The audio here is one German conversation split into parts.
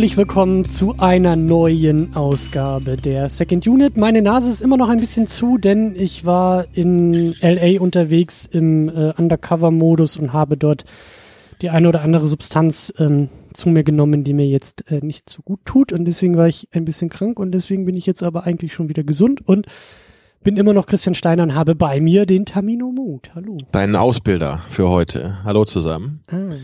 Herzlich willkommen zu einer neuen Ausgabe der Second Unit. Meine Nase ist immer noch ein bisschen zu, denn ich war in LA unterwegs im äh, Undercover-Modus und habe dort die eine oder andere Substanz ähm, zu mir genommen, die mir jetzt äh, nicht so gut tut. Und deswegen war ich ein bisschen krank und deswegen bin ich jetzt aber eigentlich schon wieder gesund und bin immer noch Christian Steiner und habe bei mir den Tamino Mut. Hallo. Deinen Ausbilder für heute. Hallo zusammen. Ah.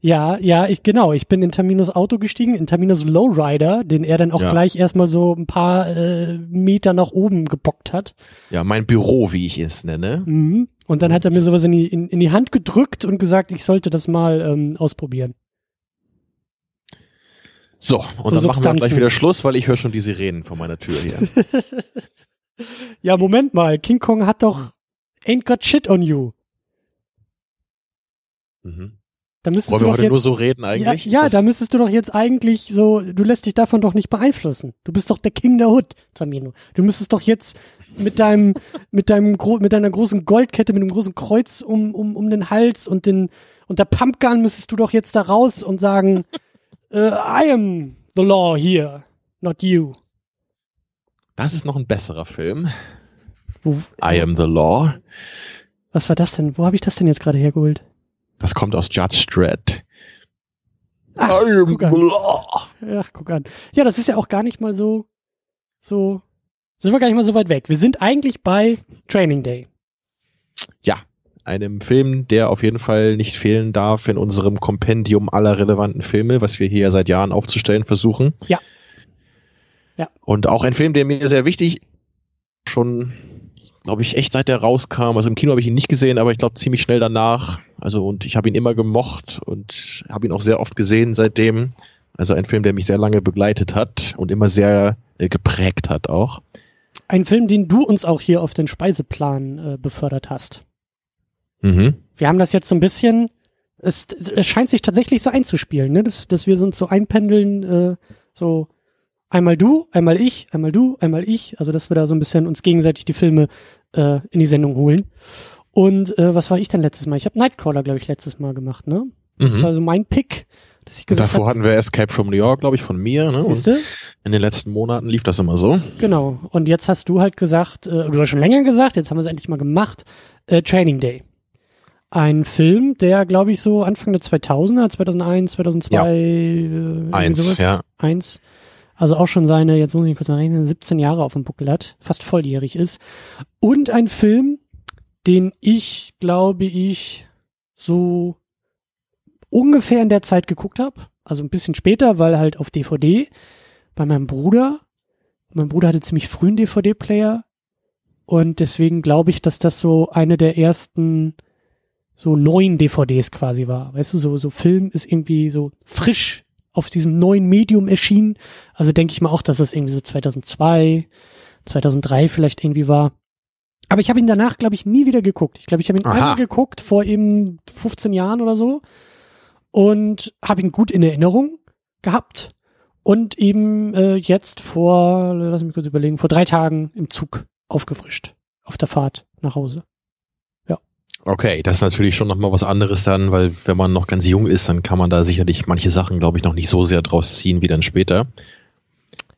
Ja, ja, ich genau. Ich bin in Taminos Auto gestiegen, in Taminos Lowrider, den er dann auch Ja. gleich erstmal so ein paar äh, Meter nach oben gebockt hat. Ja, mein Büro, wie ich es nenne. Mhm. Und dann hat er mir sowas in die, in, in die Hand gedrückt und gesagt, ich sollte das mal ähm, ausprobieren. So, und So dann machen wir Substanzen. gleich wieder Schluss, weil ich höre schon die Sirenen vor meiner Tür hier. Ja, Moment mal, King Kong hat doch Ain't Got Shit on You. Mhm. Da müsstest Wollen du wir doch heute jetzt, nur so reden eigentlich? Ja, ja da müsstest du doch jetzt eigentlich so, du lässt dich davon doch nicht beeinflussen. Du bist doch der King der Hood, Tamino. Du müsstest doch jetzt mit deinem, mit deinem, mit deiner großen Goldkette, mit dem großen Kreuz um, um, um den Hals und den, und der Pumpgun müsstest du doch jetzt da raus und sagen, äh, I am the law here, not you. das ist noch ein besserer Film. Wo, I am the law. was war das denn? Wo habe ich das denn jetzt gerade hergeholt? Das kommt aus Judge Dredd. Ach, guck an. Ach, guck an. Ja, das ist ja auch gar nicht mal so, so, sind wir gar nicht mal so weit weg. Wir sind eigentlich bei Training Day. Ja, einem Film, der auf jeden Fall nicht fehlen darf in unserem Kompendium aller relevanten Filme, was wir hier seit Jahren aufzustellen versuchen. Ja. Ja. Und auch ein Film, der mir sehr wichtig schon, glaube ich, echt seit der rauskam. Also im Kino habe ich ihn nicht gesehen, aber ich glaube ziemlich schnell danach. Also und ich habe ihn immer gemocht und habe ihn auch sehr oft gesehen seitdem. Also ein Film, der mich sehr lange begleitet hat und immer sehr äh, geprägt hat auch. Ein Film, den du uns auch hier auf den Speiseplan äh, befördert hast. Mhm. Wir haben das jetzt so ein bisschen, es, es scheint sich tatsächlich so einzuspielen, ne? dass, dass wir uns so einpendeln, äh, so einmal du, einmal ich, einmal du, einmal ich, also dass wir da so ein bisschen uns gegenseitig die Filme äh, in die Sendung holen. Und äh, was war ich denn letztes Mal? Ich habe Nightcrawler, glaube ich, letztes Mal gemacht, ne? Das Mhm. war so mein Pick, dass ich gesagt Davor habe, hatten wir Escape from New York, glaube ich, von mir. Ne? Und siehste? in den letzten Monaten lief das immer so. Genau. Und jetzt hast du halt gesagt, äh, du hast schon länger gesagt, jetzt haben wir es endlich mal gemacht, äh, Training Day. Ein Film, der, glaube ich, so Anfang der 2000er, 2001, 2002, Ja. äh, Eins, ja. Eins. Also auch schon seine, jetzt muss ich kurz mal rechnen, 17 Jahre auf dem Buckel hat, fast volljährig ist. Und ein Film, den ich, glaube ich, so ungefähr in der Zeit geguckt habe. Also ein bisschen später, weil halt auf DVD bei meinem Bruder. Mein Bruder hatte ziemlich früh einen DVD-Player. Und deswegen glaube ich, dass das so eine der ersten so neuen DVDs quasi war. Weißt du, so, so Film ist irgendwie so frisch auf diesem neuen Medium erschienen. Also denke ich mal auch, dass das irgendwie so 2002, 2003 vielleicht irgendwie war. Aber ich habe ihn danach, glaube ich, nie wieder geguckt. Ich glaube, ich habe ihn einmal geguckt vor eben 15 Jahren oder so und habe ihn gut in Erinnerung gehabt und eben äh, jetzt vor, lass mich kurz überlegen, vor drei Tagen im Zug aufgefrischt auf der Fahrt nach Hause. Okay, das ist natürlich schon nochmal was anderes dann, weil wenn man noch ganz jung ist, dann kann man da sicherlich manche Sachen, glaube ich, noch nicht so sehr draus ziehen wie dann später.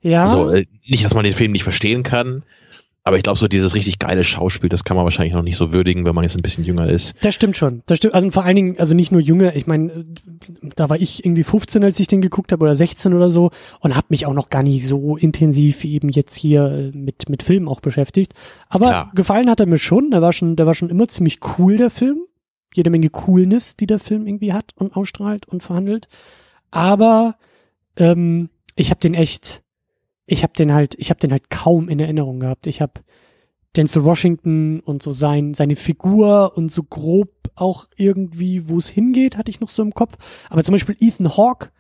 Ja, Also äh, nicht, dass man den Film nicht verstehen kann, aber ich glaube, so dieses richtig geile Schauspiel, das kann man wahrscheinlich noch nicht so würdigen, wenn man jetzt ein bisschen jünger ist. Das stimmt schon. Das stimmt. Also vor allen Dingen, also nicht nur Junge, ich meine, da war ich irgendwie 15, als ich den geguckt habe, oder 16 oder so, und habe mich auch noch gar nicht so intensiv eben jetzt hier äh, mit, mit Film auch beschäftigt. Aber Klar. gefallen hat er mir schon. Der war schon, der war schon immer ziemlich cool, der Film. Jede Menge Coolness, die der Film irgendwie hat und ausstrahlt und verhandelt. Aber ähm, ich habe den echt, ich habe den halt, ich habe den halt kaum in Erinnerung gehabt. Ich habe Denzel Washington und so sein, seine Figur und so grob auch irgendwie, wo es hingeht, hatte ich noch so im Kopf. Aber zum Beispiel Ethan Hawke,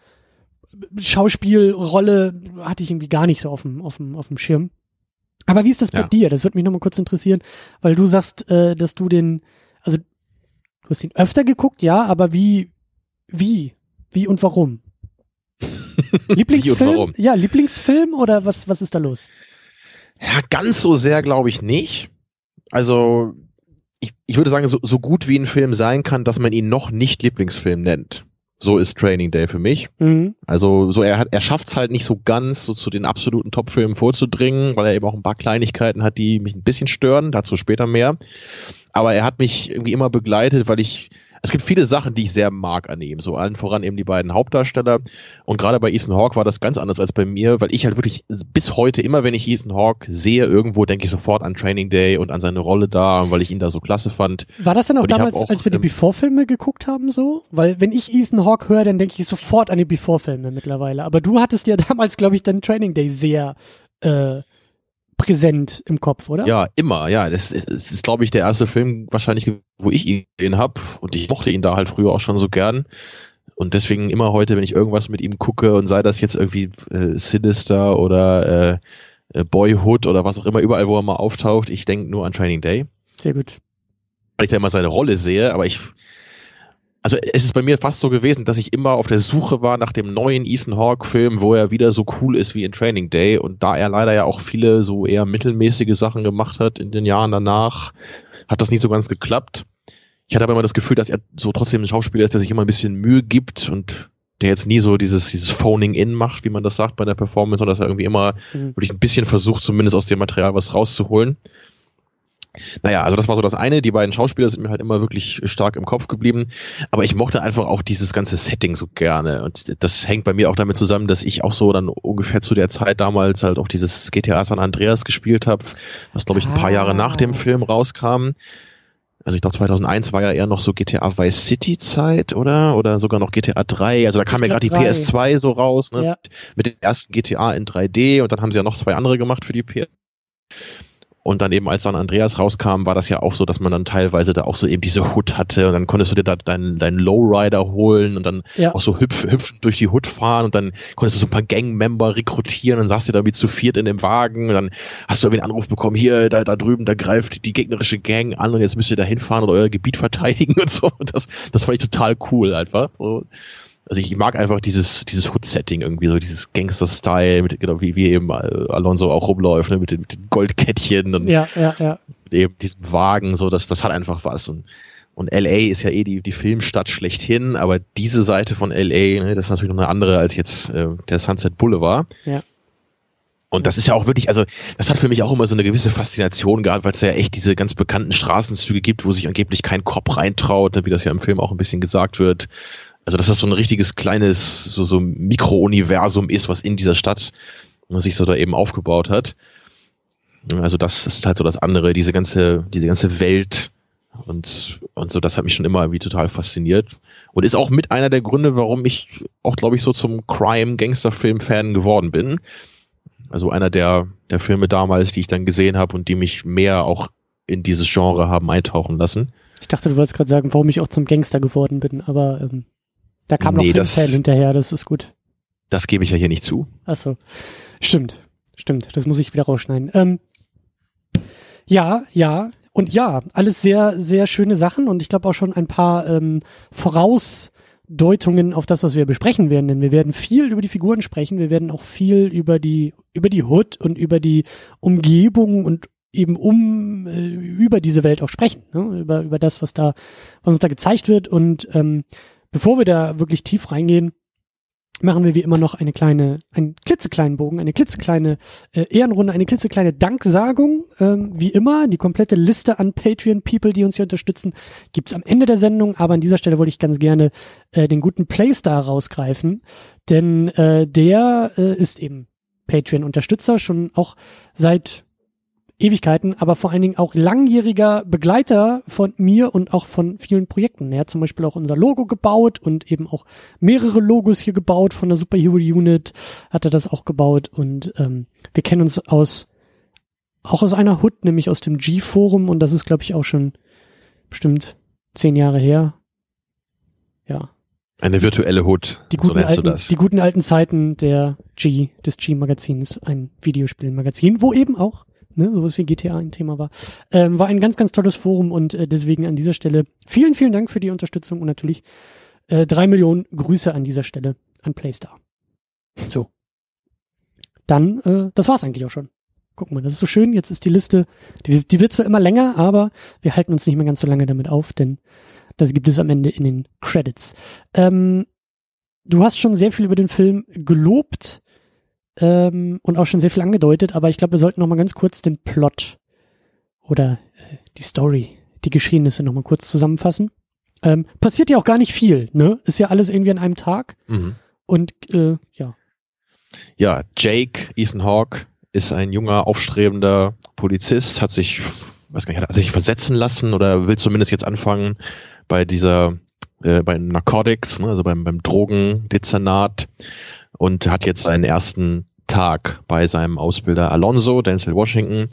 Schauspielrolle hatte ich irgendwie gar nicht so auf dem, auf dem, auf dem Schirm. Aber wie ist das bei Ja. dir? Das würde mich nochmal kurz interessieren, weil du sagst, äh, dass du den, also du hast ihn öfter geguckt, ja, aber wie, wie, wie und warum? Lieblingsfilm? Ja, Lieblingsfilm oder was, was ist da los? Ja, ganz so sehr glaube ich nicht. Also ich, ich würde sagen, so, so gut wie ein Film sein kann, dass man ihn noch nicht Lieblingsfilm nennt. so ist Training Day für mich. Mhm. Also so er hat, er schafft es halt nicht so ganz so zu den absoluten Top-Filmen vorzudringen, weil er eben auch ein paar Kleinigkeiten hat, die mich ein bisschen stören. Dazu später mehr. Aber er hat mich irgendwie immer begleitet, weil ich es gibt viele Sachen, die ich sehr mag an ihm. So allen voran eben die beiden Hauptdarsteller. Und gerade bei Ethan Hawke war das ganz anders als bei mir, weil ich halt wirklich bis heute immer, wenn ich Ethan Hawke sehe, irgendwo denke ich sofort an Training Day und an seine Rolle da, weil ich ihn da so klasse fand. War das denn auch damals, auch, als wir die ähm, Before-Filme geguckt haben, so? Weil wenn ich Ethan Hawke höre, dann denke ich sofort an die Before-Filme mittlerweile. Aber du hattest ja damals, glaube ich, dann Training Day sehr äh, präsent im Kopf, oder? Ja, immer, ja. Das ist, das ist glaube ich, der erste Film wahrscheinlich, wo ich ihn gesehen habe. Und ich mochte ihn da halt früher auch schon so gern. Und deswegen immer heute, wenn ich irgendwas mit ihm gucke und sei das jetzt irgendwie äh, Sinister oder äh, äh, Boyhood oder was auch immer, überall, wo er mal auftaucht, ich denke nur an Training Day. Sehr gut. weil ich da immer seine Rolle sehe, aber ich, also es ist bei mir fast so gewesen, dass ich immer auf der Suche war nach dem neuen Ethan Hawke Film, wo er wieder so cool ist wie in Training Day und da er leider ja auch viele so eher mittelmäßige Sachen gemacht hat in den Jahren danach, hat das nicht so ganz geklappt. Ich hatte aber immer das Gefühl, dass er so trotzdem ein Schauspieler ist, der sich immer ein bisschen Mühe gibt und der jetzt nie so dieses, dieses Phoning in macht, wie man das sagt bei der Performance, sondern dass er irgendwie immer Mhm. wirklich ein bisschen versucht, zumindest aus dem Material was rauszuholen. Naja, also das war so das eine. Die beiden Schauspieler sind mir halt immer wirklich stark im Kopf geblieben. Aber ich mochte einfach auch dieses ganze Setting so gerne. Und das hängt bei mir auch damit zusammen, dass ich auch so dann ungefähr zu der Zeit damals halt auch dieses GTA San Andreas gespielt habe, was glaube ich ein paar Ah. Jahre nach dem Film rauskam. Also ich glaube 2001 war ja eher noch so GTA Vice City Zeit, oder? Oder sogar noch GTA 3. Also da kam Ich ja gerade die 3. PS2 so raus, ne? Ja. Mit dem ersten GTA in 3D und dann haben sie ja noch zwei andere gemacht für die PS. Und dann eben, als San Andreas rauskam, war das ja auch so, dass man dann teilweise da auch so eben diese Hood hatte und dann konntest du dir da deinen, deinen Lowrider holen und dann Ja. auch so hüpf, hüpfend durch die Hood fahren und dann konntest du so ein paar Gangmember rekrutieren und saßt dir da wie zu viert in dem Wagen und dann hast du irgendwie einen Anruf bekommen, hier, da, da drüben, da greift die gegnerische Gang an und jetzt müsst ihr da hinfahren und euer Gebiet verteidigen und so. Und das, das fand ich total cool einfach. So. Also ich mag einfach dieses, dieses Hood-Setting irgendwie, so dieses Gangster-Style, mit, genau, wie, wie eben äh, Alonso auch rumläuft, ne, mit, den, mit den Goldkettchen und Ja, ja, ja. mit eben diesem Wagen, so, das, das hat einfach was. Und, und LA ist ja eh die, die Filmstadt schlechthin, aber diese Seite von LA, ne, das ist natürlich noch eine andere als jetzt äh, der Sunset Boulevard. Ja. Und das ist ja auch wirklich, also das hat für mich auch immer so eine gewisse Faszination gehabt, weil es ja echt diese ganz bekannten Straßenzüge gibt, wo sich angeblich kein Kopf reintraut, ne, wie das ja im Film auch ein bisschen gesagt wird. Also dass das so ein richtiges kleines, so, so Mikrouniversum ist, was in dieser Stadt sich so da eben aufgebaut hat. Also das, das ist halt so das andere, diese ganze, diese ganze Welt und, und so, das hat mich schon immer irgendwie total fasziniert. Und ist auch mit einer der Gründe, warum ich auch, glaube ich, so zum Crime-Gangster-Film-Fan geworden bin. Also einer der, der Filme damals, die ich dann gesehen habe und die mich mehr auch in dieses Genre haben eintauchen lassen. Ich dachte, du wolltest gerade sagen, warum ich auch zum Gangster geworden bin, aber ähm, da kam Nee, noch das- Fan hinterher, das ist gut. Das gebe ich ja hier nicht zu. Achso. Stimmt. Stimmt. Das muss ich wieder rausschneiden. Ähm, ja, ja. Und ja, alles sehr, sehr schöne Sachen und ich glaube auch schon ein paar ähm, Vorausdeutungen auf das, was wir besprechen werden. Denn wir werden viel über die Figuren sprechen. Wir werden auch viel über die, über die Hood und über die Umgebung und eben um äh, über diese Welt auch sprechen, ne? über über das, was da, was uns da gezeigt wird. Und ähm, bevor wir da wirklich tief reingehen, machen wir wie immer noch eine kleine, einen klitzekleinen Bogen, eine klitzekleine äh, Ehrenrunde, eine klitzekleine Danksagung. Ähm, wie immer, die komplette Liste an Patreon-People, die uns hier unterstützen, gibt's am Ende der Sendung. Aber an dieser Stelle wollte ich ganz gerne äh, den guten Playstar rausgreifen, denn äh, der äh, ist eben Patreon-Unterstützer, schon auch seit Ewigkeiten, aber vor allen Dingen auch langjähriger Begleiter von mir und auch von vielen Projekten. Er hat zum Beispiel auch unser Logo gebaut und eben auch mehrere Logos hier gebaut von der Superhero Unit hat er das auch gebaut und ähm, wir kennen uns aus auch aus einer Hood, nämlich aus dem G-Forum und das ist glaube ich auch schon bestimmt zehn Jahre her. Ja, Eine virtuelle Hood, die so guten, nennst du alten, das. die guten alten Zeiten der G, des G-Magazins, ein Videospielmagazin, wo eben auch ne, sowas wie GTA ein Thema war. Ähm, war ein ganz, ganz tolles Forum und äh, deswegen an dieser Stelle vielen, vielen Dank für die Unterstützung und natürlich äh, drei Millionen Grüße an dieser Stelle an Playstar. So. Dann, äh, das war's eigentlich auch schon. Guck mal, das ist so schön. Jetzt ist die Liste, die, die wird zwar immer länger, aber wir halten uns nicht mehr ganz so lange damit auf, denn das gibt es am Ende in den Credits. Ähm, du hast schon sehr viel über den Film gelobt ähm, und auch schon sehr viel angedeutet, aber ich glaube, wir sollten noch mal ganz kurz den Plot oder äh, die Story, die Geschehnisse noch mal kurz zusammenfassen. Ähm, passiert ja auch gar nicht viel, ne? Ist ja alles irgendwie an einem Tag. Mhm. Und äh, ja. Ja, Jake, Ethan Hawke, ist ein junger, aufstrebender Polizist, hat sich, weiß gar nicht, hat sich versetzen lassen oder will zumindest jetzt anfangen bei dieser, äh, bei Narcotics, ne, also beim, beim Drogendezernat und hat jetzt seinen ersten Tag bei seinem Ausbilder Alonso, Denzel Washington,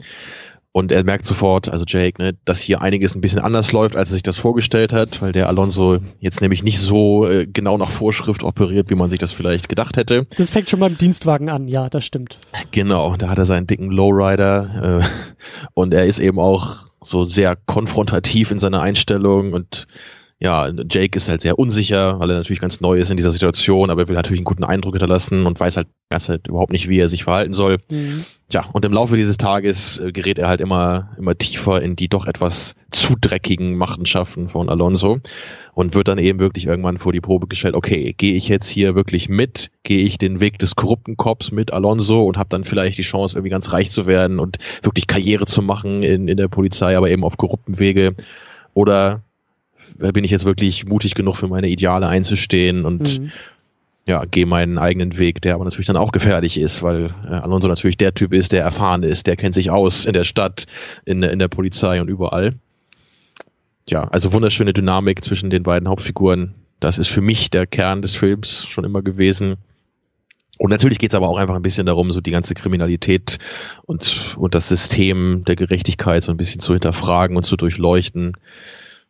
und er merkt sofort, also Jake, ne, dass hier einiges ein bisschen anders läuft, als er sich das vorgestellt hat, weil der Alonso jetzt nämlich nicht so äh, genau nach Vorschrift operiert, wie man sich das vielleicht gedacht hätte. Das fängt schon beim Dienstwagen an, ja, das stimmt. Genau, da hat er seinen dicken Lowrider äh, und er ist eben auch so sehr konfrontativ in seiner Einstellung und ja, Jake ist halt sehr unsicher, weil er natürlich ganz neu ist in dieser Situation, aber er will natürlich einen guten Eindruck hinterlassen und weiß halt, weiß halt überhaupt nicht, wie er sich verhalten soll. Mhm. Tja, und im Laufe dieses Tages äh, gerät er halt immer, immer tiefer in die doch etwas zu dreckigen Machenschaften von Alonso und wird dann eben wirklich irgendwann vor die Probe gestellt, okay, gehe ich jetzt hier wirklich mit, gehe ich den Weg des korrupten Cops mit Alonso und habe dann vielleicht die Chance, irgendwie ganz reich zu werden und wirklich Karriere zu machen in, in der Polizei, aber eben auf korrupten Wege. Oder bin ich jetzt wirklich mutig genug für meine Ideale einzustehen und mhm. ja, gehe meinen eigenen Weg, der aber natürlich dann auch gefährlich ist, weil äh, Alonso natürlich der Typ ist, der erfahren ist, der kennt sich aus in der Stadt, in, in der Polizei und überall. Ja, also wunderschöne Dynamik zwischen den beiden Hauptfiguren. Das ist für mich der Kern des Films schon immer gewesen. Und natürlich geht es aber auch einfach ein bisschen darum, so die ganze Kriminalität und, und das System der Gerechtigkeit so ein bisschen zu hinterfragen und zu durchleuchten.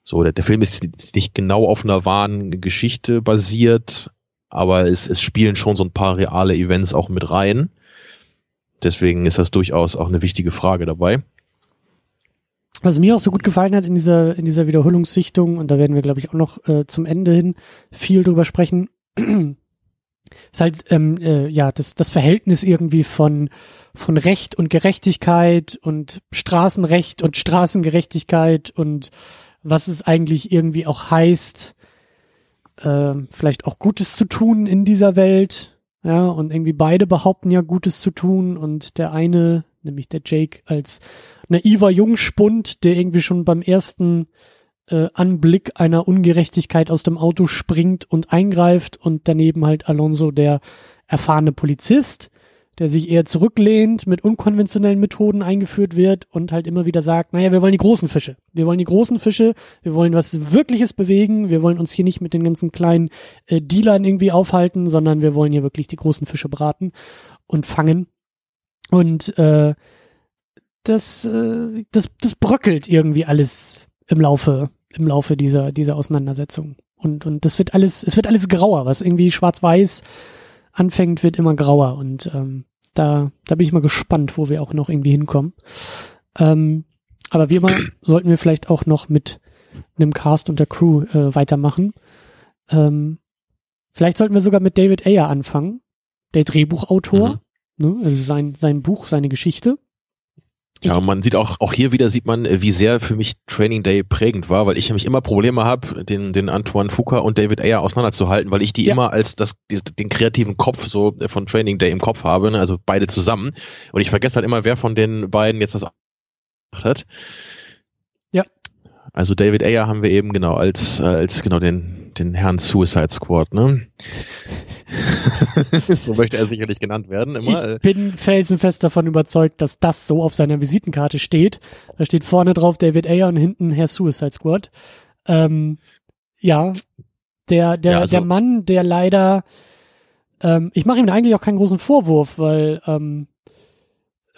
So, der, der Film ist nicht genau auf einer wahren Geschichte basiert, aber es, es spielen schon so ein paar reale Events auch mit rein. Deswegen ist das durchaus auch eine wichtige Frage dabei. Was mir auch so gut gefallen hat in dieser, in dieser Wiederholungssichtung, und da werden wir, glaube ich, auch noch äh, zum Ende hin viel drüber sprechen, ist halt ähm, äh, ja das, das Verhältnis irgendwie von, von Recht und Gerechtigkeit und Straßenrecht und Straßengerechtigkeit und was es eigentlich irgendwie auch heißt, äh, vielleicht auch Gutes zu tun in dieser Welt. Ja, und irgendwie beide behaupten ja Gutes zu tun und der eine, nämlich der Jake, als naiver Jungspund, der irgendwie schon beim ersten äh, Anblick einer Ungerechtigkeit aus dem Auto springt und eingreift und daneben halt Alonso, der erfahrene Polizist, der sich eher zurücklehnt, mit unkonventionellen Methoden eingeführt wird und halt immer wieder sagt, naja, wir wollen die großen Fische. Wir wollen die großen Fische, wir wollen was Wirkliches bewegen, wir wollen uns hier nicht mit den ganzen kleinen äh, Dealern irgendwie aufhalten, sondern wir wollen hier wirklich die großen Fische braten und fangen. Und äh, das, äh, das, das bröckelt irgendwie alles im Laufe, im Laufe dieser, dieser Auseinandersetzung. Und, und das wird alles, es wird alles grauer, was irgendwie schwarz-weiß anfängt, wird immer grauer und ähm, da, da bin ich mal gespannt, wo wir auch noch irgendwie hinkommen. Ähm, aber wie immer sollten wir vielleicht auch noch mit einem Cast und der Crew äh, weitermachen. Ähm, vielleicht sollten wir sogar mit David Ayer anfangen, der Drehbuchautor, mhm. ne, also sein, sein Buch, seine Geschichte. Ja, man sieht auch, auch hier wieder sieht man, wie sehr für mich Training Day prägend war, weil ich nämlich immer Probleme habe, den, den Antoine Fuqua und David Ayer auseinanderzuhalten, weil ich die ja. immer als das, den kreativen Kopf so von Training Day im Kopf habe, ne? also beide zusammen. Und ich vergesse halt immer, wer von den beiden jetzt das gemacht hat. Ja. Also David Ayer haben wir eben genau als, als genau den, den Herrn Suicide Squad, ne? so möchte er sicherlich genannt werden. Immer. Ich bin felsenfest davon überzeugt, dass das so auf seiner Visitenkarte steht. Da steht vorne drauf David Ayer und hinten Herr Suicide Squad. Ähm, ja, der, der, ja, also, der Mann, der leider, ähm, ich mache ihm eigentlich auch keinen großen Vorwurf, weil ähm,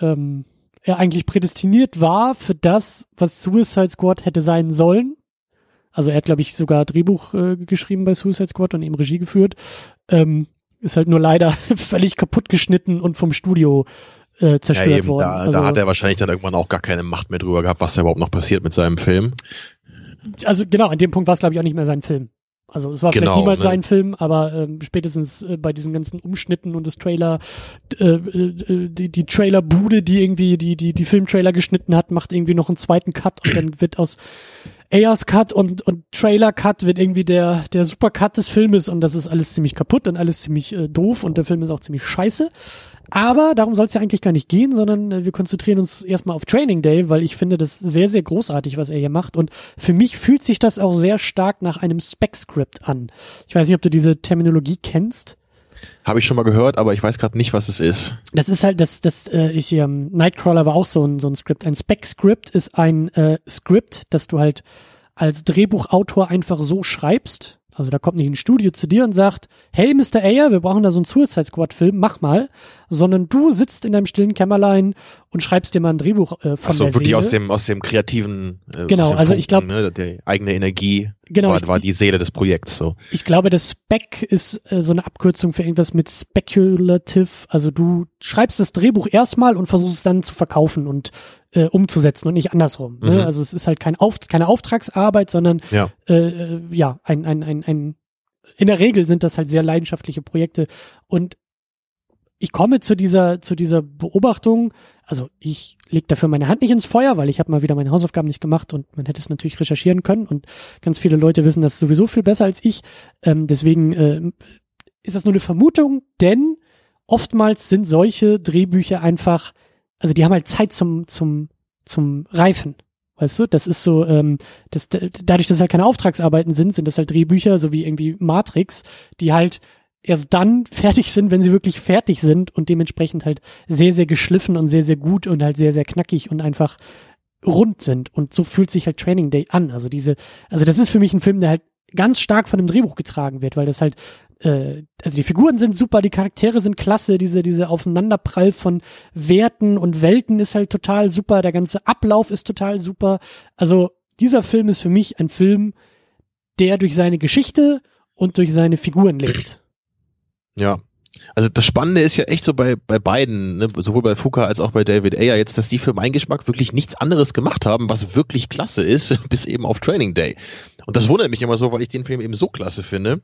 ähm, er eigentlich prädestiniert war für das, was Suicide Squad hätte sein sollen. Also er hat, glaube ich, sogar Drehbuch äh, geschrieben bei Suicide Squad und eben Regie geführt. Ähm, ist halt nur leider völlig kaputt geschnitten und vom Studio äh, zerstört ja, eben, worden. Da, also, da hat er wahrscheinlich dann irgendwann auch gar keine Macht mehr drüber gehabt, was da überhaupt noch passiert mit seinem Film. Also genau, an dem Punkt war es, glaube ich, auch nicht mehr sein Film. Also es war genau, vielleicht niemals ne? sein Film, aber ähm, spätestens äh, bei diesen ganzen Umschnitten und das Trailer, äh, äh, die, die Trailerbude, die irgendwie die, die, die Filmtrailer geschnitten hat, macht irgendwie noch einen zweiten Cut und dann wird aus Ayers Cut und, und Trailer Cut wird irgendwie der, der Super Cut des Filmes und das ist alles ziemlich kaputt und alles ziemlich äh, doof und der Film ist auch ziemlich scheiße. Aber darum soll es ja eigentlich gar nicht gehen, sondern äh, wir konzentrieren uns erstmal auf Training Day, weil ich finde das sehr, sehr großartig, was er hier macht. Und für mich fühlt sich das auch sehr stark nach einem Spec-Script an. Ich weiß nicht, ob du diese Terminologie kennst. Habe ich schon mal gehört, aber ich weiß gerade nicht, was es ist. Das ist halt, das, das, äh, ich, ähm, Nightcrawler war auch so ein, so ein Skript. Ein Spec-Script ist ein äh, Skript, das du halt als Drehbuchautor einfach so schreibst. Also da kommt nicht ein Studio zu dir und sagt, hey Mr. Ayer, wir brauchen da so einen Suicide Squad Film, mach mal, sondern du sitzt in deinem stillen Kämmerlein und schreibst dir mal ein Drehbuch äh, von Achso, der wirklich Seele. aus dem, aus dem kreativen, äh, Genau, dem also ich glaub- ne, die eigene Energie Genau, war, ich- war die Seele des Projekts, so. Ich glaube, das Spec ist äh, so eine Abkürzung für irgendwas mit speculative. Also du schreibst das Drehbuch erstmal und versuchst es dann zu verkaufen und äh, umzusetzen und nicht andersrum. Mhm. Ne? Also es ist halt kein Auf, keine Auftragsarbeit, sondern Ja. äh, äh, ja, ein, ein, ein, ein, in der Regel sind das halt sehr leidenschaftliche Projekte. Und ich komme zu dieser, zu dieser Beobachtung, also ich leg dafür meine Hand nicht ins Feuer, weil ich habe mal wieder meine Hausaufgaben nicht gemacht und man hätte es natürlich recherchieren können und ganz viele Leute wissen das sowieso viel besser als ich. Ähm, deswegen äh, ist das nur eine Vermutung, denn oftmals sind solche Drehbücher einfach, also die haben halt Zeit zum, zum, zum Reifen. Weißt du, das ist so, ähm, das, dadurch, dass halt keine Auftragsarbeiten sind, sind das halt Drehbücher, so wie irgendwie Matrix, die halt erst dann fertig sind, wenn sie wirklich fertig sind und dementsprechend halt sehr, sehr geschliffen und sehr, sehr gut und halt sehr, sehr knackig und einfach rund sind. Und so fühlt sich halt Training Day an. Also diese, also das ist für mich ein Film, der halt ganz stark von dem Drehbuch getragen wird, weil das halt äh, also die Figuren sind super, die Charaktere sind klasse, diese, diese Aufeinanderprall von Werten und Welten ist halt total super, der ganze Ablauf ist total super. Also dieser Film ist für mich ein Film, der durch seine Geschichte und durch seine Figuren lebt. Ja. Also das Spannende ist ja echt so bei, bei beiden, ne, sowohl bei Fuka als auch bei David Ayer jetzt, dass die für meinen Geschmack wirklich nichts anderes gemacht haben, was wirklich klasse ist, bis eben auf Training Day. Und das wundert mich immer so, weil ich den Film eben so klasse finde.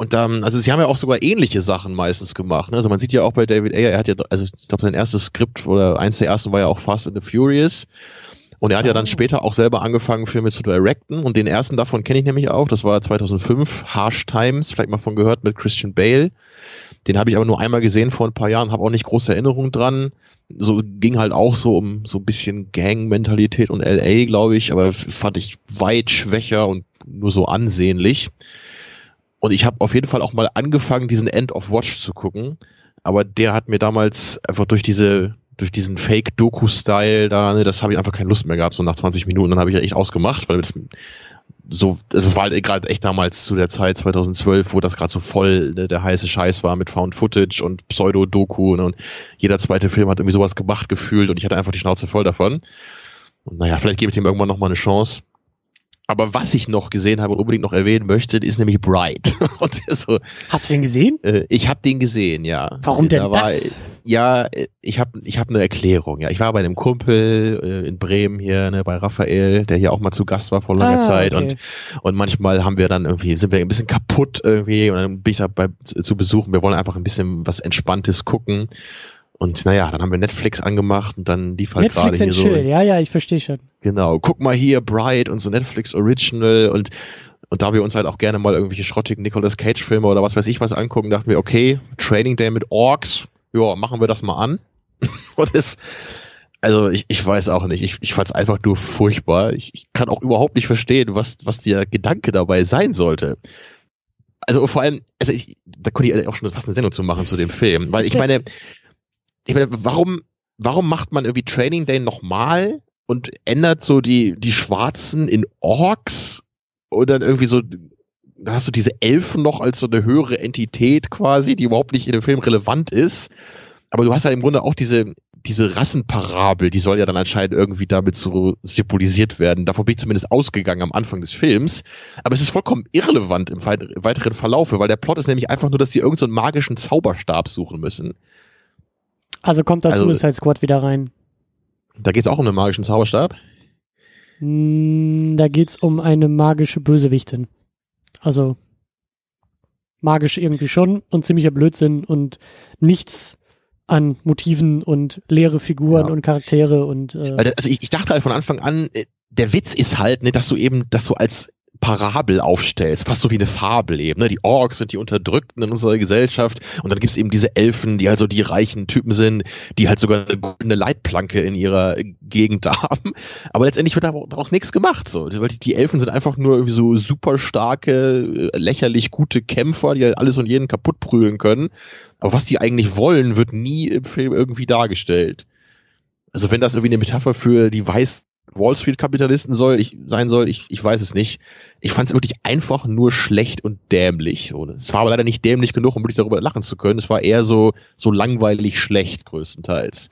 Und dann, also sie haben ja auch sogar ähnliche Sachen meistens gemacht. Ne? Also man sieht ja auch bei David Ayer, er hat ja, also ich glaube sein erstes Skript oder eins der ersten war ja auch Fast and the Furious. Und er hat ja dann Oh. später auch selber angefangen, Filme zu directen. Und den ersten davon kenne ich nämlich auch. Das war 2005, Harsh Times, vielleicht mal von gehört, mit Christian Bale. Den habe ich aber nur einmal gesehen vor ein paar Jahren, habe auch nicht große Erinnerungen dran. So ging halt auch so um so ein bisschen Gang-Mentalität und LA, glaube ich, aber fand ich weit schwächer und nur so ansehnlich. Und ich habe auf jeden Fall auch mal angefangen, diesen End of Watch zu gucken. Aber der hat mir damals einfach durch diese, durch diesen Fake-Doku-Style da, ne, das habe ich einfach keine Lust mehr gehabt. So nach 20 Minuten, dann habe ich ja echt ausgemacht, weil das so, das war halt gerade echt damals zu der Zeit 2012, wo das gerade so voll ne, der heiße Scheiß war mit Found Footage und Pseudo-Doku ne, und jeder zweite Film hat irgendwie sowas gemacht gefühlt und ich hatte einfach die Schnauze voll davon. Und naja, vielleicht gebe ich dem irgendwann nochmal eine Chance. Aber was ich noch gesehen habe und unbedingt noch erwähnen möchte, ist nämlich Bright. So, Hast du den gesehen? äh, ich habe den gesehen, ja. Warum denn da war, das? Ja, äh, ich habe ich hab eine Erklärung. Ja, ich war bei einem Kumpel äh, in Bremen hier, ne, bei Raphael, der hier auch mal zu Gast war vor langer Ah, Zeit okay. und und manchmal haben wir dann irgendwie sind wir ein bisschen kaputt irgendwie und dann bin ich da bei, zu besuchen. Wir wollen einfach ein bisschen was Entspanntes gucken. Und naja, dann haben wir Netflix angemacht und dann lief halt gerade Netflix hier and so. Chill, ja, ja, ich verstehe schon. Genau, guck mal hier, Bright und so Netflix Original und und da wir uns halt auch gerne mal irgendwelche schrottigen Nicolas Cage Filme oder was weiß ich was angucken, dachten wir, okay, Training Day mit Orks, ja, machen wir das mal an. und es, also ich, ich weiß auch nicht, ich, ich fand es einfach nur furchtbar. Ich, ich kann auch überhaupt nicht verstehen, was, was der Gedanke dabei sein sollte. Also vor allem, also ich, da konnte ich auch schon fast eine Sendung zu machen zu dem Film, weil ich meine, ich meine, warum, warum macht man irgendwie Training Day nochmal und ändert so die, die Schwarzen in Orks und dann irgendwie so, dann hast du diese Elfen noch als so eine höhere Entität quasi, die überhaupt nicht in dem Film relevant ist. Aber du hast ja im Grunde auch diese, diese Rassenparabel, die soll ja dann anscheinend irgendwie damit so symbolisiert werden. Davon bin ich zumindest ausgegangen am Anfang des Films. Aber es ist vollkommen irrelevant im weit- weiteren Verlaufe, weil der Plot ist nämlich einfach nur, dass sie irgendeinen so magischen Zauberstab suchen müssen. Also kommt das Also- Suicide Squad wieder rein. Da geht es auch um einen magischen Zauberstab. Hm, Da geht's um eine magische Bösewichtin. Also magisch irgendwie schon und ziemlicher Blödsinn und nichts an Motiven und leere Figuren Ja. und Charaktere und äh, also ich, ich dachte halt von Anfang an, äh, der Witz ist halt, ne, dass du eben, dass du als Parabel aufstellst, fast so wie eine Fabel eben. Ne? Die Orks sind die Unterdrückten in unserer Gesellschaft und dann gibt es eben diese Elfen, die also die reichen Typen sind, die halt sogar eine goldene Leitplanke in ihrer Gegend haben. Aber letztendlich wird daraus nichts gemacht. So. Die Elfen sind einfach nur irgendwie so super starke, äh, lächerlich gute Kämpfer, die halt alles und jeden kaputt prügeln können. Aber was die eigentlich wollen, wird nie im Film irgendwie dargestellt. Also wenn das irgendwie eine Metapher für die weiß Wall Street Kapitalisten soll, ich sein soll, ich, ich weiß es nicht. Ich fand es wirklich einfach nur schlecht und dämlich. So. Es war aber leider nicht dämlich genug, um wirklich darüber lachen zu können. Es war eher so so langweilig schlecht größtenteils.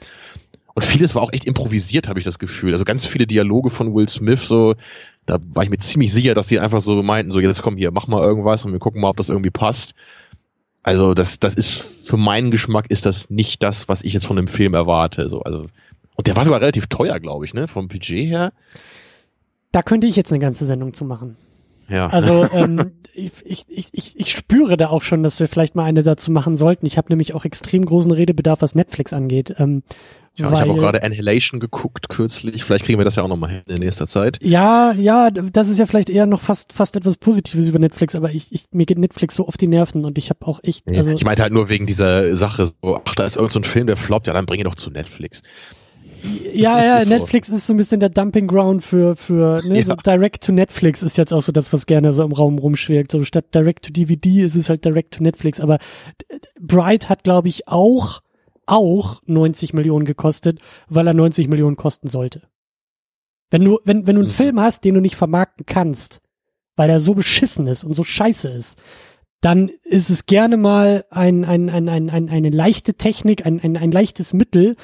Und vieles war auch echt improvisiert, habe ich das Gefühl. Also ganz viele Dialoge von Will Smith, so, da war ich mir ziemlich sicher, dass sie einfach so meinten, so jetzt komm hier, mach mal irgendwas und wir gucken mal, ob das irgendwie passt. Also das, das ist für meinen Geschmack ist das nicht das, was ich jetzt von dem Film erwarte. So, also und der war sogar relativ teuer, glaube ich, ne? Vom Budget her. Da könnte ich jetzt eine ganze Sendung zu machen. Ja. Also ähm, ich, ich, ich, ich spüre da auch schon, dass wir vielleicht mal eine dazu machen sollten. Ich habe nämlich auch extrem großen Redebedarf, was Netflix angeht. Ähm, ja, ich habe auch gerade Annihilation geguckt kürzlich. Vielleicht kriegen wir das ja auch nochmal hin in nächster Zeit. Ja, ja, das ist ja vielleicht eher noch fast fast etwas Positives über Netflix, aber ich, ich mir geht Netflix so auf die Nerven und ich habe auch echt. Also ich meinte halt nur wegen dieser Sache, so, ach, da ist irgendein so Film, der floppt, ja, dann bring ihn doch zu Netflix. Ja, ja, ist Netflix so. ist so ein bisschen der Dumping Ground für, für ne, ja. so Direct to Netflix ist jetzt auch so das, was gerne so im Raum rumschwirkt. So statt Direct to DVD ist es halt Direct to Netflix. Aber Bright hat, glaube ich, auch, auch 90 Millionen gekostet, weil er 90 Millionen kosten sollte. Wenn du, wenn, wenn du einen mhm. Film hast, den du nicht vermarkten kannst, weil er so beschissen ist und so scheiße ist, dann ist es gerne mal ein, ein, ein, ein, ein, eine leichte Technik, ein, ein, ein leichtes Mittel,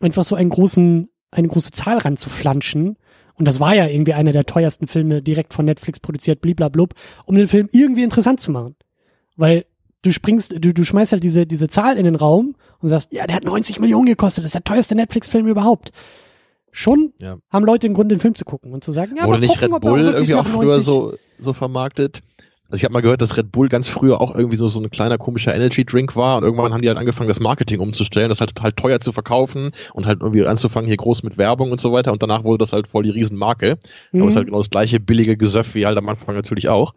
einfach so einen großen, eine große Zahl ranzuflanschen. Und das war ja irgendwie einer der teuersten Filme direkt von Netflix produziert, bliblablub, um den Film irgendwie interessant zu machen. Weil du springst, du, du schmeißt halt diese, diese Zahl in den Raum und sagst, ja, der hat 90 Millionen gekostet, das ist der teuerste Netflix-Film überhaupt. Schon ja. haben Leute den Grund, den Film zu gucken und zu sagen, ja, Wurde nicht gucken, Red Bull irgendwie auch früher so, so vermarktet? Also ich habe mal gehört, dass Red Bull ganz früher auch irgendwie so, so ein kleiner komischer Energy Drink war und irgendwann haben die halt angefangen, das Marketing umzustellen, das halt total teuer zu verkaufen und halt irgendwie anzufangen hier groß mit Werbung und so weiter und danach wurde das halt voll die Riesenmarke. Mhm. Aber es ist halt genau das gleiche billige Gesöff wie halt am Anfang natürlich auch.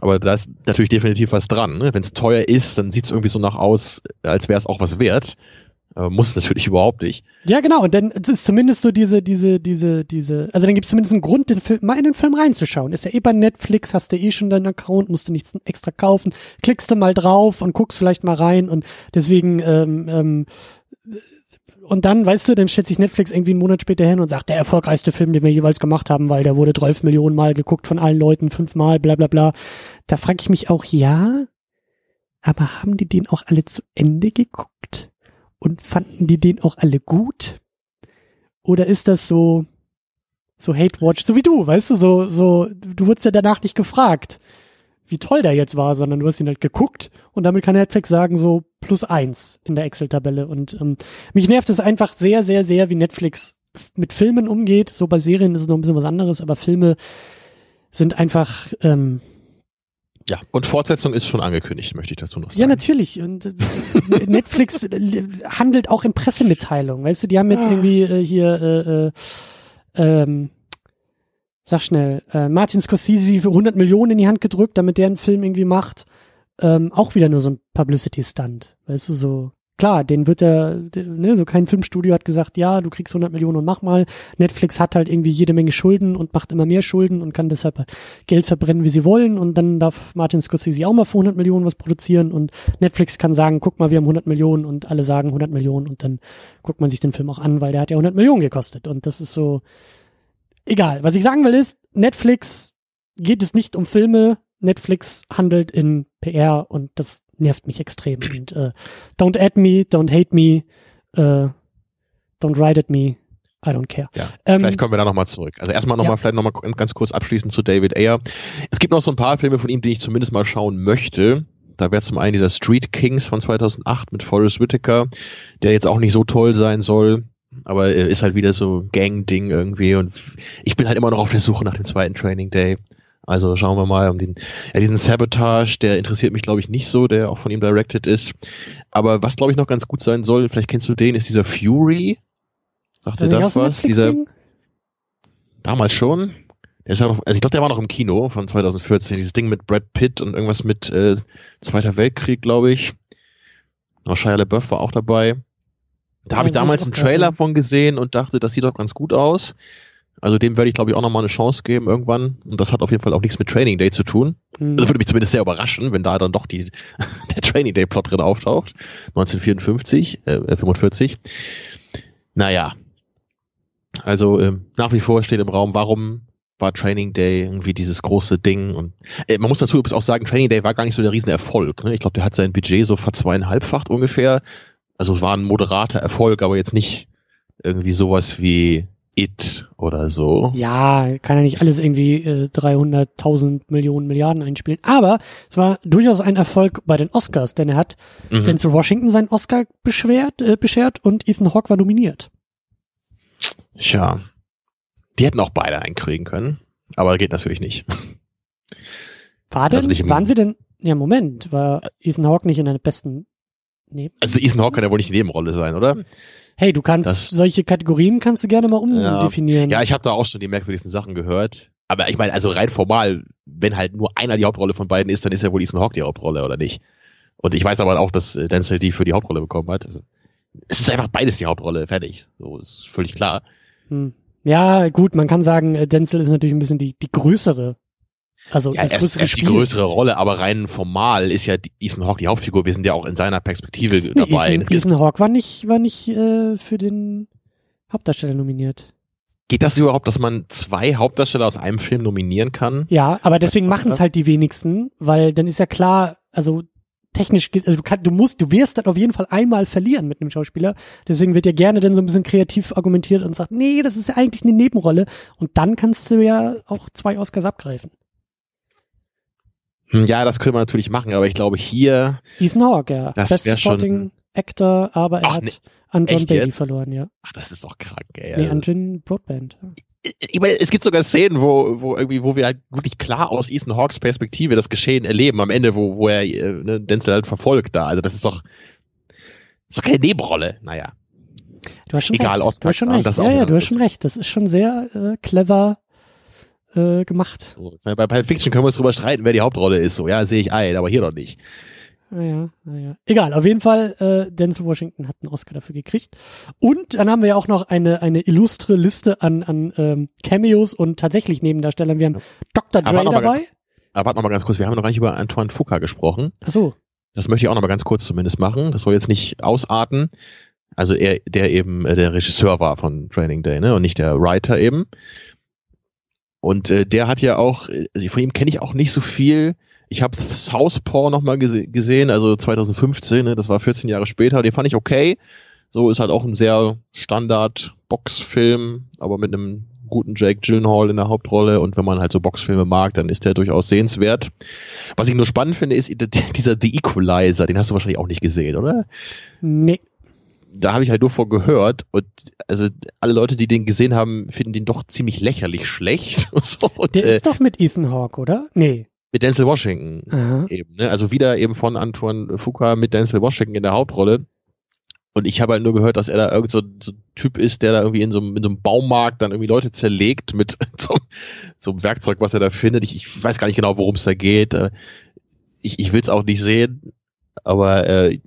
Aber da ist natürlich definitiv was dran. Ne? Wenn es teuer ist, dann sieht es irgendwie so nach aus, als wäre es auch was wert. Aber muss natürlich überhaupt nicht. Ja, genau. Und dann ist zumindest so diese, diese, diese, diese, also dann gibt es zumindest einen Grund, den Film, mal in den Film reinzuschauen. Ist ja eh bei Netflix, hast du eh schon deinen Account, musst du nichts extra kaufen, klickst du mal drauf und guckst vielleicht mal rein und deswegen, ähm, ähm, und dann, weißt du, dann stellt sich Netflix irgendwie einen Monat später hin und sagt, der erfolgreichste Film, den wir jeweils gemacht haben, weil der wurde 12 Millionen Mal geguckt von allen Leuten, fünfmal, bla bla bla. Da frage ich mich auch, ja, aber haben die den auch alle zu Ende geguckt? Und fanden die den auch alle gut? Oder ist das so, so Hate Watch, so wie du, weißt du, so, so, du wurdest ja danach nicht gefragt, wie toll der jetzt war, sondern du hast ihn halt geguckt und damit kann Netflix sagen, so plus eins in der Excel-Tabelle. Und ähm, mich nervt es einfach sehr, sehr, sehr, wie Netflix mit Filmen umgeht. So bei Serien ist es noch ein bisschen was anderes, aber Filme sind einfach, ähm, ja, und Fortsetzung ist schon angekündigt, möchte ich dazu noch sagen. Ja, natürlich. Und äh, Netflix äh, handelt auch in Pressemitteilungen. Weißt du, die haben jetzt ah. irgendwie äh, hier, äh, äh, ähm, sag schnell, äh, Martin Scorsese für 100 Millionen in die Hand gedrückt, damit der einen Film irgendwie macht. Ähm, auch wieder nur so ein Publicity-Stunt. Weißt du, so klar, den wird er, ne, so kein Filmstudio hat gesagt, ja, du kriegst 100 Millionen und mach mal. Netflix hat halt irgendwie jede Menge Schulden und macht immer mehr Schulden und kann deshalb halt Geld verbrennen, wie sie wollen. Und dann darf Martin Scorsese auch mal für 100 Millionen was produzieren und Netflix kann sagen, guck mal, wir haben 100 Millionen und alle sagen 100 Millionen und dann guckt man sich den Film auch an, weil der hat ja 100 Millionen gekostet. Und das ist so, egal. Was ich sagen will ist, Netflix geht es nicht um Filme, Netflix handelt in PR und das nervt mich extrem. Und äh, don't add me, don't hate me, äh, don't write at me. I don't care. Ja, ähm, vielleicht kommen wir da nochmal zurück. Also erstmal nochmal, ja. vielleicht nochmal ganz kurz abschließend zu David Ayer. Es gibt noch so ein paar Filme von ihm, die ich zumindest mal schauen möchte. Da wäre zum einen dieser Street Kings von 2008 mit Forrest Whitaker, der jetzt auch nicht so toll sein soll, aber ist halt wieder so Gang-Ding irgendwie und ich bin halt immer noch auf der Suche nach dem zweiten Training Day. Also schauen wir mal um den, ja, diesen Sabotage, der interessiert mich, glaube ich, nicht so, der auch von ihm directed ist. Aber was, glaube ich, noch ganz gut sein soll, vielleicht kennst du den, ist dieser Fury. Sagt dir das was? Dieser. Damals schon. Der ist ja noch, also ich glaube, der war noch im Kino von 2014. Dieses Ding mit Brad Pitt und irgendwas mit äh, Zweiter Weltkrieg, glaube ich. Auch Shia LaBeouf war auch dabei. Da Ja, habe ich damals einen. Trailer von gesehen und dachte, das sieht doch ganz gut aus. Also dem werde ich, glaube ich, auch nochmal eine Chance geben irgendwann. Und das hat auf jeden Fall auch nichts mit Training Day zu tun. Hm. Das würde mich zumindest sehr überraschen, wenn da dann doch die, der Training Day Plot drin auftaucht. 1954, äh, 45. Naja. Also ähm, nach wie vor steht im Raum, warum war Training Day irgendwie dieses große Ding und äh, man muss dazu übrigens auch sagen, Training Day war gar nicht so der Riesenerfolg. Ne? Ich glaube, der hat sein Budget so verzweieinhalbfacht ungefähr. Also es war ein moderater Erfolg, aber jetzt nicht irgendwie sowas wie It oder so. Ja, kann ja nicht alles irgendwie äh, 300.000 Millionen Milliarden einspielen. Aber es war durchaus ein Erfolg bei den Oscars, denn er hat Mhm. Denzel Washington seinen Oscar beschwert, äh, beschert und Ethan Hawke war nominiert. Tja, die hätten auch beide einkriegen können, aber geht natürlich nicht. War denn, Also nicht waren sie denn, ja Moment, war Ethan Hawke nicht in einer besten, nee. Also Ethan Hawke kann ja wohl nicht die Nebenrolle sein, oder? Hey, du kannst, Das- solche Kategorien kannst du gerne mal Ja. umdefinieren. Ja, ich habe da auch schon die merkwürdigsten Sachen gehört. Aber ich meine, also rein formal, wenn halt nur einer die Hauptrolle von beiden ist, dann ist ja wohl Ethan Hawke die Hauptrolle, oder nicht? Und ich weiß aber auch, dass äh, Denzel die für die Hauptrolle bekommen hat. Also, es ist einfach beides die Hauptrolle, fertig. So ist völlig klar. Hm. ja, gut, man kann sagen, äh, Denzel ist natürlich ein bisschen die, die größere, also Ja, das er ist, größere er ist die größere Rolle, aber rein formal ist ja die- Ethan Hawke die Hauptfigur. Wir sind ja auch in seiner Perspektive Nee, dabei. Ethan, Ethan Hawke war nicht, war nicht äh, für den Hauptdarsteller nominiert. Geht das überhaupt, dass man zwei Hauptdarsteller aus einem Film nominieren kann? Ja, aber deswegen machen es halt die wenigsten, weil dann ist ja klar, also technisch, also du, kann, du musst, du wirst dann auf jeden Fall einmal verlieren mit einem Schauspieler. Deswegen wird ja gerne dann so ein bisschen kreativ argumentiert und sagt, nee, das ist ja eigentlich eine Nebenrolle. Und dann kannst du ja auch zwei Oscars abgreifen. Hm, Ja, das könnte man natürlich machen, aber ich glaube hier, Ethan Hawke, ja. Das Best wär schon- Supporting Actor, aber er Ach, hat nee. an John Bailey jetzt? verloren, ja. ach, das ist doch krank, ey. Nee, Also- an Jim Broadband. ich meine, es gibt sogar Szenen, wo, wo irgendwie, wo wir halt wirklich klar aus Ethan Hawks Perspektive das Geschehen erleben, am Ende, wo, wo er äh, ne, Denzel halt verfolgt da. Also das ist doch, ist doch keine Nebenrolle. Naja. Du hast schon Egal, recht. Oscar, du hast schon recht. das ist Ja, ja, du hast schon recht. Das ist schon sehr äh, clever äh, gemacht. So, bei Pulp Fiction können wir uns drüber streiten, wer die Hauptrolle ist. So, ja, sehe ich ein, aber hier doch nicht. Naja, naja. Egal, auf jeden Fall, äh, Denzel Washington hat einen Oscar dafür gekriegt. Und dann haben wir ja auch noch eine, eine illustre Liste an, an ähm, Cameos und tatsächlich Nebendarstellern. Wir haben Dr. Aber Dre dabei. ganz- Aber warte mal ganz kurz, wir haben noch gar nicht über Antoine Fuqua gesprochen. Ach so. Das möchte ich auch noch mal ganz kurz zumindest machen. Das soll jetzt nicht ausarten. Also er, der eben äh, der Regisseur war von Training Day, ne, und nicht der Writer eben. Und äh, der hat ja auch, äh, von ihm kenne ich auch nicht so viel. Ich habe Southpaw noch mal gese gesehen, also 2015, ne, das war 14 Jahre später. Den fand ich okay. So ist halt auch ein sehr Standard Boxfilm, aber mit einem guten Jake Gyllenhaal in der Hauptrolle. Und wenn man halt so Boxfilme mag, dann ist der durchaus sehenswert. Was ich nur spannend finde, ist dieser The Equalizer. Den hast du wahrscheinlich auch nicht gesehen, oder? Nee. Da habe ich halt nur von gehört und also alle Leute, die den gesehen haben, finden den doch ziemlich lächerlich schlecht. so, und, Der äh, ist doch mit Ethan Hawke, oder? Nee. mit Denzel Washington Aha. eben. Ne? Also wieder eben von Antoine Fuqua mit Denzel Washington in der Hauptrolle. Und ich habe halt nur gehört, dass er da irgend so, so ein Typ ist, der da irgendwie in so, einem- in so einem Baumarkt dann irgendwie Leute zerlegt mit so, so einem Werkzeug, was er da findet. Ich, ich weiß gar nicht genau, worum es da geht. Äh, Ich, ich will es auch nicht sehen, aber äh,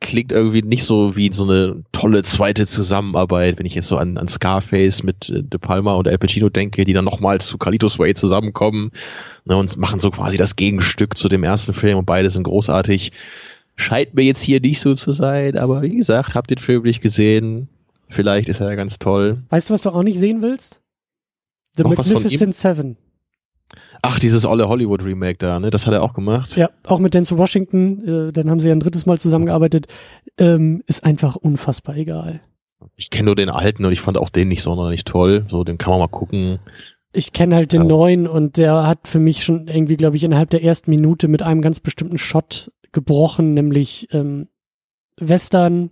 klingt irgendwie nicht so wie so eine tolle zweite Zusammenarbeit, wenn ich jetzt so an, an Scarface mit äh, De Palma und Al Pacino denke, die dann nochmal zu Carlitos Way zusammenkommen ne, und machen so quasi das Gegenstück zu dem ersten Film und beide sind großartig. Scheint mir jetzt hier nicht so zu sein, aber wie gesagt, habt den Film nicht gesehen. Vielleicht ist er ja ganz toll. Weißt du, was du auch nicht sehen willst? The Noch Magnificent Seven. Ach, dieses olle Hollywood Remake da, ne? Das hat er auch gemacht. Ja, auch mit Denzel Washington. Äh, dann haben sie ja ein drittes Mal zusammengearbeitet. Ähm, ist einfach unfassbar egal. Ich kenne nur den alten und ich fand auch den nicht sonderlich toll. So, den kann man mal gucken. Ich kenne halt den Ja. neuen und der hat für mich schon irgendwie, glaube ich, innerhalb der ersten Minute mit einem ganz bestimmten Shot gebrochen, nämlich ähm, Western,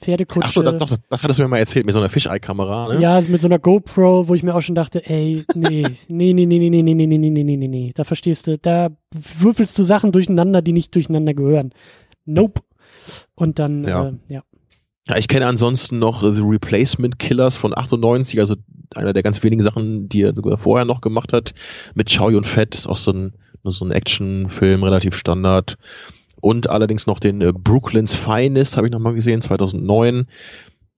Pferdekutsche. Ach so, das, das, das hattest du mir mal erzählt mit so einer Fisheye-Kamera, ne? Ja, mit so einer GoPro, wo ich mir auch schon dachte, ey, nee, nee, nee, nee, nee, nee, nee, nee, nee, nee, nee, nee, nee, da verstehst du, da würfelst du Sachen durcheinander, die nicht durcheinander gehören. Nope. Und dann, Ja. Äh, ja. Ja, ich kenne ansonsten noch äh, The Replacement Killers von 98, also einer der ganz wenigen Sachen, die er sogar vorher noch gemacht hat, mit Chow Yun Fett, auch so ein, so ein Actionfilm, relativ Standard. Und allerdings noch den äh, Brooklyn's Finest, habe ich nochmal gesehen, 2009.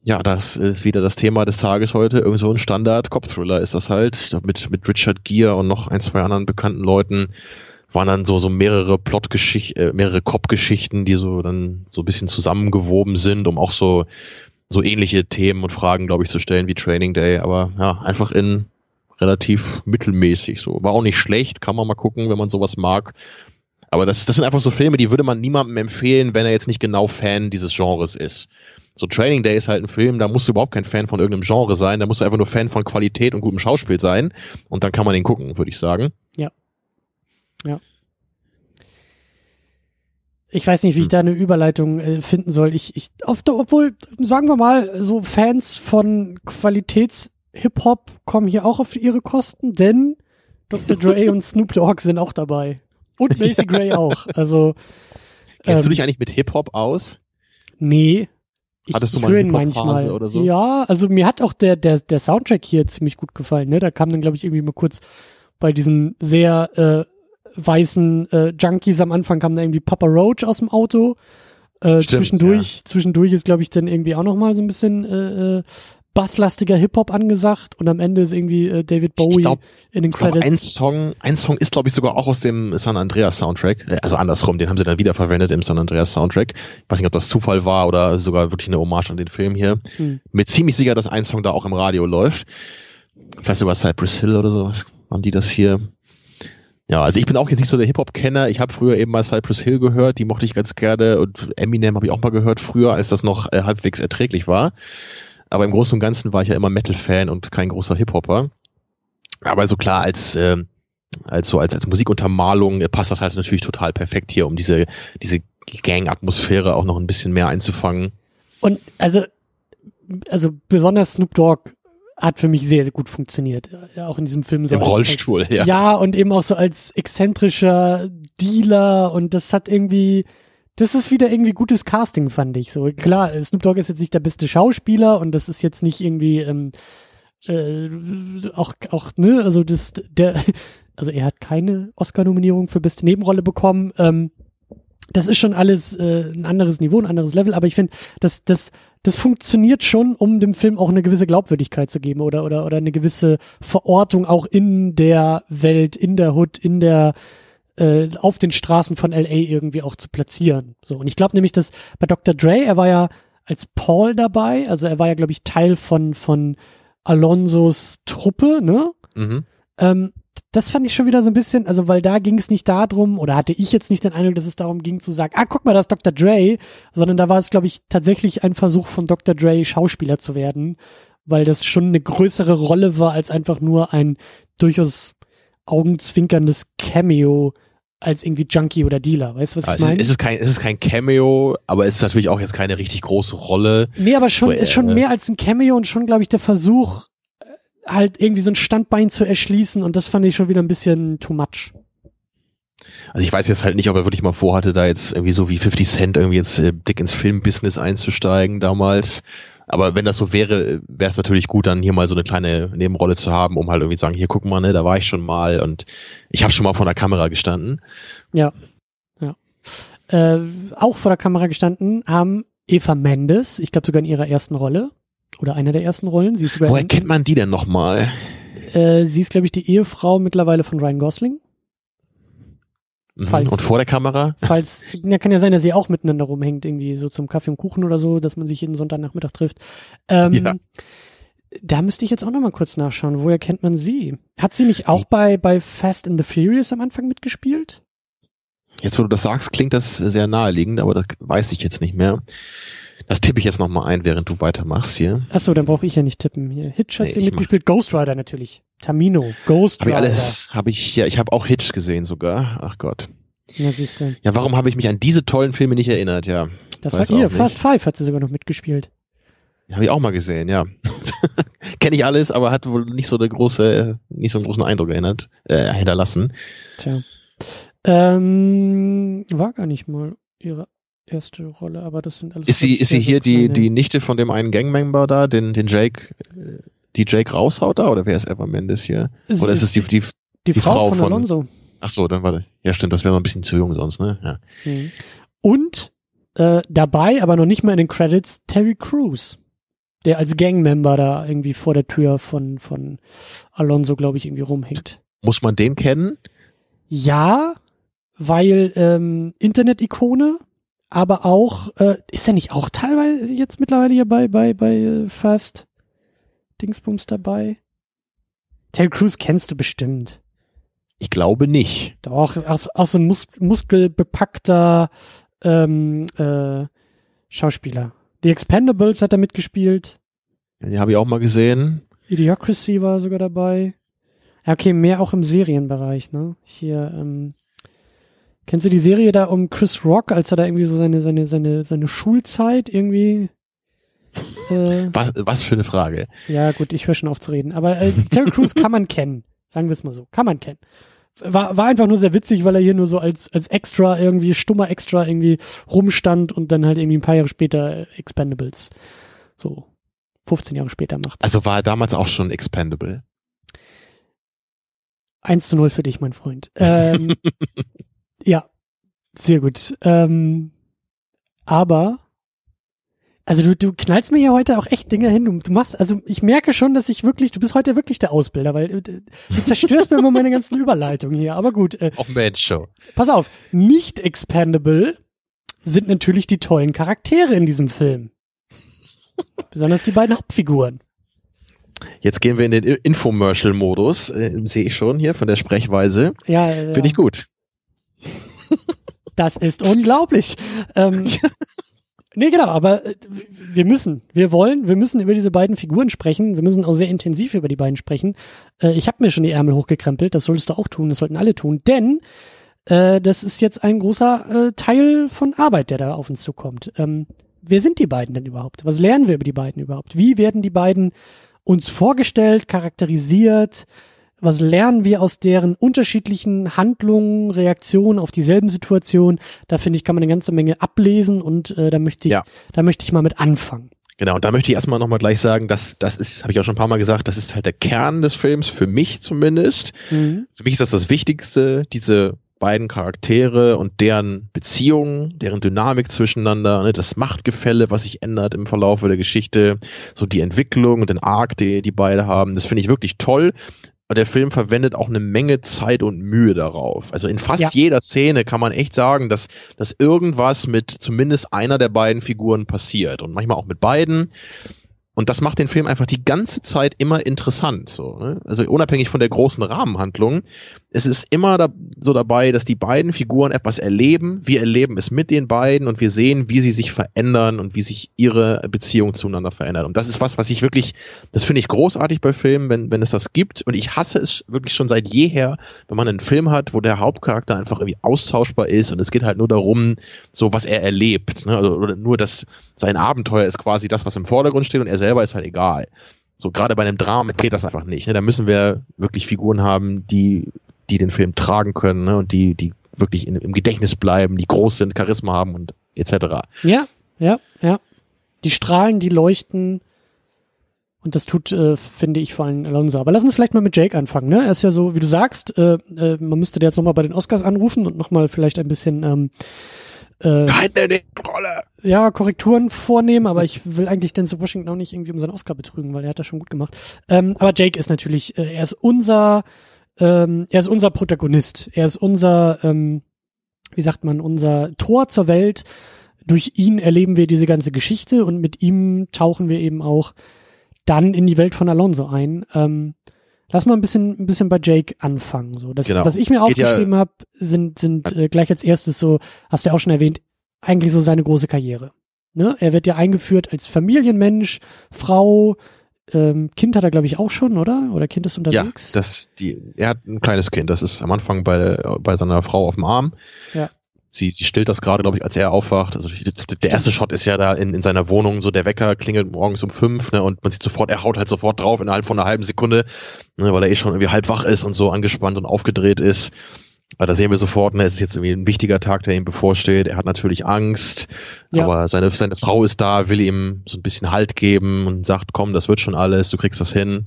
Ja, das ist wieder das Thema des Tages heute. Irgend so ein Standard-Cop-Thriller ist das halt. Mit, mit Richard Gere und noch ein, zwei anderen bekannten Leuten waren dann so, so mehrere Plotgeschichten, äh, mehrere Cop-Geschichten, die so dann so ein bisschen zusammengewoben sind, um auch so, so ähnliche Themen und Fragen, glaube ich, zu stellen wie Training Day. Aber ja, einfach in relativ mittelmäßig so. War auch nicht schlecht, kann man mal gucken, wenn man sowas mag. Aber das, das sind einfach so Filme, die würde man niemandem empfehlen, wenn er jetzt nicht genau Fan dieses Genres ist. So Training Day ist halt ein Film, da musst du überhaupt kein Fan von irgendeinem Genre sein, da musst du einfach nur Fan von Qualität und gutem Schauspiel sein und dann kann man den gucken, würde ich sagen. Ja. Ja. Ich weiß nicht, wie ich hm. da eine Überleitung äh, finden soll. Ich, ich, oft, obwohl, sagen wir mal, so Fans von Qualitäts-Hip-Hop kommen hier auch auf ihre Kosten, denn Dr. Dre und Snoop Dogg sind auch dabei. Und Macy. Gray auch. Also. Kennst ähm, du dich eigentlich mit Hip-Hop aus? Nee, ich, Hattest du mal eine manchmal oder so? Ja, also mir hat auch der, der, der Soundtrack hier ziemlich gut gefallen. Ne? Da kam dann, glaube ich, irgendwie mal kurz bei diesen sehr äh, weißen äh, Junkies am Anfang kam da irgendwie Papa Roach aus dem Auto. Äh, Stimmt, zwischendurch, ja. zwischendurch ist, glaube ich, dann irgendwie auch noch mal so ein bisschen äh, äh basslastiger Hip-Hop angesagt und am Ende ist irgendwie äh, David Bowie glaub, in den Credits. Glaub, ein Song, ein Song ist glaube ich sogar auch aus dem San Andreas Soundtrack, äh, also andersrum, den haben sie dann wiederverwendet im San Andreas Soundtrack. Ich weiß nicht, ob das Zufall war oder sogar wirklich eine Hommage an den Film hier. Hm. Mir ziemlich sicher, dass ein Song da auch im Radio läuft. Vielleicht sogar Cypress Hill oder sowas. Haben die das hier? Ja, also ich bin auch jetzt nicht so der Hip-Hop-Kenner. Ich habe früher eben mal Cypress Hill gehört, die mochte ich ganz gerne und Eminem habe ich auch mal gehört früher, als das noch äh, halbwegs erträglich war. Aber im Großen und Ganzen war ich ja immer Metal-Fan und kein großer Hip-Hopper. Aber so klar, als, äh, als so als, als Musikuntermalung passt das halt natürlich total perfekt hier, um diese, diese Gang-Atmosphäre auch noch ein bisschen mehr einzufangen. Und also, also besonders Snoop Dogg hat für mich sehr, sehr gut funktioniert. Auch in diesem Film so. Im Rollstuhl, als, ja. Ja, und eben auch so als exzentrischer Dealer und das hat irgendwie, das ist wieder irgendwie gutes Casting, fand ich. So klar, Snoop Dogg ist jetzt nicht der beste Schauspieler und das ist jetzt nicht irgendwie ähm, äh, auch auch ne, also das der, also er hat keine Oscar-Nominierung für beste Nebenrolle bekommen. Ähm, das ist schon alles äh, ein anderes Niveau, ein anderes Level, aber ich finde, das das das funktioniert schon, um dem Film auch eine gewisse Glaubwürdigkeit zu geben oder oder oder eine gewisse Verortung auch in der Welt, in der Hood, in der äh, auf den Straßen von LA irgendwie auch zu platzieren. So und ich glaube nämlich, dass bei Dr. Dre, er war ja als Paul dabei, also er war ja glaube ich Teil von von Alonsos Truppe, ne? Mhm. Ähm, das fand ich schon wieder so ein bisschen, also weil da ging es nicht darum, oder hatte ich jetzt nicht den Eindruck, dass es darum ging zu sagen, ah, guck mal, das ist Dr. Dre, sondern da war es, glaube ich, tatsächlich ein Versuch von Dr. Dre, Schauspieler zu werden, weil das schon eine größere Rolle war als einfach nur ein durchaus augenzwinkerndes Cameo als irgendwie Junkie oder Dealer. Weißt du, was also ich meine? Es ist, kein, es ist kein Cameo, aber es ist natürlich auch jetzt keine richtig große Rolle. Nee, aber schon, ist schon mehr als ein Cameo und schon, glaube ich, der Versuch, äh, halt irgendwie so ein Standbein zu erschließen und das fand ich schon wieder ein bisschen too much. Also ich weiß jetzt halt nicht, ob er wirklich mal vorhatte, da jetzt irgendwie so wie 50 Cent irgendwie jetzt äh, dick ins Filmbusiness einzusteigen damals. Aber wenn das so wäre, wäre es natürlich gut, dann hier mal so eine kleine Nebenrolle zu haben, um halt irgendwie zu sagen, hier guck mal, ne, da war ich schon mal und ich habe schon mal vor der Kamera gestanden. Ja, ja. Äh, auch vor der Kamera gestanden haben Eva Mendes, ich glaube sogar in ihrer ersten Rolle oder einer der ersten Rollen. Sie ist sogar Woher kennt man die denn nochmal? Äh, sie ist, glaube ich, die Ehefrau mittlerweile von Ryan Gosling. Mhm. Falls, und vor der Kamera? Falls, ja, kann ja sein, dass sie auch miteinander rumhängt, irgendwie so zum Kaffee und Kuchen oder so, dass man sich jeden Sonntagnachmittag trifft. Ähm, ja. Da müsste ich jetzt auch nochmal kurz nachschauen. Woher kennt man sie? Hat sie nicht auch bei, bei Fast and the Furious am Anfang mitgespielt? Jetzt, wo du das sagst, klingt das sehr naheliegend, aber das weiß ich jetzt nicht mehr. Das tippe ich jetzt nochmal ein, während du weitermachst hier. Achso, dann brauche ich ja nicht tippen. Hier. Hitch hat nee, sie mitgespielt. Ghost Rider natürlich. Tamino. Ghost Rider. Habe ich alles, habe ich, ja, ich habe auch Hitch gesehen sogar. Ach Gott. Ja, siehst du. Ja, warum habe ich mich an diese tollen Filme nicht erinnert, ja. Das Weiß war ihr. Fast Five hat sie sogar noch mitgespielt. Habe ich auch mal gesehen, ja. Kenne ich alles, aber hat wohl nicht so eine große, nicht so einen großen Eindruck erinnert, äh, hinterlassen. Tja. Ähm, war gar nicht mal ihre erste Rolle, aber das sind alles. Ist sie, ist sie hier die, die Nichte von dem einen Gangmember da, den, den Jake? Die Jake raushaut da oder wer ist Eva Mendes hier? Sie oder ist es die, die, die, die Frau, Frau von, von- Alonso. ach so, dann warte. Ja, stimmt, das wäre noch ein bisschen zu jung sonst, ne? Ja. Mhm. Und äh, dabei, aber noch nicht mal in den Credits, Terry Crews, der als Gangmember da irgendwie vor der Tür von, von Alonso, glaube ich, irgendwie rumhängt. Muss man den kennen? Ja, weil ähm, Internet-Ikone, aber auch, äh, ist er nicht auch teilweise jetzt mittlerweile hier bei, bei, bei äh, Fast Dingsbums dabei? Terry Crews kennst du bestimmt. Ich glaube nicht. Doch, auch, auch so ein mus muskelbepackter ähm, äh, Schauspieler. The Expendables hat er mitgespielt. Den habe ich auch mal gesehen. Idiocracy war sogar dabei. Ja, okay, mehr auch im Serienbereich, ne? Hier, ähm, kennst du die Serie da um Chris Rock, als er da irgendwie so seine, seine, seine, seine Schulzeit irgendwie äh, Was, was für eine Frage. ja, gut, ich höre schon auf zu reden. Aber äh, Terry Crews kann man kennen. Sagen wir es mal so. Kann man kennen. War, war einfach nur sehr witzig, weil er hier nur so als, als Extra irgendwie, stummer Extra irgendwie rumstand und dann halt irgendwie ein paar Jahre später äh, Expendables so 15 Jahre später macht. Also war er damals auch schon expendable. 1 zu 0 für dich, mein Freund. Ähm, ja, sehr gut. Ähm, aber, also du, du knallst mir ja heute auch echt Dinge hin. Du, du machst, also ich merke schon, dass ich wirklich, du bist heute wirklich der Ausbilder, weil äh, du zerstörst mir immer meine ganzen Überleitungen hier. Aber gut, äh, Auch Mensch schon. pass auf, nicht expandable sind natürlich die tollen Charaktere in diesem Film. Besonders die beiden Hauptfiguren. Jetzt gehen wir in den Infomercial-Modus, äh, sehe ich schon hier von der Sprechweise. Ja, äh, Finde ich gut. Das ist unglaublich. Ähm, nee, genau, aber äh, wir müssen, wir wollen, wir müssen über diese beiden Figuren sprechen. Wir müssen auch sehr intensiv über die beiden sprechen. Äh, ich habe mir schon die Ärmel hochgekrempelt, das solltest du auch tun, das sollten alle tun, denn äh, das ist jetzt ein großer äh, Teil von Arbeit, der da auf uns zukommt. Ähm, wer sind die beiden denn überhaupt? Was lernen wir über die beiden überhaupt? Wie werden die beiden uns vorgestellt, charakterisiert? Was lernen wir aus deren unterschiedlichen Handlungen, Reaktionen auf dieselben Situationen? Da finde ich, kann man eine ganze Menge ablesen und äh, da möchte ich, Ja. da möchte ich mal mit anfangen. Genau, und da möchte ich erstmal nochmal gleich sagen, dass das ist, habe ich auch schon ein paar Mal gesagt, das ist halt der Kern des Films, für mich zumindest. Mhm. Für mich ist das das Wichtigste, diese beiden Charaktere und deren Beziehungen, deren Dynamik zwischeneinander, ne, das Machtgefälle, was sich ändert im Verlauf der Geschichte, so die Entwicklung und den Arc, die die beide haben, das finde ich wirklich toll. Und der Film verwendet auch eine Menge Zeit und Mühe darauf. Also in fast Ja. jeder Szene kann man echt sagen, dass, dass irgendwas mit zumindest einer der beiden Figuren passiert. Und manchmal auch mit beiden. Und das macht den Film einfach die ganze Zeit immer interessant. So, ne? Also unabhängig von der großen Rahmenhandlung. Es ist immer da, so dabei, dass die beiden Figuren etwas erleben. Wir erleben es mit den beiden und wir sehen, wie sie sich verändern und wie sich ihre Beziehung zueinander verändert. Und das ist was, was ich wirklich, das finde ich großartig bei Filmen, wenn, wenn es das gibt. Und ich hasse es wirklich schon seit jeher, wenn man einen Film hat, wo der Hauptcharakter einfach irgendwie austauschbar ist und es geht halt nur darum, so was er erlebt. Ne? Also, oder nur, dass sein Abenteuer ist quasi das, was im Vordergrund steht und er selber ist halt egal. So gerade bei einem Drama geht das einfach nicht. Ne? Da müssen wir wirklich Figuren haben, die, die den Film tragen können ne? und die, die wirklich in, im Gedächtnis bleiben, die groß sind, Charisma haben und etc. Ja, ja, ja. Die strahlen, die leuchten. Und das tut, äh, finde ich, vor allem Alonso. Aber lass uns vielleicht mal mit Jake anfangen. Ne? Er ist ja so, wie du sagst, äh, äh, man müsste dir jetzt nochmal bei den Oscars anrufen und nochmal vielleicht ein bisschen ähm, äh, Keine Nebenrolle! Ja, Korrekturen vornehmen, aber ich will eigentlich Denzel Washington auch nicht irgendwie um seinen Oscar betrügen, weil er hat das schon gut gemacht. Ähm, aber Jake ist natürlich, äh, er ist unser, ähm, er ist unser Protagonist. Er ist unser, ähm, wie sagt man, unser Tor zur Welt. Durch ihn erleben wir diese ganze Geschichte und mit ihm tauchen wir eben auch dann in die Welt von Alonso ein. Ähm, lass mal ein bisschen, ein bisschen bei Jake anfangen. So, das, Genau. was ich mir Geht ja- aufgeschrieben habe, sind, sind äh, gleich als erstes so, hast du ja auch schon erwähnt, eigentlich so seine große Karriere. Ne? Er wird ja eingeführt als Familienmensch, Frau, ähm, Kind hat er glaube ich auch schon, oder? Oder Kind ist Ja, unterwegs? das, die, er hat ein kleines Kind, das ist am Anfang bei, bei seiner Frau auf dem Arm. Ja. Sie, sie stillt das gerade, glaube ich, als er aufwacht. Also der erste Shot ist ja da in, in seiner Wohnung, so der Wecker klingelt morgens um fünf, ne, und man sieht sofort, er haut halt sofort drauf innerhalb von einer halben Sekunde, ne, weil er eh schon irgendwie halb wach ist und so angespannt und aufgedreht ist. Aber da sehen wir sofort, ne, es ist jetzt irgendwie ein wichtiger Tag, der ihm bevorsteht. Er hat natürlich Angst, ja. aber seine, seine Frau ist da, will ihm so ein bisschen Halt geben und sagt, komm, das wird schon alles, du kriegst das hin.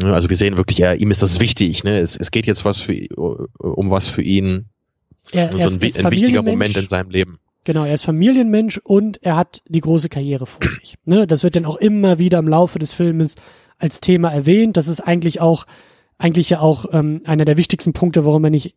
Also wir sehen wirklich, er, ihm ist das wichtig. Ne? Es, es geht jetzt was für, um was für ihn. Er, so ein, ein wichtiger Moment in seinem Leben. Genau, er ist Familienmensch und er hat die große Karriere vor sich. Ne? Das wird dann auch immer wieder im Laufe des Filmes als Thema erwähnt. Das ist eigentlich auch eigentlich ja auch ähm, einer der wichtigsten Punkte, warum er nicht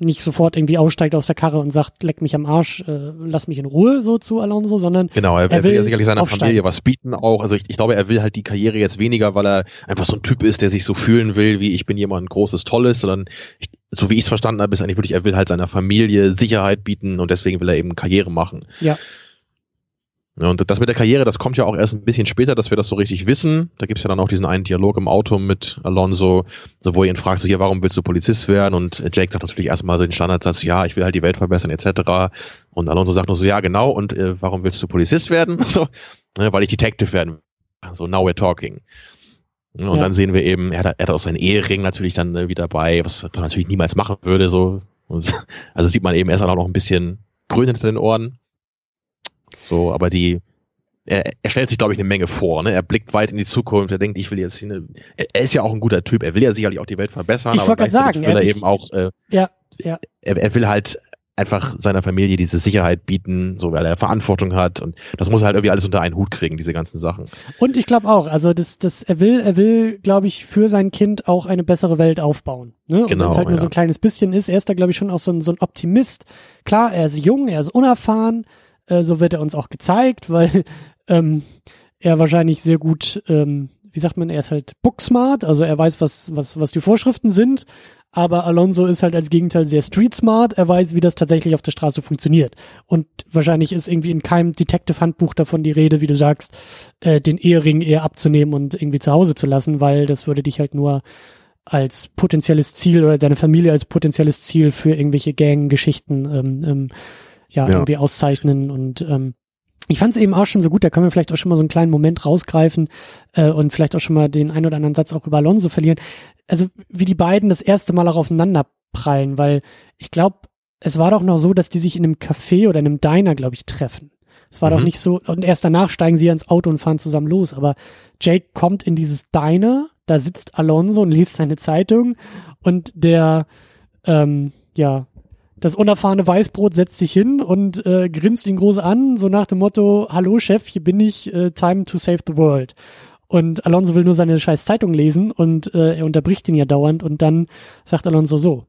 nicht sofort irgendwie aussteigt aus der Karre und sagt, leck mich am Arsch, äh, lass mich in Ruhe so zu Alonso, sondern genau, er, er will, ja sicherlich seiner aufsteigen. Familie was bieten auch. Also ich, ich glaube, er will halt die Karriere jetzt weniger, weil er einfach so ein Typ ist, der sich so fühlen will, wie ich bin jemand Großes, Tolles, sondern ich, so wie ich es verstanden habe, ist eigentlich wirklich, er will halt seiner Familie Sicherheit bieten und deswegen will er eben Karriere machen. Ja. Und das mit der Karriere, das kommt ja auch erst ein bisschen später, dass wir das so richtig wissen. Da gibt's ja dann auch diesen einen Dialog im Auto mit Alonso, so wo er ihn fragt, so hier, warum willst du Polizist werden? Und Jake sagt natürlich erstmal so den Standardsatz, ja, ich will halt die Welt verbessern, etc. Und Alonso sagt nur so, ja, genau, und äh, warum willst du Polizist werden? So, ne, weil ich Detective werden will. So, now we're talking. Und ja. dann sehen wir eben, er hat, er hat auch seinen Ehering natürlich dann äh, wieder dabei, was er natürlich niemals machen würde. So. Also sieht man eben, er ist auch noch ein bisschen grün hinter den Ohren. So, aber die, er, er stellt sich, glaube ich, eine Menge vor. Ne? Er blickt weit in die Zukunft. Er denkt, ich will jetzt, eine, er, er ist ja auch ein guter Typ. Er will ja sicherlich auch die Welt verbessern. Ich wollte gerade sagen, will er, er eben auch, äh, ja, ja. Er, er will halt einfach seiner Familie diese Sicherheit bieten, so weil er Verantwortung hat und das muss er halt irgendwie alles unter einen Hut kriegen, diese ganzen Sachen. Und ich glaube auch, also das, das, er will, er will, glaube ich, für sein Kind auch eine bessere Welt aufbauen. Ne? Und genau, wenn es halt ja. nur so ein kleines bisschen ist, er ist da, glaube ich, schon auch so ein, so ein Optimist. Klar, er ist jung, er ist unerfahren, äh, so wird er uns auch gezeigt, weil ähm, er wahrscheinlich sehr gut, ähm, wie sagt man, er ist halt booksmart, also er weiß, was, was, was die Vorschriften sind, aber Alonso ist halt als Gegenteil sehr street smart, er weiß, wie das tatsächlich auf der Straße funktioniert. Und wahrscheinlich ist irgendwie in keinem Detective-Handbuch davon die Rede, wie du sagst, äh, den Ehering eher abzunehmen und irgendwie zu Hause zu lassen, weil das würde dich halt nur als potenzielles Ziel oder deine Familie als potenzielles Ziel für irgendwelche Gang-Geschichten ähm, ähm, ja, ja, irgendwie auszeichnen und ähm, ich fand es eben auch schon so gut, da können wir vielleicht auch schon mal so einen kleinen Moment rausgreifen äh, und vielleicht auch schon mal den ein oder anderen Satz auch über Alonso verlieren. Also wie die beiden das erste Mal auch aufeinander prallen, weil ich glaube, es war doch noch so, dass die sich in einem Café oder in einem Diner, glaube ich, treffen. Es war mhm. doch nicht so, und erst danach steigen sie ja ins Auto und fahren zusammen los. Aber Jake kommt in dieses Diner, da sitzt Alonso und liest seine Zeitung und der, ähm, ja, das unerfahrene Weißbrot setzt sich hin und äh, grinst ihn groß an, so nach dem Motto, hallo Chef, hier bin ich, äh, time to save the world. Und Alonso will nur seine scheiß Zeitung lesen und äh, er unterbricht ihn ja dauernd und dann sagt Alonso so,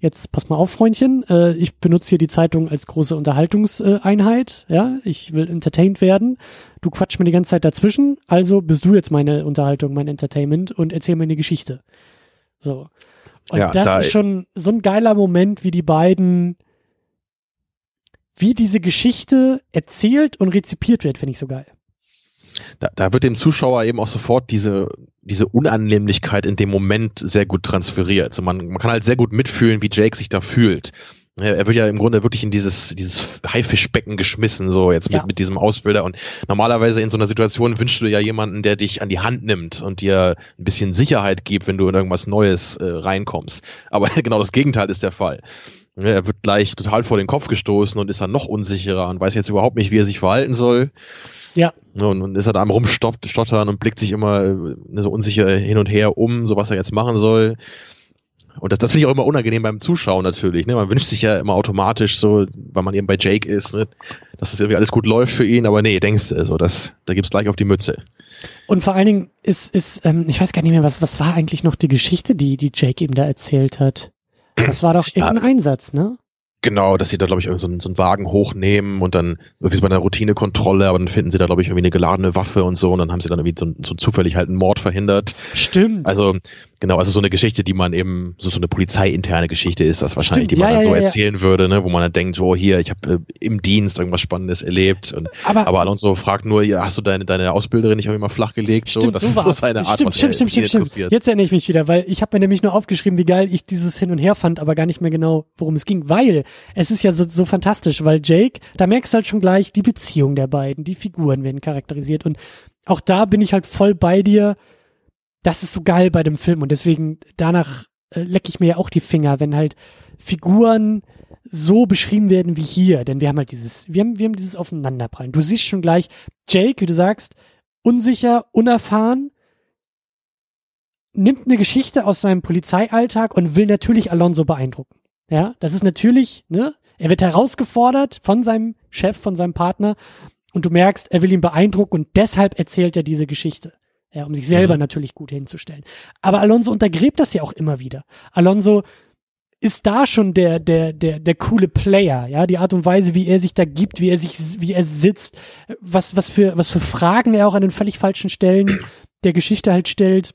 jetzt pass mal auf, Freundchen, äh, ich benutze hier die Zeitung als große Unterhaltungseinheit, ja, ich will entertained werden, du quatsch mir die ganze Zeit dazwischen, also bist du jetzt meine Unterhaltung, mein Entertainment und erzähl mir eine Geschichte. So. Und ja, das da ist schon so ein geiler Moment, wie die beiden, wie diese Geschichte erzählt und rezipiert wird, finde ich so geil. Da, da wird dem Zuschauer eben auch sofort diese, diese Unannehmlichkeit in dem Moment sehr gut transferiert. Also man, man kann halt sehr gut mitfühlen, wie Jake sich da fühlt. Er wird ja im Grunde wirklich in dieses, dieses Haifischbecken geschmissen, so jetzt mit, ja. mit diesem Ausbilder. Und normalerweise in so einer Situation wünschst du ja jemanden, der dich an die Hand nimmt und dir ein bisschen Sicherheit gibt, wenn du in irgendwas Neues äh, reinkommst. Aber genau das Gegenteil ist der Fall. Er wird gleich total vor den Kopf gestoßen und ist dann noch unsicherer und weiß jetzt überhaupt nicht, wie er sich verhalten soll. Ja. Und, und ist er da am rumstottern und blickt sich immer äh, so unsicher hin und her um, so was er jetzt machen soll. Und das, das finde ich auch immer unangenehm beim Zuschauen natürlich. Ne? Man wünscht sich ja immer automatisch so, weil man eben bei Jake ist, ne? dass das irgendwie alles gut läuft für ihn, aber nee, denkst du, so, das, da gibt's gleich auf die Mütze. Und vor allen Dingen ist, ist ähm, ich weiß gar nicht mehr, was, was war eigentlich noch die Geschichte, die, die Jake ihm da erzählt hat? Das war doch irgendein ja. Einsatz, ne? Genau, dass sie da, glaube ich, so einen, so einen Wagen hochnehmen und dann irgendwie so bei einer Routinekontrolle, aber dann finden sie da, glaube ich, irgendwie eine geladene Waffe und so und dann haben sie dann irgendwie so, so zufällig halt einen Mord verhindert. Stimmt. Also, genau, also so eine Geschichte, die man eben, so, so eine polizeiinterne Geschichte ist das wahrscheinlich, Stimmt, die man ja, dann ja, so ja, erzählen würde, ne, wo man dann denkt, oh hier, ich habe äh, im Dienst irgendwas Spannendes erlebt. Und, aber, aber Alonso fragt nur, ja, hast du deine, deine Ausbilderin nicht mal flach gelegt? Stimmt, so, das so ist so seine Art, stimmt, was stimmt, stimmt, stimmt, stimmt. Jetzt erinnere ich mich wieder, weil ich habe mir nämlich nur aufgeschrieben, wie geil ich dieses Hin und Her fand, aber gar nicht mehr genau, worum es ging, weil es ist ja so, so fantastisch, weil Jake, da merkst du halt schon gleich die Beziehung der beiden, die Figuren werden charakterisiert und auch da bin ich halt voll bei dir. Das ist so geil bei dem Film und deswegen danach äh, lecke ich mir ja auch die Finger, wenn halt Figuren so beschrieben werden wie hier, denn wir haben halt dieses, wir haben, wir haben dieses Aufeinanderprallen. Du siehst schon gleich, Jake, wie du sagst, unsicher, unerfahren, nimmt eine Geschichte aus seinem Polizeialltag und will natürlich Alonso beeindrucken. Ja, das ist natürlich, ne? Er wird herausgefordert von seinem Chef, von seinem Partner und du merkst, er will ihn beeindrucken und deshalb erzählt er diese Geschichte. Ja, um sich selber mhm. natürlich gut hinzustellen. Aber Alonso untergräbt das ja auch immer wieder. Alonso ist da schon der, der, der, der coole Player, ja, die Art und Weise, wie er sich da gibt, wie er sich, wie er sitzt, was, was für, was für Fragen er auch an den völlig falschen Stellen der Geschichte halt stellt.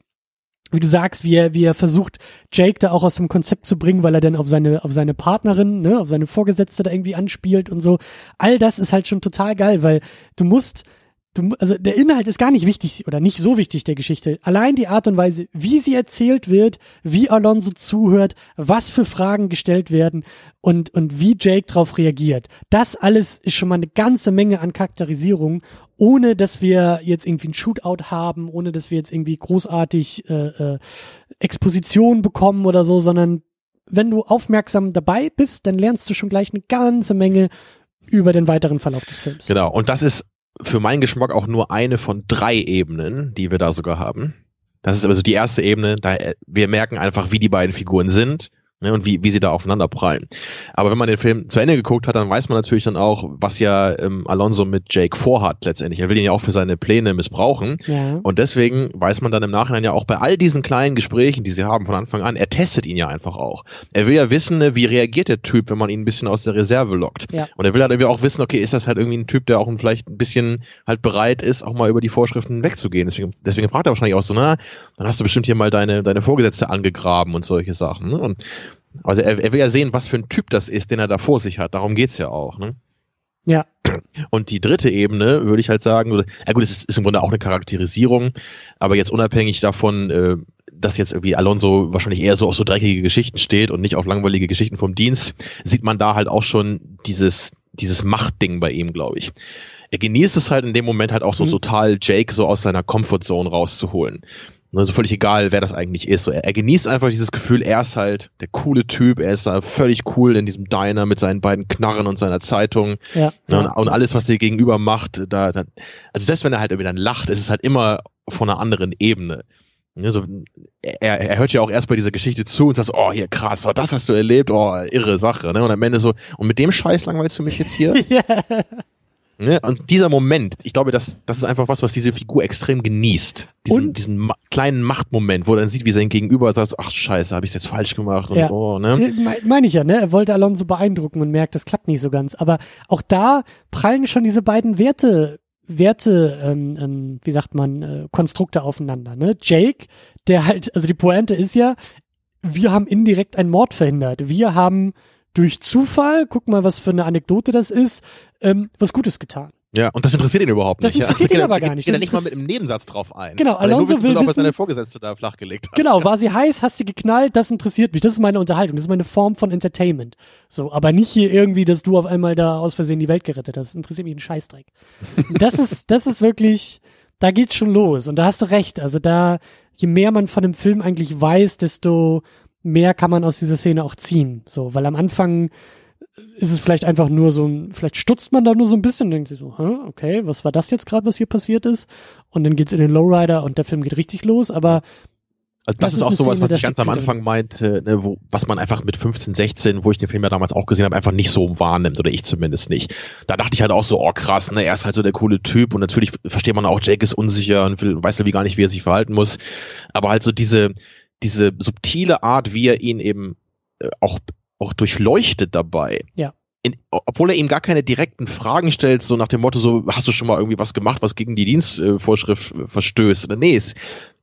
Wie du sagst, wie er, wie er versucht, Jake da auch aus dem Konzept zu bringen, weil er dann auf seine, auf seine Partnerin, ne, auf seine Vorgesetzte da irgendwie anspielt und so. All das ist halt schon total geil, weil du musst, du, also der Inhalt ist gar nicht wichtig oder nicht so wichtig der Geschichte. Allein die Art und Weise, wie sie erzählt wird, wie Alonso zuhört, was für Fragen gestellt werden und, und wie Jake darauf reagiert. Das alles ist schon mal eine ganze Menge an Charakterisierung, ohne dass wir jetzt irgendwie ein Shootout haben, ohne dass wir jetzt irgendwie großartig äh, äh, Exposition bekommen oder so, sondern wenn du aufmerksam dabei bist, dann lernst du schon gleich eine ganze Menge über den weiteren Verlauf des Films. Genau, und das ist für meinen Geschmack auch nur eine von drei Ebenen, die wir da sogar haben. Das ist also die erste Ebene, da wir merken einfach, wie die beiden Figuren sind ne, und wie, wie sie da aufeinander prallen. Aber wenn man den Film zu Ende geguckt hat, dann weiß man natürlich dann auch, was ja ähm, Alonso mit Jake vorhat letztendlich. Er will ihn ja auch für seine Pläne missbrauchen. Ja. Und deswegen weiß man dann im Nachhinein ja auch bei all diesen kleinen Gesprächen, die sie haben von Anfang an, er testet ihn ja einfach auch. Er will ja wissen, ne, wie reagiert der Typ, wenn man ihn ein bisschen aus der Reserve lockt. Ja. Und er will halt irgendwie auch wissen, okay, ist das halt irgendwie ein Typ, der auch vielleicht ein bisschen halt bereit ist, auch mal über die Vorschriften wegzugehen. Deswegen, deswegen fragt er wahrscheinlich auch so, na, dann hast du bestimmt hier mal deine, deine Vorgesetzte angegraben und solche Sachen. Ne? Und also er, er will ja sehen, was für ein Typ das ist, den er da vor sich hat. Darum geht's ja auch. Ne? Ja. Und die dritte Ebene würde ich halt sagen, ja gut, es ist, ist, im Grunde auch eine Charakterisierung, aber jetzt unabhängig davon, äh, dass jetzt irgendwie Alonso wahrscheinlich eher so auf so dreckige Geschichten steht und nicht auf langweilige Geschichten vom Dienst, sieht man da halt auch schon dieses, dieses Machtding bei ihm, glaube ich. Er genießt es halt in dem Moment halt auch so mhm. total Jake so aus seiner Comfortzone rauszuholen. Also völlig egal, wer das eigentlich ist. So, er, er, genießt einfach dieses Gefühl, er ist halt der coole Typ, er ist da völlig cool in diesem Diner mit seinen beiden Knarren und seiner Zeitung. Ja, ne, und, und, alles, was er gegenüber macht, da, da, also selbst wenn er halt irgendwie dann lacht, ist es halt immer von einer anderen Ebene. Ne, so, er, er hört ja auch erst bei dieser Geschichte zu und sagt, oh, hier krass, oh, das hast du erlebt, oh, irre Sache. Ne? Und am Ende so, und mit dem Scheiß langweilst du mich jetzt hier? ja. Ne? Und dieser Moment, ich glaube, das, das ist einfach was, was diese Figur extrem genießt. Diesen, diesen ma kleinen Machtmoment, wo er dann sieht, wie sein Gegenüber sagt, ach scheiße, habe ich jetzt falsch gemacht und ja. oh, ne? Me Meine ich ja, ne? Er wollte Alonso beeindrucken und merkt, das klappt nicht so ganz. Aber auch da prallen schon diese beiden Werte, Werte, ähm, ähm, wie sagt man, äh, Konstrukte aufeinander. Ne? Jake, der halt, also die Pointe ist ja, wir haben indirekt einen Mord verhindert. Wir haben durch Zufall, guck mal, was für eine Anekdote das ist, ähm, was Gutes getan. Ja, und das interessiert ihn überhaupt nicht. Das interessiert ja. ihn aber gar nicht. Geht er nicht mal mit einem Nebensatz drauf ein. Genau, Alonso will wissen, ob seine Vorgesetzte da flachgelegt hat. Genau, war sie heiß, hast sie geknallt, das interessiert mich. Das ist meine Unterhaltung, das ist meine Form von Entertainment. So, aber nicht hier irgendwie, dass du auf einmal da aus Versehen die Welt gerettet hast. Das interessiert mich ein Scheißdreck. das ist, das ist wirklich, da geht's schon los. Und da hast du recht. Also da, je mehr man von dem Film eigentlich weiß, desto mehr kann man aus dieser Szene auch ziehen. So, weil am Anfang ist es vielleicht einfach nur so ein, vielleicht stutzt man da nur so ein bisschen und denkt sich so, Hä, okay, was war das jetzt gerade, was hier passiert ist? Und dann geht's in den Lowrider und der Film geht richtig los, aber also das, das ist auch sowas, Szene, was ich ganz am Anfang meinte, ne, wo, was man einfach mit 15, 16, wo ich den Film ja damals auch gesehen habe, einfach nicht so wahrnimmt, oder ich zumindest nicht. Da dachte ich halt auch so, oh krass, ne, er ist halt so der coole Typ und natürlich versteht man auch, Jake ist unsicher und will, weiß ja wie gar nicht, wie er sich verhalten muss. Aber halt so diese, diese subtile Art, wie er ihn eben äh, auch auch durchleuchtet dabei. Ja. In, obwohl er ihm gar keine direkten Fragen stellt, so nach dem Motto, so, hast du schon mal irgendwie was gemacht, was gegen die Dienstvorschrift verstößt? Nee, es,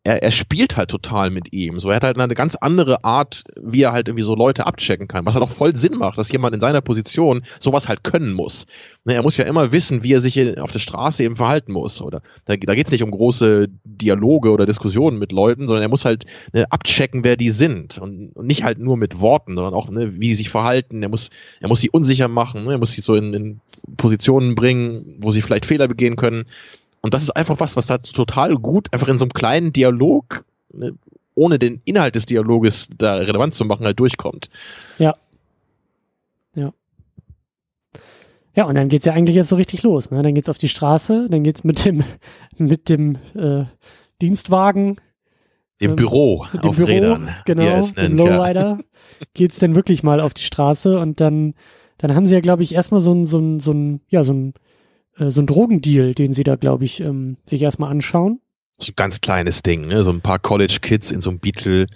er, er spielt halt total mit ihm. So, er hat halt eine ganz andere Art, wie er halt irgendwie so Leute abchecken kann, was halt auch voll Sinn macht, dass jemand in seiner Position sowas halt können muss. Ne, er muss ja immer wissen, wie er sich auf der Straße eben verhalten muss. Oder da, da geht es nicht um große Dialoge oder Diskussionen mit Leuten, sondern er muss halt ne, abchecken, wer die sind. Und, und, nicht halt nur mit Worten, sondern auch, ne, wie sie sich verhalten. Er muss, er muss sie unsicher machen, ne, er muss sie so in, in Positionen bringen, wo sie vielleicht Fehler begehen können. Und das ist einfach was, was da total gut, einfach in so einem kleinen Dialog, ne, ohne den Inhalt des Dialoges da relevant zu machen, halt durchkommt. Ja. Ja. Ja, und dann geht's ja eigentlich jetzt so richtig los. Ne? Dann geht's auf die Straße, dann geht's mit dem, mit dem äh, Dienstwagen. Dem ähm, Büro dem auf Büro, Rädern. genau, es dem nennt, ja. Lowrider, geht's dann wirklich mal auf die Straße und dann, dann haben sie ja, glaube ich, erstmal so ein, so ein, so ein, ja, so ein, äh, so ein Drogendeal, den sie da, glaube ich, ähm, sich erstmal anschauen. So ein ganz kleines Ding, ne? So ein paar College-Kids in so einem Beetle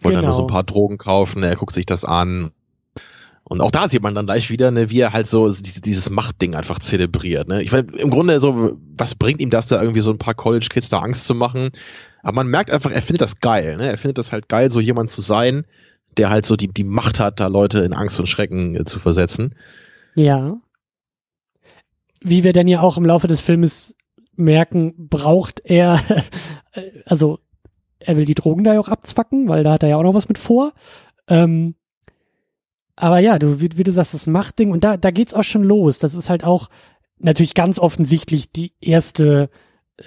wollen dann nur so ein Genau. paar Drogen kaufen, er guckt sich das an. Und auch da sieht man dann gleich wieder, ne, wie er halt so dieses, dieses Machtding einfach zelebriert. Ne? Ich meine, im Grunde so, was bringt ihm das da irgendwie so ein paar College-Kids da Angst zu machen? Aber man merkt einfach, er findet das geil. Ne? Er findet das halt geil, so jemand zu sein, der halt so die, die Macht hat, da Leute in Angst und Schrecken äh, zu versetzen. Ja. Wie wir dann ja auch im Laufe des Filmes merken, braucht er, also er will die Drogen da ja auch abzwacken, weil da hat er ja auch noch was mit vor. Ähm, aber ja, du, wie, wie du sagst, das Machtding und da, da geht's auch schon los. Das ist halt auch natürlich ganz offensichtlich die erste,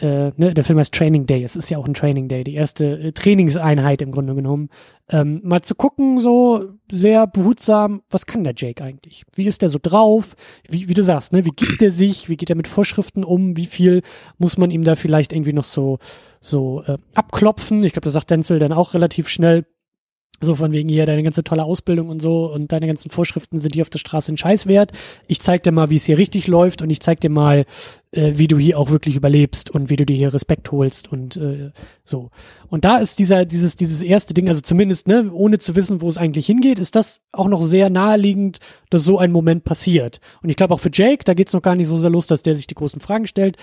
äh, ne, der Film heißt Training Day. Es ist ja auch ein Training Day, die erste äh, Trainingseinheit im Grunde genommen. Ähm, mal zu gucken, so sehr behutsam, was kann der Jake eigentlich? Wie ist der so drauf? Wie, wie du sagst, ne, wie gibt er sich? Wie geht er mit Vorschriften um? Wie viel muss man ihm da vielleicht irgendwie noch so, so äh, abklopfen? Ich glaube, das sagt Denzel dann auch relativ schnell. So von wegen hier deine ganze tolle Ausbildung und so und deine ganzen Vorschriften sind hier auf der Straße ein Scheiß wert. Ich zeig dir mal, wie es hier richtig läuft und ich zeig dir mal, äh, wie du hier auch wirklich überlebst und wie du dir hier Respekt holst und äh, so. Und da ist dieser dieses dieses erste Ding, also zumindest ne, ohne zu wissen, wo es eigentlich hingeht, ist das auch noch sehr naheliegend, dass so ein Moment passiert. Und ich glaube auch für Jake, da geht's noch gar nicht so sehr los, dass der sich die großen Fragen stellt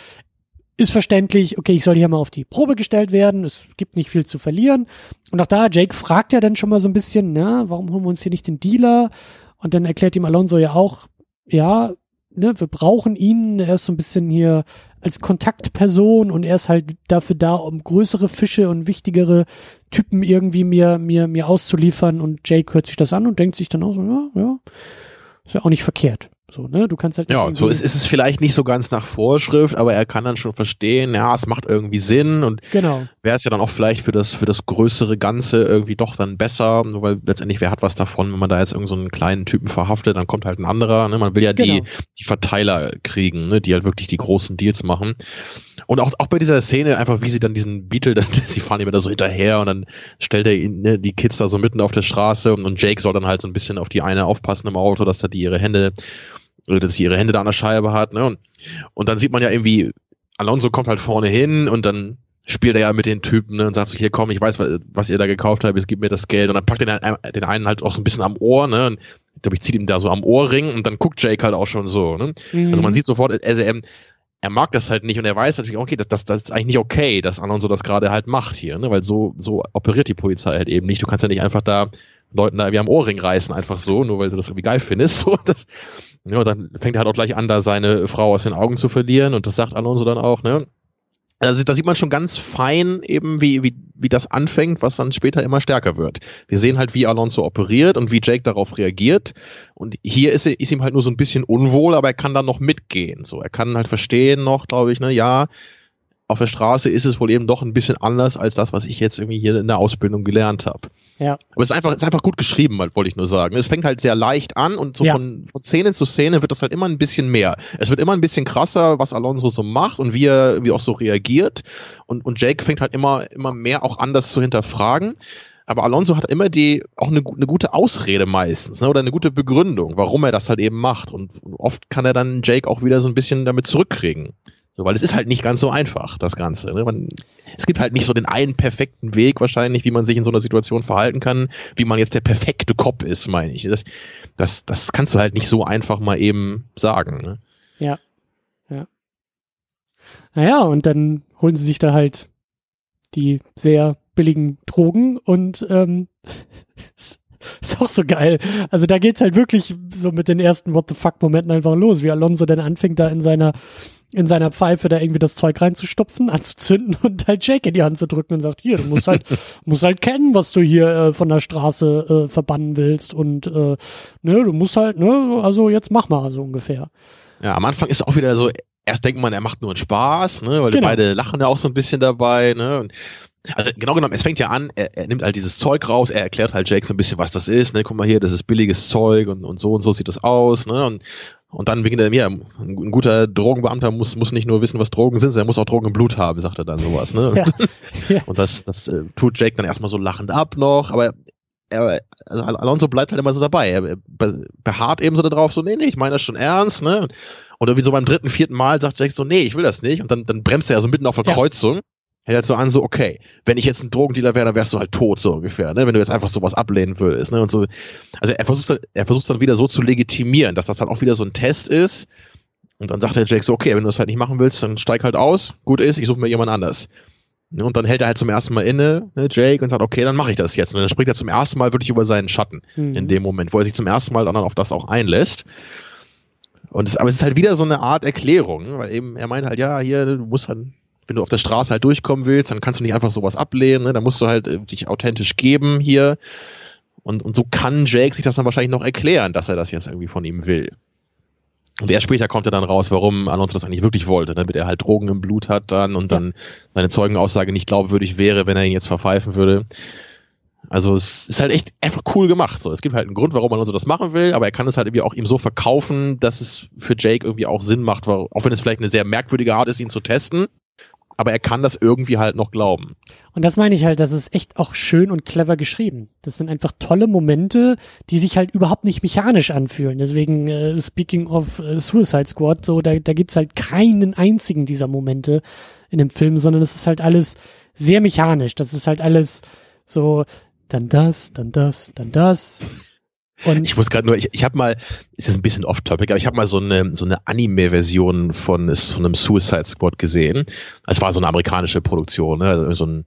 ist verständlich, okay, ich soll hier mal auf die Probe gestellt werden, es gibt nicht viel zu verlieren. Und auch da, Jake fragt ja dann schon mal so ein bisschen, na, warum holen wir uns hier nicht den Dealer? Und dann erklärt ihm Alonso ja auch, ja, ne, wir brauchen ihn, er ist so ein bisschen hier als Kontaktperson und er ist halt dafür da, um größere Fische und wichtigere Typen irgendwie mir, mir, mir auszuliefern. Und Jake hört sich das an und denkt sich dann auch so, ja, ja, ist ja auch nicht verkehrt. So, ne? Du kannst halt Ja, so ist, ist es vielleicht nicht so ganz nach Vorschrift, aber er kann dann schon verstehen, ja, es macht irgendwie Sinn und Genau. wäre es ja dann auch vielleicht für das, für das größere Ganze irgendwie doch dann besser, nur weil letztendlich wer hat was davon, wenn man da jetzt irgendeinen so einen kleinen Typen verhaftet, dann kommt halt ein anderer, ne? Man will ja die, Genau. die Verteiler kriegen, ne? die halt wirklich die großen Deals machen. Und auch, auch bei dieser Szene, einfach wie sie dann diesen Beetle, dann, sie fahren immer da so hinterher und dann stellt er ihn, ne, die Kids da so mitten auf der Straße und, und Jake soll dann halt so ein bisschen auf die eine aufpassen im Auto, dass da die ihre Hände, dass sie ihre Hände da an der Scheibe hat, ne? Und, und dann sieht man ja irgendwie, Alonso kommt halt vorne hin und dann spielt er ja mit den Typen ne, und sagt so, hier komm, ich weiß, was, was ihr da gekauft habt, jetzt gib mir das Geld. Und dann packt er den, den einen halt auch so ein bisschen am Ohr, ne? Und ich glaube, ich zieht ihm da so am Ohrring und dann guckt Jake halt auch schon so, ne? Also man Mhm. sieht sofort, also er, er mag das halt nicht und er weiß natürlich, okay, das, das, das ist eigentlich nicht okay, dass Alonso das gerade halt macht hier, ne? Weil so, so operiert die Polizei halt eben nicht. Du kannst ja nicht einfach da Leuten da irgendwie am Ohrring reißen, einfach so, nur weil du das irgendwie geil findest. So, das, ja, dann fängt er halt auch gleich an, da seine Frau aus den Augen zu verlieren und das sagt Alonso dann auch, ne? Also da sieht man schon ganz fein eben, wie, wie, wie das anfängt, was dann später immer stärker wird. Wir sehen halt, wie Alonso operiert und wie Jake darauf reagiert. Und hier ist, ist ihm halt nur so ein bisschen unwohl, aber er kann dann noch mitgehen. So, er kann halt verstehen noch, glaube ich, ne, ja, auf der Straße ist es wohl eben doch ein bisschen anders als das, was ich jetzt irgendwie hier in der Ausbildung gelernt habe. Ja. Aber es ist einfach, es ist einfach gut geschrieben, halt, wollte ich nur sagen. Es fängt halt sehr leicht an und so Ja. von, von Szene zu Szene wird das halt immer ein bisschen mehr. Es wird immer ein bisschen krasser, was Alonso so macht und wie er, wie auch so reagiert. Und, und Jake fängt halt immer, immer mehr auch anders zu hinterfragen. Aber Alonso hat immer die, auch eine, eine gute Ausrede meistens, ne, oder eine gute Begründung, warum er das halt eben macht. Und oft kann er dann Jake auch wieder so ein bisschen damit zurückkriegen. So, weil es ist halt nicht ganz so einfach, das Ganze. Ne? Man, es gibt halt nicht so den einen perfekten Weg wahrscheinlich, wie man sich in so einer Situation verhalten kann, wie man jetzt der perfekte Cop ist, meine ich. Das, das, das kannst du halt nicht so einfach mal eben sagen. Ne? Naja, und dann holen sie sich da halt die sehr billigen Drogen und ähm, ist auch so geil. Also da geht's halt wirklich so mit den ersten What the fuck Momenten einfach los, wie Alonso dann anfängt da in seiner in seiner Pfeife da irgendwie das Zeug reinzustopfen, anzuzünden und halt Jake in die Hand zu drücken und sagt, hier, du musst halt, musst halt kennen, was du hier äh, von der Straße äh, verbannen willst und äh, ne, du musst halt, ne, also jetzt mach mal so ungefähr. Ja, am Anfang ist auch wieder so, erst denkt man, er macht nur einen Spaß, ne, weil die Genau. beide lachen ja auch so ein bisschen dabei, ne, und Also genau genommen, es fängt ja an, er, er nimmt halt dieses Zeug raus, er erklärt halt Jake so ein bisschen, was das ist, ne, guck mal hier, das ist billiges Zeug und, und so und so sieht das aus, ne, und, und dann beginnt er, ja, ein, ein guter Drogenbeamter muss, muss nicht nur wissen, was Drogen sind, er muss auch Drogen im Blut haben, sagt er dann sowas, ne. Ja. Und das, das äh, tut Jake dann erstmal so lachend ab noch, aber er, also Alonso bleibt halt immer so dabei, er beharrt eben so darauf, so, nee, nee, ich meine das schon ernst, ne, und irgendwie so beim dritten, vierten Mal sagt Jake so, nee, ich will das nicht, und dann, dann bremst er ja so mitten auf der ja. Kreuzung, hält halt so an, so, okay, wenn ich jetzt ein Drogendealer wäre, dann wärst du halt tot, so ungefähr, ne? Wenn du jetzt einfach sowas ablehnen würdest, ne? Und so. Also er versucht dann, er versucht dann wieder so zu legitimieren, dass das dann auch wieder so ein Test ist. Und dann sagt der Jack so, okay, wenn du das halt nicht machen willst, dann steig halt aus, gut ist, ich suche mir jemand anders. Ne? Und dann hält er halt zum ersten Mal inne, ne, Jake, und sagt, okay, dann mache ich das jetzt. Und dann springt er zum ersten Mal wirklich über seinen Schatten mhm. in dem Moment, wo er sich zum ersten Mal dann auf das auch einlässt. Und es, aber es ist halt wieder so eine Art Erklärung, weil eben er meint halt, ja, hier, du musst halt wenn du auf der Straße halt durchkommen willst, dann kannst du nicht einfach sowas ablehnen, ne? dann musst du halt äh, dich authentisch geben hier. Und, und so kann Jake sich das dann wahrscheinlich noch erklären, dass er das jetzt irgendwie von ihm will. Und erst später kommt er dann raus, warum Alonso das eigentlich wirklich wollte, damit er halt Drogen im Blut hat dann und dann seine Zeugenaussage nicht glaubwürdig wäre, wenn er ihn jetzt verpfeifen würde. Also es ist halt echt einfach cool gemacht. So, es gibt halt einen Grund, warum Alonso das machen will, aber er kann es halt irgendwie auch ihm so verkaufen, dass es für Jake irgendwie auch Sinn macht, auch wenn es vielleicht eine sehr merkwürdige Art ist, ihn zu testen aber er kann das irgendwie halt noch glauben. Und das meine ich halt, das ist echt auch schön und clever geschrieben. Das sind einfach tolle Momente, die sich halt überhaupt nicht mechanisch anfühlen. Deswegen, äh, speaking of äh, Suicide Squad, so, da, da gibt's halt keinen einzigen dieser Momente in dem Film, sondern es ist halt alles sehr mechanisch. Das ist halt alles so, dann das, dann das, dann das. Und ich muss gerade nur, ich, ich habe mal, ist jetzt ein bisschen off-topic, aber ich habe mal so eine so eine Anime-Version von, von einem Suicide Squad gesehen. Es war so eine amerikanische Produktion, ne? so ein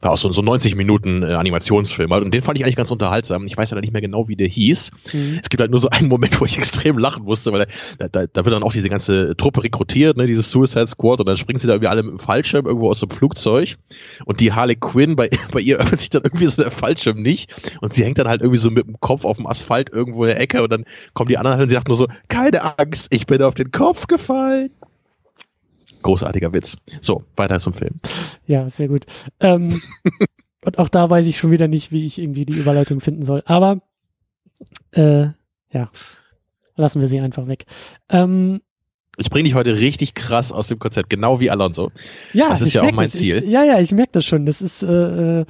war auch so, so 90 Minuten äh, Animationsfilm. Und den fand ich eigentlich ganz unterhaltsam. Ich weiß ja nicht mehr genau, wie der hieß. Mhm. Es gibt halt nur so einen Moment, wo ich extrem lachen musste, weil da, da, da wird dann auch diese ganze Truppe rekrutiert, ne, dieses Suicide Squad, und dann springen sie da irgendwie alle mit dem Fallschirm irgendwo aus dem Flugzeug. Und die Harley Quinn, bei, bei ihr öffnet sich dann irgendwie so der Fallschirm nicht. Und sie hängt dann halt irgendwie so mit dem Kopf auf dem Asphalt irgendwo in der Ecke. Und dann kommen die anderen halt und sie sagt nur so, keine Angst, ich bin auf den Kopf gefallen. Großartiger Witz. So, weiter zum Film. Ja, sehr gut. Ähm, und auch da weiß ich schon wieder nicht, wie ich irgendwie die Überleitung finden soll. Aber äh, ja, lassen wir sie einfach weg. Ähm, ich bringe dich heute richtig krass aus dem Konzept, genau wie Alonso. Ja, das ist ja auch mein das. Ziel. Ich, ja, ja, ich merke das schon. Das ist, äh, äh,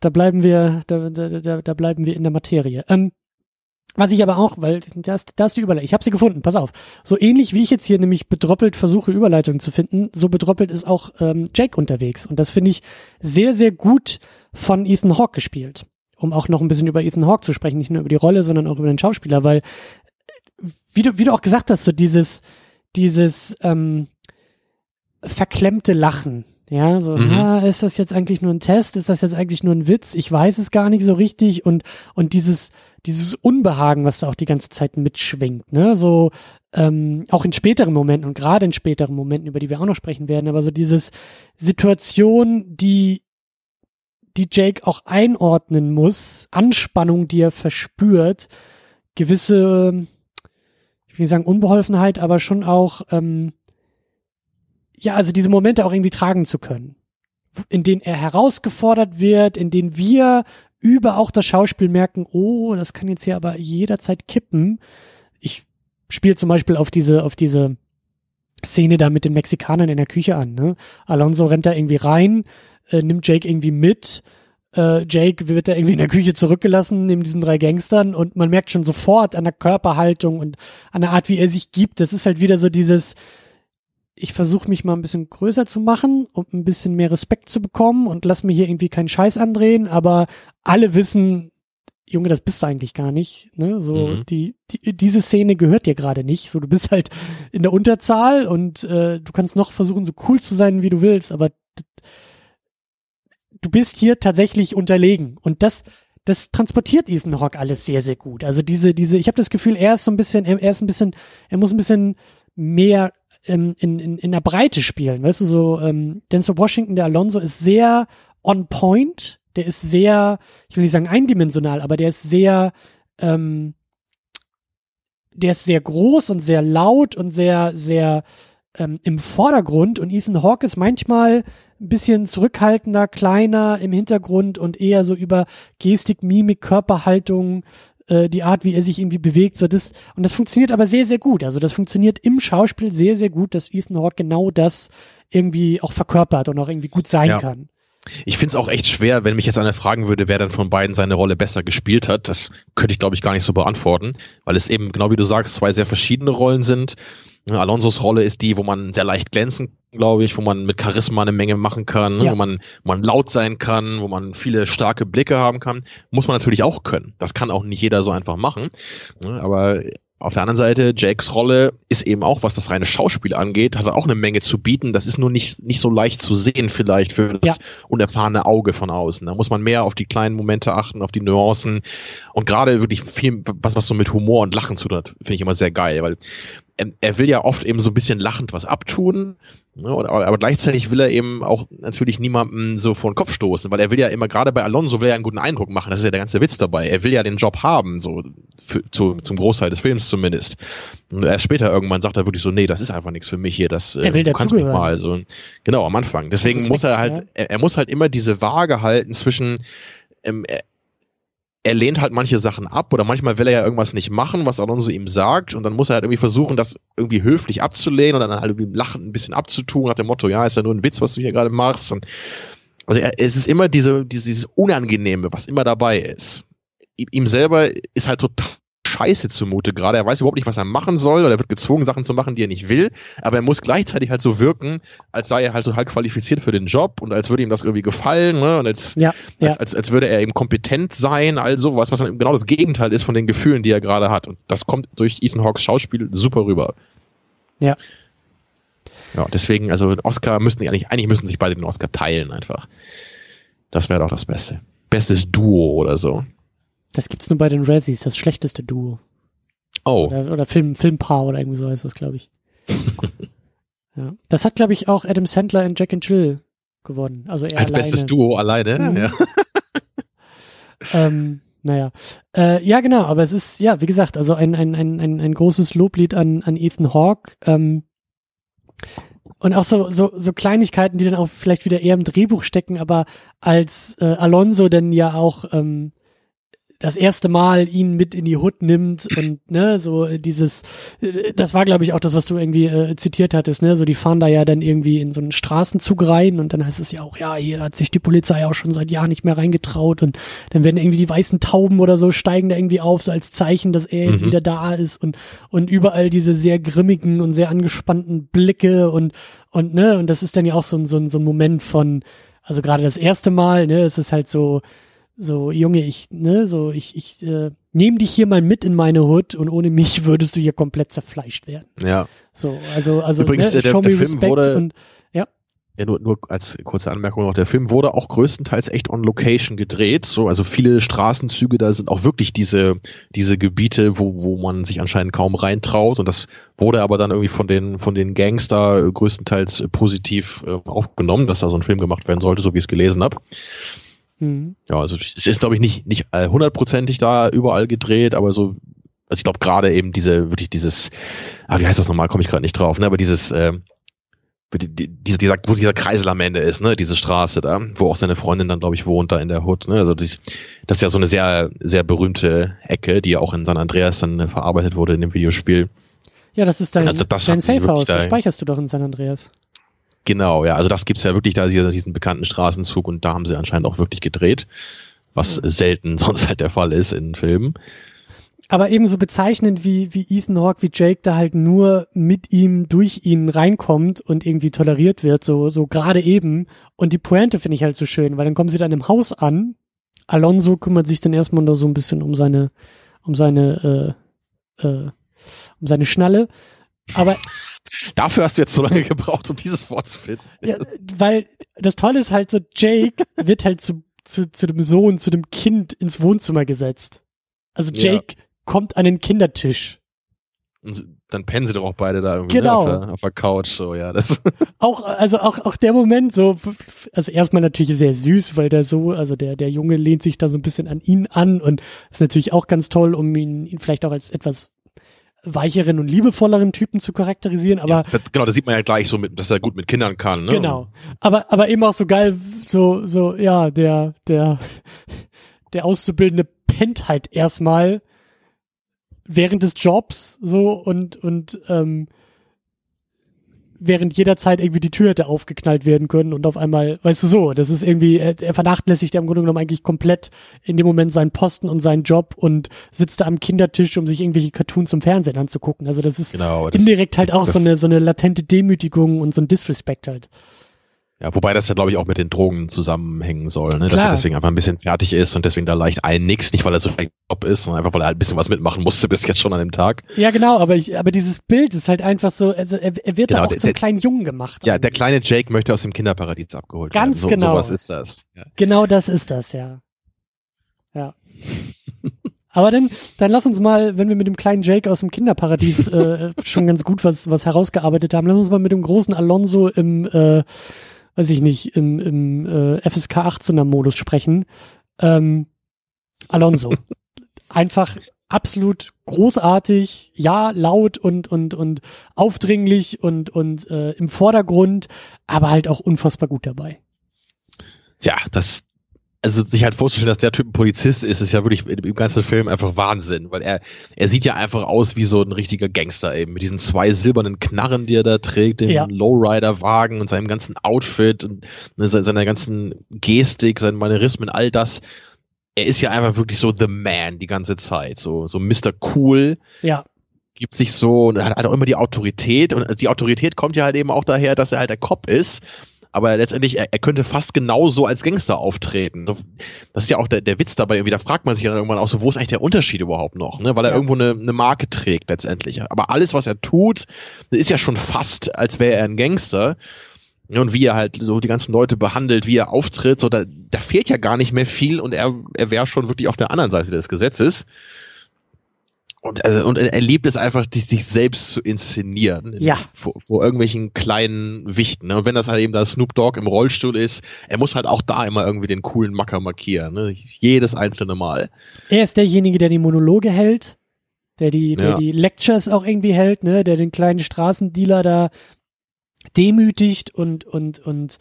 da bleiben wir, da, da, da, da bleiben wir in der Materie. Ähm, was ich aber auch, weil da ist, da ist die Überleitung. Ich habe sie gefunden, pass auf. So ähnlich wie ich jetzt hier nämlich bedroppelt versuche, Überleitungen zu finden, so bedroppelt ist auch ähm, Jake unterwegs. Und das finde ich sehr, sehr gut von Ethan Hawke gespielt. Um auch noch ein bisschen über Ethan Hawke zu sprechen, nicht nur über die Rolle, sondern auch über den Schauspieler, weil, wie du, wie du auch gesagt hast, so dieses, dieses ähm, verklemmte Lachen, ja, so, mhm. ah, ist das jetzt eigentlich nur ein Test? Ist das jetzt eigentlich nur ein Witz? Ich weiß es gar nicht so richtig. Und, und dieses, dieses Unbehagen, was da auch die ganze Zeit mitschwingt, ne? So, ähm, auch in späteren Momenten und gerade in späteren Momenten, über die wir auch noch sprechen werden, aber so dieses Situation, die, die Jake auch einordnen muss, Anspannung, die er verspürt, gewisse, ich will sagen Unbeholfenheit, aber schon auch, ähm, ja, also diese Momente auch irgendwie tragen zu können in denen er herausgefordert wird, in denen wir über auch das Schauspiel merken, oh, das kann jetzt hier aber jederzeit kippen. Ich spiele zum Beispiel auf diese, auf diese Szene da mit den Mexikanern in der Küche an. Ne? Alonso rennt da irgendwie rein, äh, nimmt Jake irgendwie mit. Äh, Jake wird da irgendwie in der Küche zurückgelassen neben diesen drei Gangstern und man merkt schon sofort an der Körperhaltung und an der Art, wie er sich gibt. Das ist halt wieder so dieses, ich versuche mich mal ein bisschen größer zu machen, um ein bisschen mehr Respekt zu bekommen und lass mir hier irgendwie keinen Scheiß andrehen, aber alle wissen, Junge, das bist du eigentlich gar nicht. Ne? So mhm. die, die diese Szene gehört dir gerade nicht. So du bist halt in der Unterzahl und äh, du kannst noch versuchen, so cool zu sein, wie du willst, aber du bist hier tatsächlich unterlegen und das das transportiert Ethan Hawke alles sehr sehr gut. Also diese diese ich habe das Gefühl, er ist so ein bisschen er ist ein bisschen er muss ein bisschen mehr ähm, in, in, in der Breite spielen. Weißt du, so ähm, Denzel Washington, der Alonso, ist sehr on point, der ist sehr, ich will nicht sagen eindimensional, aber der ist sehr, ähm, der ist sehr groß und sehr laut und sehr, sehr ähm, im Vordergrund und Ethan Hawke ist manchmal ein bisschen zurückhaltender, kleiner im Hintergrund und eher so über Gestik, Mimik, Körperhaltung, äh, die Art, wie er sich irgendwie bewegt, so das und das funktioniert aber sehr sehr gut. Also das funktioniert im Schauspiel sehr sehr gut, dass Ethan Hawke genau das irgendwie auch verkörpert und auch irgendwie gut sein ja. kann. Ich finde es auch echt schwer, wenn mich jetzt einer fragen würde, wer dann von beiden seine Rolle besser gespielt hat. Das könnte ich, glaube ich, gar nicht so beantworten, weil es eben, genau wie du sagst, zwei sehr verschiedene Rollen sind. Alonsos Rolle ist die, wo man sehr leicht glänzen, glaube ich, wo man mit Charisma eine Menge machen kann, ja. wo, man, wo man laut sein kann, wo man viele starke Blicke haben kann. Muss man natürlich auch können. Das kann auch nicht jeder so einfach machen. Aber auf der anderen Seite, Jakes Rolle ist eben auch, was das reine Schauspiel angeht, hat er auch eine Menge zu bieten. Das ist nur nicht, nicht so leicht zu sehen vielleicht für das ja. unerfahrene Auge von außen. Da muss man mehr auf die kleinen Momente achten, auf die Nuancen und gerade wirklich viel, was, was so mit Humor und Lachen zu tun hat, finde ich immer sehr geil, weil er will ja oft eben so ein bisschen lachend was abtun, ne, aber gleichzeitig will er eben auch natürlich niemandem so vor den Kopf stoßen, weil er will ja immer, gerade bei Alonso will er einen guten Eindruck machen, das ist ja der ganze Witz dabei. Er will ja den Job haben, so für, zu, zum Großteil des Films zumindest. Und erst später irgendwann sagt er wirklich so, nee, das ist einfach nichts für mich hier, das er will äh, du kannst mich mal. So, genau, am Anfang. Deswegen muss er halt, ja. er, er muss halt immer diese Waage halten zwischen ähm, er lehnt halt manche Sachen ab oder manchmal will er ja irgendwas nicht machen, was Alonso ihm sagt und dann muss er halt irgendwie versuchen, das irgendwie höflich abzulehnen und dann halt irgendwie lachend ein bisschen abzutun nach dem Motto, ja, ist ja nur ein Witz, was du hier gerade machst. Und also er, es ist immer diese, dieses Unangenehme, was immer dabei ist. Ihm selber ist halt total scheiße zumute gerade. Er weiß überhaupt nicht, was er machen soll oder er wird gezwungen, Sachen zu machen, die er nicht will. Aber er muss gleichzeitig halt so wirken, als sei er halt total qualifiziert für den Job und als würde ihm das irgendwie gefallen ne? und als, ja, ja. Als, als, als würde er eben kompetent sein, also was, was dann genau das Gegenteil ist von den Gefühlen, die er gerade hat. Und das kommt durch Ethan Hawks Schauspiel super rüber. Ja. Ja, deswegen, also Oscar müssen die eigentlich, eigentlich müssen sich beide den Oscar teilen einfach. Das wäre doch das Beste. Bestes Duo oder so. Das gibt's nur bei den Razzies, das schlechteste Duo. Oh. Oder, oder Film, Filmpaar oder irgendwie so heißt das, glaube ich. ja. Das hat, glaube ich, auch Adam Sandler in Jack and Jill gewonnen. Also er Als alleine. bestes Duo alleine, mhm. ja. ähm, naja. Äh, ja, genau, aber es ist, ja, wie gesagt, also ein, ein, ein, ein, ein großes Loblied an, an Ethan Hawke. Ähm, und auch so, so, so Kleinigkeiten, die dann auch vielleicht wieder eher im Drehbuch stecken, aber als äh, Alonso denn ja auch ähm, das erste Mal ihn mit in die Hut nimmt und ne, so dieses, das war glaube ich auch das, was du irgendwie äh, zitiert hattest, ne, so die fahren da ja dann irgendwie in so einen Straßenzug rein und dann heißt es ja auch, ja, hier hat sich die Polizei auch schon seit Jahren nicht mehr reingetraut und dann werden irgendwie die weißen Tauben oder so steigen da irgendwie auf, so als Zeichen, dass er jetzt mhm. wieder da ist und und überall diese sehr grimmigen und sehr angespannten Blicke und und ne, und das ist dann ja auch so ein so ein, so ein Moment von, also gerade das erste Mal, ne, es ist halt so so, Junge, ich, ne, so, ich, ich äh, nehme dich hier mal mit in meine Hut und ohne mich würdest du hier komplett zerfleischt werden. Ja. So, also, also, Übrigens, ne, der, der, der Film wurde, und, ja. Ja, nur, nur als kurze Anmerkung noch, der Film wurde auch größtenteils echt on location gedreht. So, also viele Straßenzüge, da sind auch wirklich diese, diese Gebiete, wo, wo man sich anscheinend kaum reintraut. Und das wurde aber dann irgendwie von den, von den Gangster größtenteils positiv äh, aufgenommen, dass da so ein Film gemacht werden sollte, so wie ich es gelesen habe. Mhm. Ja, also es ist, glaube ich, nicht, nicht hundertprozentig da überall gedreht, aber so, also ich glaube gerade eben diese, wirklich dieses, ah, wie heißt das nochmal, komme ich gerade nicht drauf, ne, aber dieses, äh, dieser, dieser, wo dieser Kreisel am Ende ist, ne, diese Straße da, wo auch seine Freundin dann, glaube ich, wohnt, da in der Hut, ne, also das, das ist ja so eine sehr, sehr berühmte Ecke, die ja auch in San Andreas dann verarbeitet wurde in dem Videospiel. Ja, das ist dein, also das dein Safehouse, da, das speicherst du doch in San Andreas. Genau, ja, also das gibt's ja wirklich da, diesen bekannten Straßenzug und da haben sie anscheinend auch wirklich gedreht, was mhm. selten sonst halt der Fall ist in Filmen. Aber ebenso bezeichnend wie, wie Ethan Hawke, wie Jake da halt nur mit ihm, durch ihn reinkommt und irgendwie toleriert wird, so, so gerade eben. Und die Pointe finde ich halt so schön, weil dann kommen sie dann im Haus an. Alonso kümmert sich dann erstmal da so ein bisschen um seine, um seine, äh, äh, um seine Schnalle. Aber Dafür hast du jetzt so lange gebraucht, um dieses Wort zu finden. Ja, weil das Tolle ist halt so, Jake wird halt zu, zu, zu dem Sohn, zu dem Kind ins Wohnzimmer gesetzt. Also Jake ja. kommt an den Kindertisch. Und dann pennen sie doch auch beide da irgendwie genau. ne, auf, der, auf der Couch, so, ja. Das. Auch, also auch, auch der Moment so, also erstmal natürlich sehr süß, weil der so, also der, der Junge lehnt sich da so ein bisschen an ihn an und ist natürlich auch ganz toll, um ihn, ihn vielleicht auch als etwas weicheren und liebevolleren Typen zu charakterisieren, aber. Ja, genau, da sieht man ja gleich so, mit, dass er gut mit Kindern kann, ne? Genau. Aber, aber eben auch so geil, so, so, ja, der, der, der Auszubildende pennt halt erstmal während des Jobs so und, und, ähm, während jederzeit irgendwie die Tür hätte aufgeknallt werden können und auf einmal, weißt du so, das ist irgendwie, er, er vernachlässigt ja im Grunde genommen eigentlich komplett in dem Moment seinen Posten und seinen Job und sitzt da am Kindertisch, um sich irgendwelche Cartoons im Fernsehen anzugucken. Also das ist genau, das, indirekt halt auch so eine, so eine latente Demütigung und so ein Disrespect halt. Ja, wobei das ja, glaube ich, auch mit den Drogen zusammenhängen soll, ne? dass er deswegen einfach ein bisschen fertig ist und deswegen da leicht einnickt, nicht weil er so vielleicht top ist, sondern einfach weil er halt ein bisschen was mitmachen musste bis jetzt schon an dem Tag. Ja, genau, aber ich, aber dieses Bild ist halt einfach so, also er, er wird genau, da auch der, zum kleinen Jungen gemacht. Ja, eigentlich. der kleine Jake möchte aus dem Kinderparadies abgeholt Ganz werden. Ganz genau. So was ist das. Ja. Genau das ist das, ja. Ja. Aber dann, dann lass uns mal, wenn wir mit dem kleinen Jake aus dem Kinderparadies äh, schon ganz gut was, was herausgearbeitet haben, lass uns mal mit dem großen Alonso im äh, weiß ich nicht, im, im äh, FSK 18er Modus sprechen. Ähm, Alonso. Einfach absolut großartig, ja, laut und, und, und aufdringlich und, und äh, im Vordergrund, aber halt auch unfassbar gut dabei. Ja, das, also sich halt vorzustellen, dass der Typ ein Polizist ist, ist ja wirklich im ganzen Film einfach Wahnsinn, weil er, er sieht ja einfach aus wie so ein richtiger Gangster eben, mit diesen zwei silbernen Knarren, die er da trägt, dem ja. Lowrider-Wagen und seinem ganzen Outfit und ne, seiner ganzen Gestik, seinen Manierismen, all das. Er ist ja einfach wirklich so the man die ganze Zeit, so, so Mr. Cool. Ja gibt sich so und hat halt auch immer die Autorität und die Autorität kommt ja halt eben auch daher, dass er halt der Cop ist aber letztendlich, er, er könnte fast genauso als Gangster auftreten. Das ist ja auch der, der Witz dabei, irgendwie, da fragt man sich dann irgendwann auch so, wo ist eigentlich der Unterschied überhaupt noch, ne? weil er ja. irgendwo eine, eine Marke trägt letztendlich. Aber alles, was er tut, ist ja schon fast, als wäre er ein Gangster. Und wie er halt so die ganzen Leute behandelt, wie er auftritt, so da, da fehlt ja gar nicht mehr viel und er, er wäre schon wirklich auf der anderen Seite des Gesetzes. Und, also, und er liebt es einfach, die, sich selbst zu inszenieren. Ja. Vor, vor irgendwelchen kleinen Wichten. Ne? Und wenn das halt eben da Snoop Dogg im Rollstuhl ist, er muss halt auch da immer irgendwie den coolen Macker markieren. Ne? Jedes einzelne Mal. Er ist derjenige, der die Monologe hält, der die, der ja. die Lectures auch irgendwie hält, ne? der den kleinen Straßendealer da demütigt und, und, und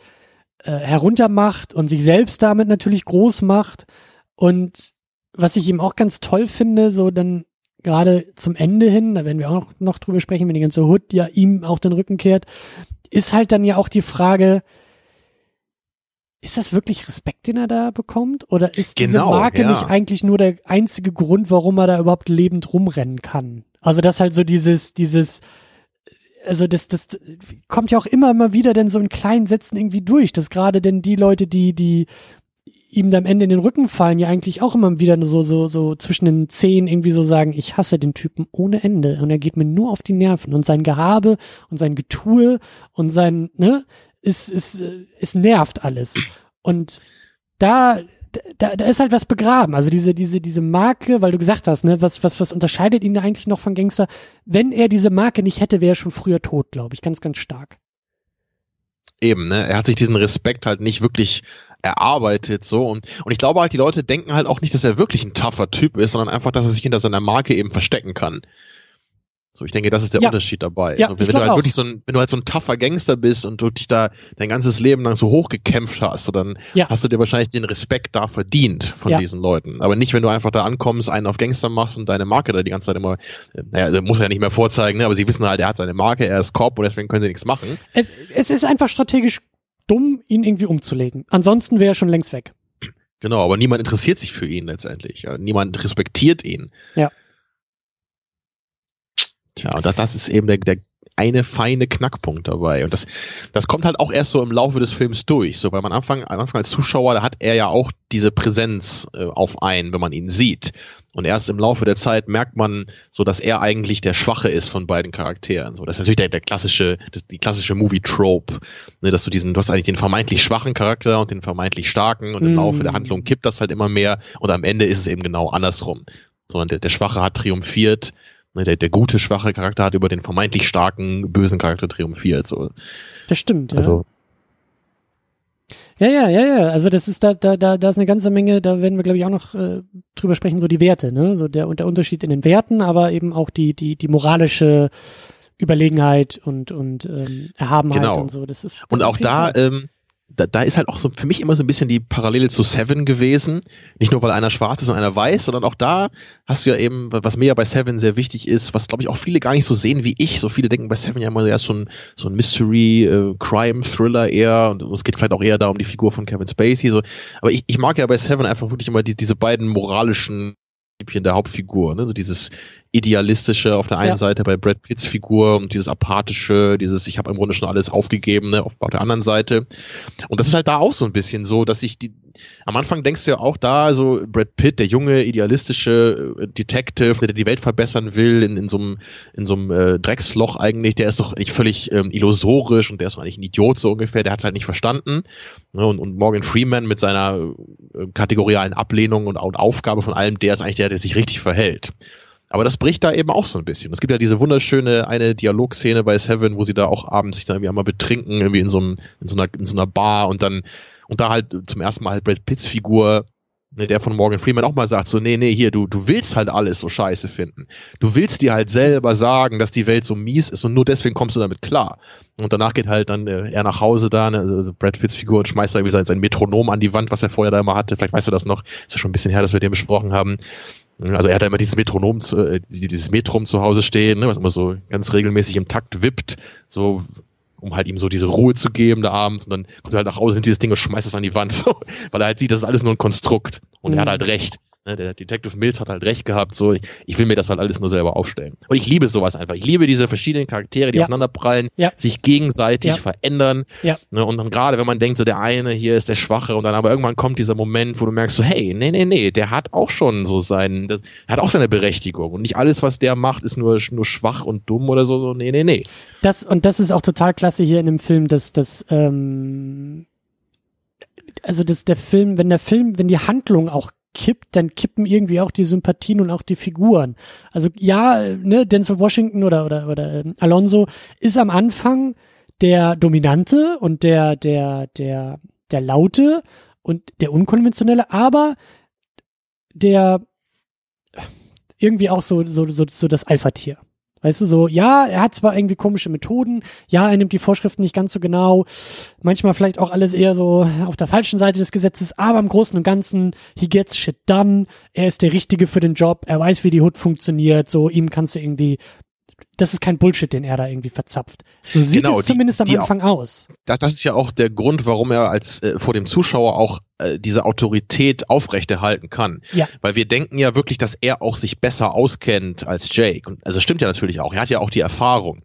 äh, heruntermacht und sich selbst damit natürlich groß macht. Und was ich ihm auch ganz toll finde, so dann gerade zum Ende hin, da werden wir auch noch drüber sprechen, wenn die ganze Hood ja ihm auch den Rücken kehrt, ist halt dann ja auch die Frage, ist das wirklich Respekt, den er da bekommt? Oder ist genau, diese Marke ja. nicht eigentlich nur der einzige Grund, warum er da überhaupt lebend rumrennen kann? Also das halt so dieses, dieses, also das, das kommt ja auch immer mal wieder denn so in kleinen Sätzen irgendwie durch, dass gerade denn die Leute, die, die ihm da am Ende in den Rücken fallen, ja eigentlich auch immer wieder so, so, so zwischen den Zehen irgendwie so sagen, ich hasse den Typen ohne Ende und er geht mir nur auf die Nerven und sein Gehabe und sein Getue und sein, ne, es, es, es nervt alles. Und da, da, da ist halt was begraben. Also diese, diese, diese Marke, weil du gesagt hast, ne, was, was, was unterscheidet ihn da eigentlich noch von Gangster? Wenn er diese Marke nicht hätte, wäre er schon früher tot, glaube ich. Ganz, ganz stark. Eben, ne? Er hat sich diesen Respekt halt nicht wirklich erarbeitet so und und ich glaube halt die Leute denken halt auch nicht, dass er wirklich ein tougher Typ ist, sondern einfach, dass er sich hinter seiner Marke eben verstecken kann. So, ich denke, das ist der ja. Unterschied dabei. Ja, so, wenn, wenn du halt auch. wirklich so ein, wenn du halt so ein tougher Gangster bist und du dich da dein ganzes Leben lang so hochgekämpft hast, so, dann ja. hast du dir wahrscheinlich den Respekt da verdient von diesen Leuten. Aber nicht, wenn du einfach da ankommst, einen auf Gangster machst und deine Marke da die ganze Zeit immer, naja, also muss er ja nicht mehr vorzeigen, ne? aber sie wissen halt, er hat seine Marke, er ist Cop und deswegen können sie nichts machen. Es, es ist einfach strategisch dumm, ihn irgendwie umzulegen. Ansonsten wäre er schon längst weg. Genau, aber niemand interessiert sich für ihn letztendlich. Niemand respektiert ihn. Ja. Tja, und das, das ist eben der, der eine feine Knackpunkt dabei. Und das, das kommt halt auch erst so im Laufe des Films durch. So, weil man am Anfang, am Anfang als Zuschauer, da hat er ja auch diese Präsenz äh, auf einen, wenn man ihn sieht. Und erst im Laufe der Zeit merkt man so, dass er eigentlich der Schwache ist von beiden Charakteren. So, das ist natürlich der, der klassische, die klassische Movie-Trope, ne, dass du diesen, du hast eigentlich den vermeintlich schwachen Charakter und den vermeintlich starken und im mm. Laufe der Handlung kippt das halt immer mehr und am Ende ist es eben genau andersrum. Sondern der, der Schwache hat triumphiert, der, der gute, schwache Charakter hat über den vermeintlich starken, bösen Charakter triumphiert. So. Das stimmt, ja. Also Ja, ja, ja, ja. Also das ist da, da, da, da ist eine ganze Menge, da werden wir, glaube ich, auch noch äh, drüber sprechen, so die Werte, ne? So der, der Unterschied in den Werten, aber eben auch die, die, die moralische Überlegenheit und, und ähm, Erhabenheit Genau. und so. Das ist Und auch da, ähm, da, da ist halt auch so für mich immer so ein bisschen die Parallele zu Seven gewesen. Nicht nur, weil einer schwarz ist und einer weiß, sondern auch da hast du ja eben, was mir ja bei Seven sehr wichtig ist, was glaube ich auch viele gar nicht so sehen wie ich. So viele denken bei Seven ja immer, er ist so ein, so ein Mystery, äh, Crime, Thriller eher und es geht vielleicht auch eher da um die Figur von Kevin Spacey. So. Aber ich, ich mag ja bei Seven einfach wirklich immer die, diese beiden moralischen der Hauptfigur, ne? so dieses idealistische auf der einen Ja. Seite bei Brad Pitts Figur und dieses apathische, dieses ich habe im Grunde schon alles aufgegeben, ne? auf, auf der anderen Seite. Und das ist halt da auch so ein bisschen so, dass ich die am Anfang denkst du ja auch da so Brad Pitt, der junge idealistische äh, Detective, der die Welt verbessern will in, in so einem in so einem äh, Drecksloch eigentlich, der ist doch nicht völlig ähm, illusorisch und der ist doch eigentlich ein Idiot so ungefähr, der hat es halt nicht verstanden. Ne? Und, und Morgan Freeman mit seiner äh, kategorialen Ablehnung und, und Aufgabe von allem, der ist eigentlich der, der sich richtig verhält. Aber das bricht da eben auch so ein bisschen. Es gibt ja diese wunderschöne eine Dialogszene bei Seven, wo sie da auch abends sich dann irgendwie einmal betrinken, irgendwie in so, einem, in so, einer, in so einer Bar und dann und da halt zum ersten Mal halt Brad Pitts Figur, ne, der von Morgan Freeman auch mal sagt, so, nee, nee, hier, du, du willst halt alles so scheiße finden. Du willst dir halt selber sagen, dass die Welt so mies ist und nur deswegen kommst du damit klar. Und danach geht halt dann äh, er nach Hause da, ne, also Brad Pitts Figur und schmeißt da irgendwie sein, sein Metronom an die Wand, was er vorher da immer hatte. Vielleicht weißt du das noch. Ist ja schon ein bisschen her, dass wir den besprochen haben. Also er hat immer dieses Metronom, zu, äh, dieses Metrum zu Hause stehen, ne, was immer so ganz regelmäßig im Takt wippt, so um halt ihm so diese Ruhe zu geben da abends. Und dann kommt er halt nach Hause, nimmt dieses Ding und schmeißt es an die Wand, so, weil er halt sieht, das ist alles nur ein Konstrukt. Und Mhm. er hat halt recht. Ne, der Detective Mills hat halt recht gehabt, so, ich, ich will mir das halt alles nur selber aufstellen. Und ich liebe sowas einfach. Ich liebe diese verschiedenen Charaktere, die Ja. aufeinanderprallen, Ja. sich gegenseitig Ja. verändern. Ne, und dann gerade, wenn man denkt, so der eine hier ist der Schwache und dann aber irgendwann kommt dieser Moment, wo du merkst, so, hey, nee, nee, nee, der hat auch schon so seinen, das, hat auch seine Berechtigung und nicht alles, was der macht, ist nur, nur schwach und dumm oder so, so nee, nee, nee. Das, und das ist auch total klasse hier in dem Film, dass das, ähm, also dass der Film, wenn der Film, wenn die Handlung auch kippt, dann kippen irgendwie auch die Sympathien und auch die Figuren. Also ja, äh, ne, Denzel Washington oder oder oder ähm, Alonso ist am Anfang der Dominante und der der der der Laute und der unkonventionelle, aber der irgendwie auch so so so, so das Alpha-Tier. Weißt du, so, ja, er hat zwar irgendwie komische Methoden, ja, er nimmt die Vorschriften nicht ganz so genau, manchmal vielleicht auch alles eher so auf der falschen Seite des Gesetzes, aber im Großen und Ganzen, he gets shit done, er ist der Richtige für den Job, er weiß, wie die Hood funktioniert, so, ihm kannst du irgendwie, das ist kein Bullshit, den er da irgendwie verzapft. So sieht Genau, es die- zumindest am Anfang aus. das, das ist ja auch der Grund, warum er als äh, vor dem Zuschauer auch äh, diese Autorität aufrechterhalten kann. Ja. Weil wir denken ja wirklich, dass er auch sich besser auskennt als Jake. Und also stimmt ja natürlich auch. Er hat ja auch die Erfahrung.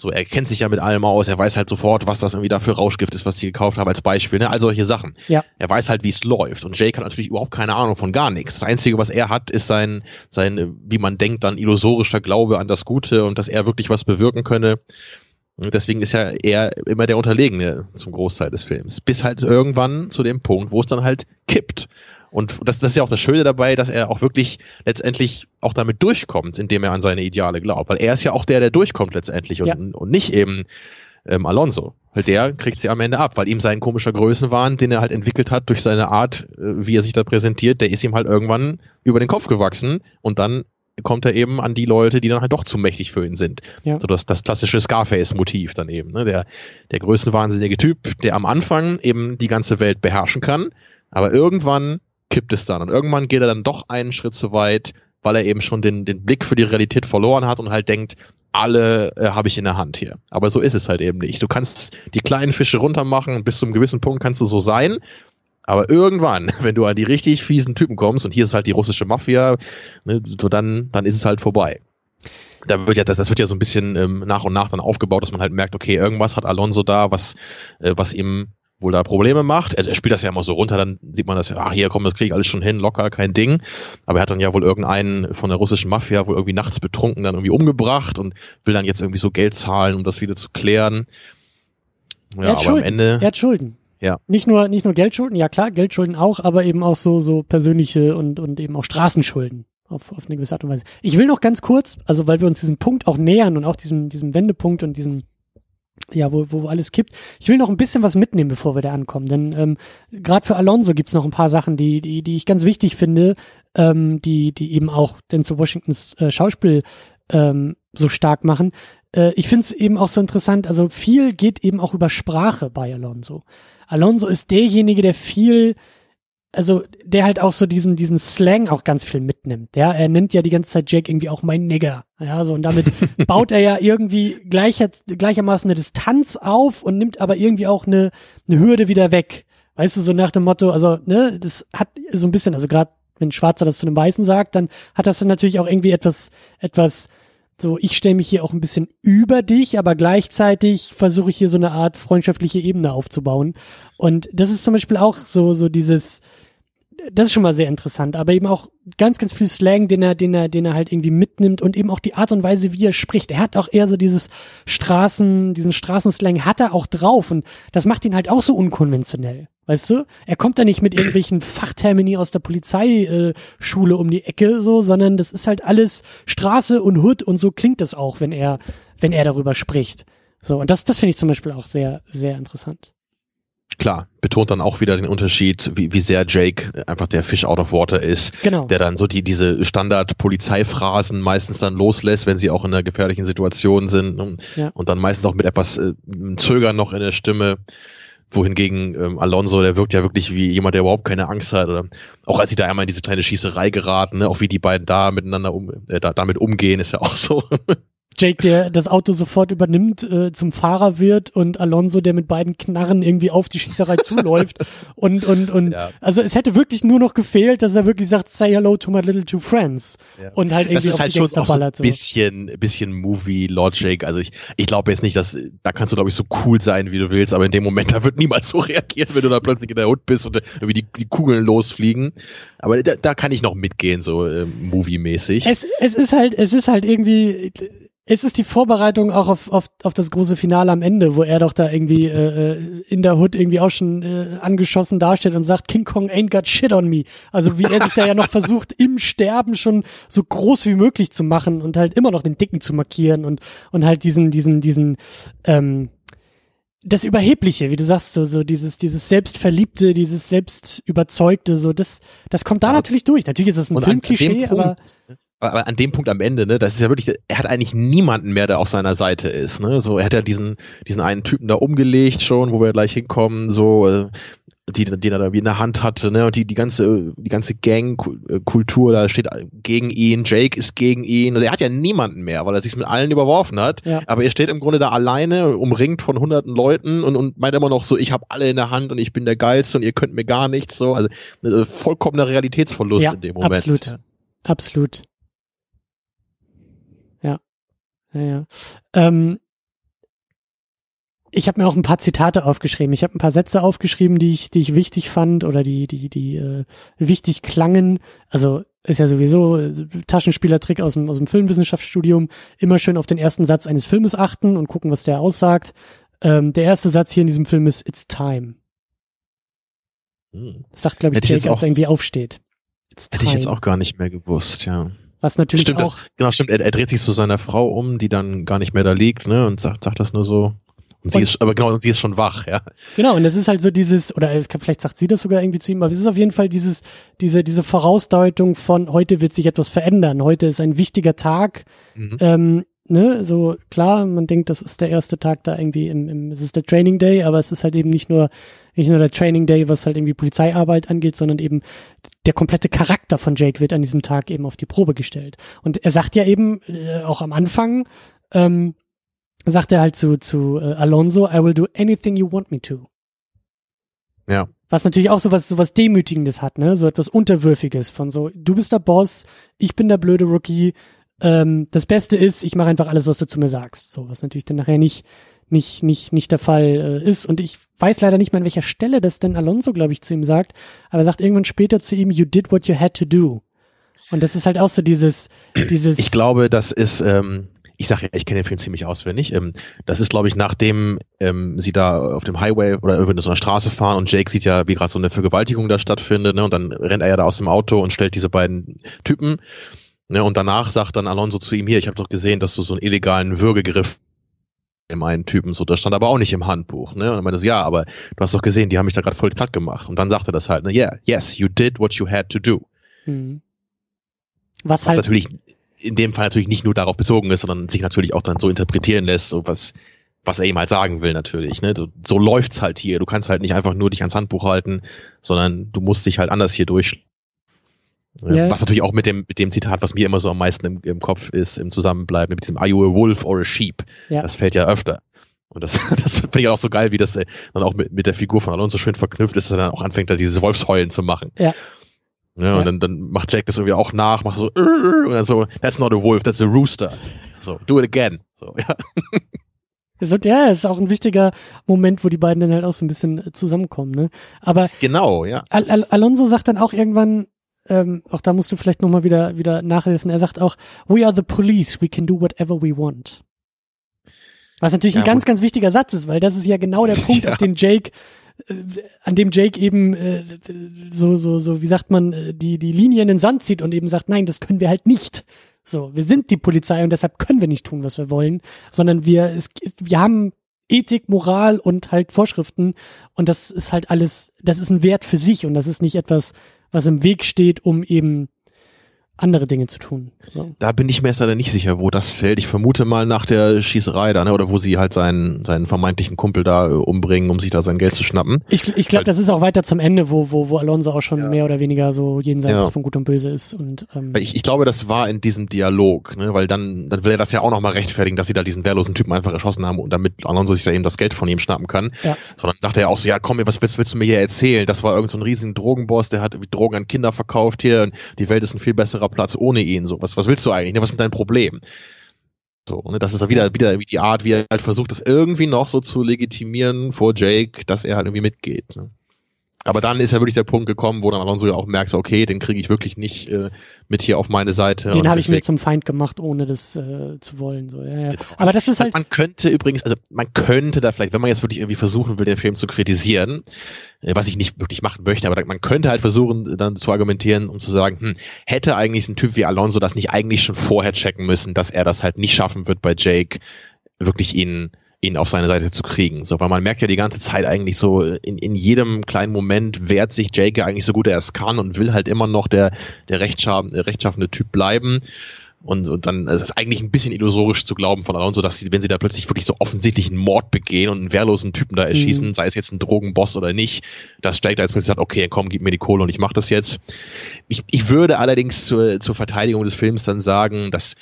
So, er kennt sich ja mit allem aus. Er weiß halt sofort, was das irgendwie da für Rauschgift ist, was sie gekauft haben als Beispiel. Ne? All solche Sachen. Ja. Er weiß halt, wie es läuft. Und Jake hat natürlich überhaupt keine Ahnung von gar nichts. Das Einzige, was er hat, ist sein, sein, wie man denkt, dann illusorischer Glaube an das Gute und dass er wirklich was bewirken könne. Und deswegen ist ja er immer der Unterlegene zum Großteil des Films. Bis halt irgendwann zu dem Punkt, wo es dann halt kippt. Und das, das ist ja auch das Schöne dabei, dass er auch wirklich letztendlich auch damit durchkommt, indem er an seine Ideale glaubt. Weil er ist ja auch der, der durchkommt letztendlich und, Ja. und nicht eben ähm, Alonso. Weil der kriegt sie am Ende ab, weil ihm sein komischer Größenwahn, den er halt entwickelt hat durch seine Art, äh, wie er sich da präsentiert, der ist ihm halt irgendwann über den Kopf gewachsen und dann kommt er eben an die Leute, die dann halt doch zu mächtig für ihn sind. Ja. So das, das klassische Scarface-Motiv dann eben. Ne? Der, der größenwahnsinnige Typ, der am Anfang eben die ganze Welt beherrschen kann, aber irgendwann kippt es dann und irgendwann geht er dann doch einen Schritt zu weit, weil er eben schon den, den Blick für die Realität verloren hat und halt denkt, alle äh, habe ich in der Hand hier. Aber so ist es halt eben nicht. Du kannst die kleinen Fische runtermachen und bis zu einem gewissen Punkt kannst du so sein. Aber irgendwann, wenn du an die richtig fiesen Typen kommst, und hier ist halt die russische Mafia, ne, dann, dann ist es halt vorbei. Da wird ja, das, das wird ja so ein bisschen ähm, nach und nach dann aufgebaut, dass man halt merkt, okay, irgendwas hat Alonso da, was, äh, was ihm wohl da Probleme macht. Also er spielt das ja immer so runter, dann sieht man das ja, ach hier komm, das kriege ich alles schon hin, locker, kein Ding. Aber er hat dann ja wohl irgendeinen von der russischen Mafia wohl irgendwie nachts betrunken dann irgendwie umgebracht und will dann jetzt irgendwie so Geld zahlen, um das wieder zu klären. Ja, er hat aber Schulden. am Ende. Er hat Schulden. Ja. Nicht nur, nicht nur Geldschulden, ja klar, Geldschulden auch, aber eben auch so, so persönliche und, und eben auch Straßenschulden. Auf, auf eine gewisse Art und Weise. Ich will noch ganz kurz, also weil wir uns diesem Punkt auch nähern und auch diesem, diesem Wendepunkt und diesem, ja, wo, wo alles kippt. Ich will noch ein bisschen was mitnehmen, bevor wir da ankommen, denn ähm, gerade für Alonso gibt's noch ein paar Sachen, die, die, die ich ganz wichtig finde, ähm, die, die eben auch Denzel Washingtons äh, Schauspiel ähm, so stark machen. Äh, ich finde es eben auch so interessant, also viel geht eben auch über Sprache bei Alonso. Alonso ist derjenige, der viel also der halt auch so diesen diesen Slang auch ganz viel mitnimmt. Ja, er nennt ja die ganze Zeit Jack irgendwie auch mein Nigger. Ja, so und damit baut er ja irgendwie gleicher, gleichermaßen eine Distanz auf und nimmt aber irgendwie auch eine eine Hürde wieder weg. Weißt du, so nach dem Motto, also ne, das hat so ein bisschen, also gerade wenn ein Schwarzer das zu einem Weißen sagt, dann hat das dann natürlich auch irgendwie etwas etwas so, ich stelle mich hier auch ein bisschen über dich, aber gleichzeitig versuche ich hier so eine Art freundschaftliche Ebene aufzubauen. Und das ist zum Beispiel auch so, so dieses, das ist schon mal sehr interessant, aber eben auch ganz, ganz viel Slang, den er, den er, den er halt irgendwie mitnimmt und eben auch die Art und Weise, wie er spricht. Er hat auch eher so dieses Straßen, diesen Straßenslang hat er auch drauf und das macht ihn halt auch so unkonventionell. Weißt du? Er kommt da nicht mit irgendwelchen Fachtermini aus der Polizeischule äh, um die Ecke, so, sondern das ist halt alles Straße und Hood und so klingt es auch, wenn er, wenn er darüber spricht. So, und das, das finde ich zum Beispiel auch sehr, sehr interessant klar, betont dann auch wieder den Unterschied, wie, wie sehr Jake einfach der Fish out of water ist, genau. der dann so die diese Standard-Polizeiphrasen meistens dann loslässt, wenn sie auch in einer gefährlichen Situation sind und, ja. und dann meistens auch mit etwas äh, Zögern noch in der Stimme wohingegen ähm, Alonso, der wirkt ja wirklich wie jemand, der überhaupt keine Angst hat. Oder auch als sie da einmal in diese kleine Schießerei geraten, ne, auch wie die beiden da miteinander um, äh, da, damit umgehen, ist ja auch so. Jake, der das Auto sofort übernimmt, äh, zum Fahrer wird und Alonso, der mit beiden Knarren irgendwie auf die Schießerei zuläuft. Und, und, und, ja. also es hätte wirklich nur noch gefehlt, dass er wirklich sagt, say hello to my little two friends. Ja. Und halt irgendwie das ist auf halt die schon auch. So ein bisschen, bisschen Movie Logic. Also ich, ich glaube jetzt nicht, dass, da kannst du glaube ich so cool sein, wie du willst, aber in dem Moment, da wird niemand so reagieren, wenn du da plötzlich in der Hut bist und irgendwie die, die Kugeln losfliegen. Aber da, da kann ich noch mitgehen, so äh, movie-mäßig. Es, es ist halt, es ist halt irgendwie, es ist die Vorbereitung auch auf, auf, auf das große Finale am Ende, wo er doch da irgendwie äh, äh, in der Hood irgendwie auch schon äh, angeschossen dasteht und sagt, King Kong ain't got shit on me. Also wie er sich da ja noch versucht, im Sterben schon so groß wie möglich zu machen und halt immer noch den Dicken zu markieren und, und halt diesen, diesen, diesen, ähm, das Überhebliche, wie du sagst, so, so dieses, dieses Selbstverliebte, dieses Selbstüberzeugte, so, das, das kommt da ja, natürlich durch. Natürlich ist es ein Filmklischee, aber aber an dem Punkt am Ende, ne, das ist ja wirklich, er hat eigentlich niemanden mehr, der auf seiner Seite ist, ne, so, er hat ja diesen, diesen einen Typen da umgelegt schon, wo wir gleich hinkommen, so, äh, die, den er da wie in der Hand hatte, ne, und die, die ganze, die ganze Gang-Kultur, da steht gegen ihn, Jake ist gegen ihn, also er hat ja niemanden mehr, weil er sich mit allen überworfen hat, ja. aber er steht im Grunde da alleine, umringt von hunderten Leuten und, und meint immer noch so, ich habe alle in der Hand und ich bin der Geilste und ihr könnt mir gar nichts, so, also, also vollkommener Realitätsverlust ja, in dem Moment. absolut, absolut. Ja, ja. Ähm, ich habe mir auch ein paar Zitate aufgeschrieben. Ich habe ein paar Sätze aufgeschrieben, die ich, die ich wichtig fand oder die, die, die äh, wichtig klangen. Also ist ja sowieso äh, Taschenspielertrick aus dem, aus dem Filmwissenschaftsstudium. Immer schön auf den ersten Satz eines Filmes achten und gucken, was der aussagt. Ähm, der erste Satz hier in diesem Film ist It's time. Hm. Das sagt, glaube ich, Jake, als er irgendwie aufsteht. It's Hätte ich jetzt auch gar nicht mehr gewusst, ja. Was natürlich stimmt, auch. Das, genau, stimmt. Er, er, dreht sich zu seiner Frau um, die dann gar nicht mehr da liegt, ne, und sagt, sagt das nur so. Und sie und, ist, aber genau, und sie ist schon wach, ja. Genau, und es ist halt so dieses, oder es kann, vielleicht sagt sie das sogar irgendwie zu ihm, aber es ist auf jeden Fall dieses, diese, diese Vorausdeutung von heute wird sich etwas verändern. Heute ist ein wichtiger Tag. Mhm. Ähm, ne, so klar, man denkt, das ist der erste Tag da irgendwie im, im es ist der Training Day, aber es ist halt eben nicht nur nicht nur der Training Day, was halt irgendwie Polizeiarbeit angeht, sondern eben der komplette Charakter von Jake wird an diesem Tag eben auf die Probe gestellt. Und er sagt ja eben äh, auch am Anfang, ähm, sagt er halt zu zu äh, Alonso, I will do anything you want me to. Ja. Was natürlich auch so was, so was Demütigendes hat, ne? So etwas Unterwürfiges von so, du bist der Boss, ich bin der blöde Rookie, ähm, das Beste ist, ich mache einfach alles, was du zu mir sagst. So, was natürlich dann nachher nicht, nicht, nicht, nicht der Fall äh, ist. Und ich weiß leider nicht mal, an welcher Stelle das denn Alonso, glaube ich, zu ihm sagt, aber er sagt irgendwann später zu ihm, you did what you had to do. Und das ist halt auch so dieses, dieses. Ich glaube, das ist, ähm, ich sage ja, ich kenne den Film ziemlich auswendig. Ähm, das ist, glaube ich, nachdem ähm, sie da auf dem Highway oder irgendwie so einer Straße fahren und Jake sieht ja, wie gerade so eine Vergewaltigung da stattfindet, ne? Und dann rennt er ja da aus dem Auto und stellt diese beiden Typen Ne, und danach sagt dann Alonso zu ihm hier, ich habe doch gesehen, dass du so einen illegalen Würgegriff dem einen Typen. So, das stand aber auch nicht im Handbuch. Ne? Und er meinte so, ja, aber du hast doch gesehen, die haben mich da gerade voll platt gemacht. Und dann sagte das halt, ne, yeah, yes, you did what you had to do. Mhm. Was, was halt natürlich in dem Fall natürlich nicht nur darauf bezogen ist, sondern sich natürlich auch dann so interpretieren lässt, so was, was er ihm halt sagen will natürlich. Ne? So, so läuft's halt hier. Du kannst halt nicht einfach nur dich ans Handbuch halten, sondern du musst dich halt anders hier durch. Yeah. Was natürlich auch mit dem, mit dem Zitat, was mir immer so am meisten im, im Kopf ist, im Zusammenbleiben, mit diesem Are you a wolf or a sheep? Ja. Das fällt ja öfter. Und das, das finde ich auch so geil, wie das äh, dann auch mit, mit der Figur von Alonso schön verknüpft ist, dass er dann auch anfängt, da dieses Wolfsheulen zu machen. Ja. Ja, ja. Und dann, dann macht Jack das irgendwie auch nach, macht so, und dann so, that's not a wolf, that's a rooster. So, do it again. So, ja. Ja, ist auch ein wichtiger Moment, wo die beiden dann halt auch so ein bisschen äh, zusammenkommen, ne? Aber genau, ja. Al Al Alonso sagt dann auch irgendwann, ähm, auch da musst du vielleicht nochmal wieder wieder nachhelfen. Er sagt auch, "We are the police. We can do whatever we want." Was natürlich ja, ein ganz, ganz wichtiger Satz ist, weil das ist ja genau der Punkt, ja. auf den Jake äh, an dem Jake eben äh, so so so wie sagt man äh, die die Linie in den Sand zieht und eben sagt nein das können wir halt nicht so wir sind die Polizei und deshalb können wir nicht tun was wir wollen sondern wir es, wir haben Ethik Moral und halt Vorschriften und das ist halt alles das ist ein Wert für sich und das ist nicht etwas was im Weg steht um eben andere Dinge zu tun. So. Da bin ich mir jetzt leider nicht sicher, wo das fällt. Ich vermute mal nach der Schießerei da, ne? oder wo sie halt seinen, seinen vermeintlichen Kumpel da äh, umbringen, um sich da sein Geld zu schnappen. Ich, ich glaube, das ist auch weiter zum Ende, wo, wo, wo Alonso auch schon ja. mehr oder weniger so jenseits ja. von Gut und Böse ist. Und, ähm, ich, ich glaube, das war in diesem Dialog, ne? weil dann, dann will er das ja auch nochmal rechtfertigen, dass sie da diesen wehrlosen Typen einfach erschossen haben und damit Alonso sich da eben das Geld von ihm schnappen kann. Ja. Sondern dachte er auch so, ja komm, was willst, willst du mir hier erzählen? Das war irgendein so ein riesigen Drogenboss, der hat Drogen an Kinder verkauft hier und die Welt ist ein viel besserer Platz ohne ihn so, was, was willst du eigentlich? Ne? Was ist dein Problem? So, ne? Das ist wieder, wieder die Art, wie er halt versucht, das irgendwie noch so zu legitimieren vor Jake, dass er halt irgendwie mitgeht. Ne? Aber dann ist ja wirklich der Punkt gekommen, wo dann Alonso ja auch merkt, okay, den kriege ich wirklich nicht äh, mit hier auf meine Seite. Den habe ich mir zum Feind gemacht, ohne das äh, zu wollen. So. Ja, ja. Aber das ist halt. Man könnte übrigens, also man könnte da vielleicht, wenn man jetzt wirklich irgendwie versuchen will, den Film zu kritisieren, äh, was ich nicht wirklich machen möchte, aber man könnte halt versuchen, dann zu argumentieren, um zu sagen, hm, hätte eigentlich ein Typ wie Alonso das nicht eigentlich schon vorher checken müssen, dass er das halt nicht schaffen wird bei Jake, wirklich ihn ihn auf seine Seite zu kriegen. So, weil man merkt ja die ganze Zeit eigentlich so, in, in jedem kleinen Moment wehrt sich Jake eigentlich so gut er es kann und will halt immer noch der, der rechtschaffende, rechtschaffende Typ bleiben. Und, und dann es ist es eigentlich ein bisschen illusorisch zu glauben von Alonso, dass sie, wenn sie da plötzlich wirklich so offensichtlich einen Mord begehen und einen wehrlosen Typen da erschießen, mhm. sei es jetzt ein Drogenboss oder nicht, dass Jake da jetzt plötzlich sagt, okay, komm, gib mir die Kohle und ich mach das jetzt. Ich, ich würde allerdings zur, zur Verteidigung des Films dann sagen, dass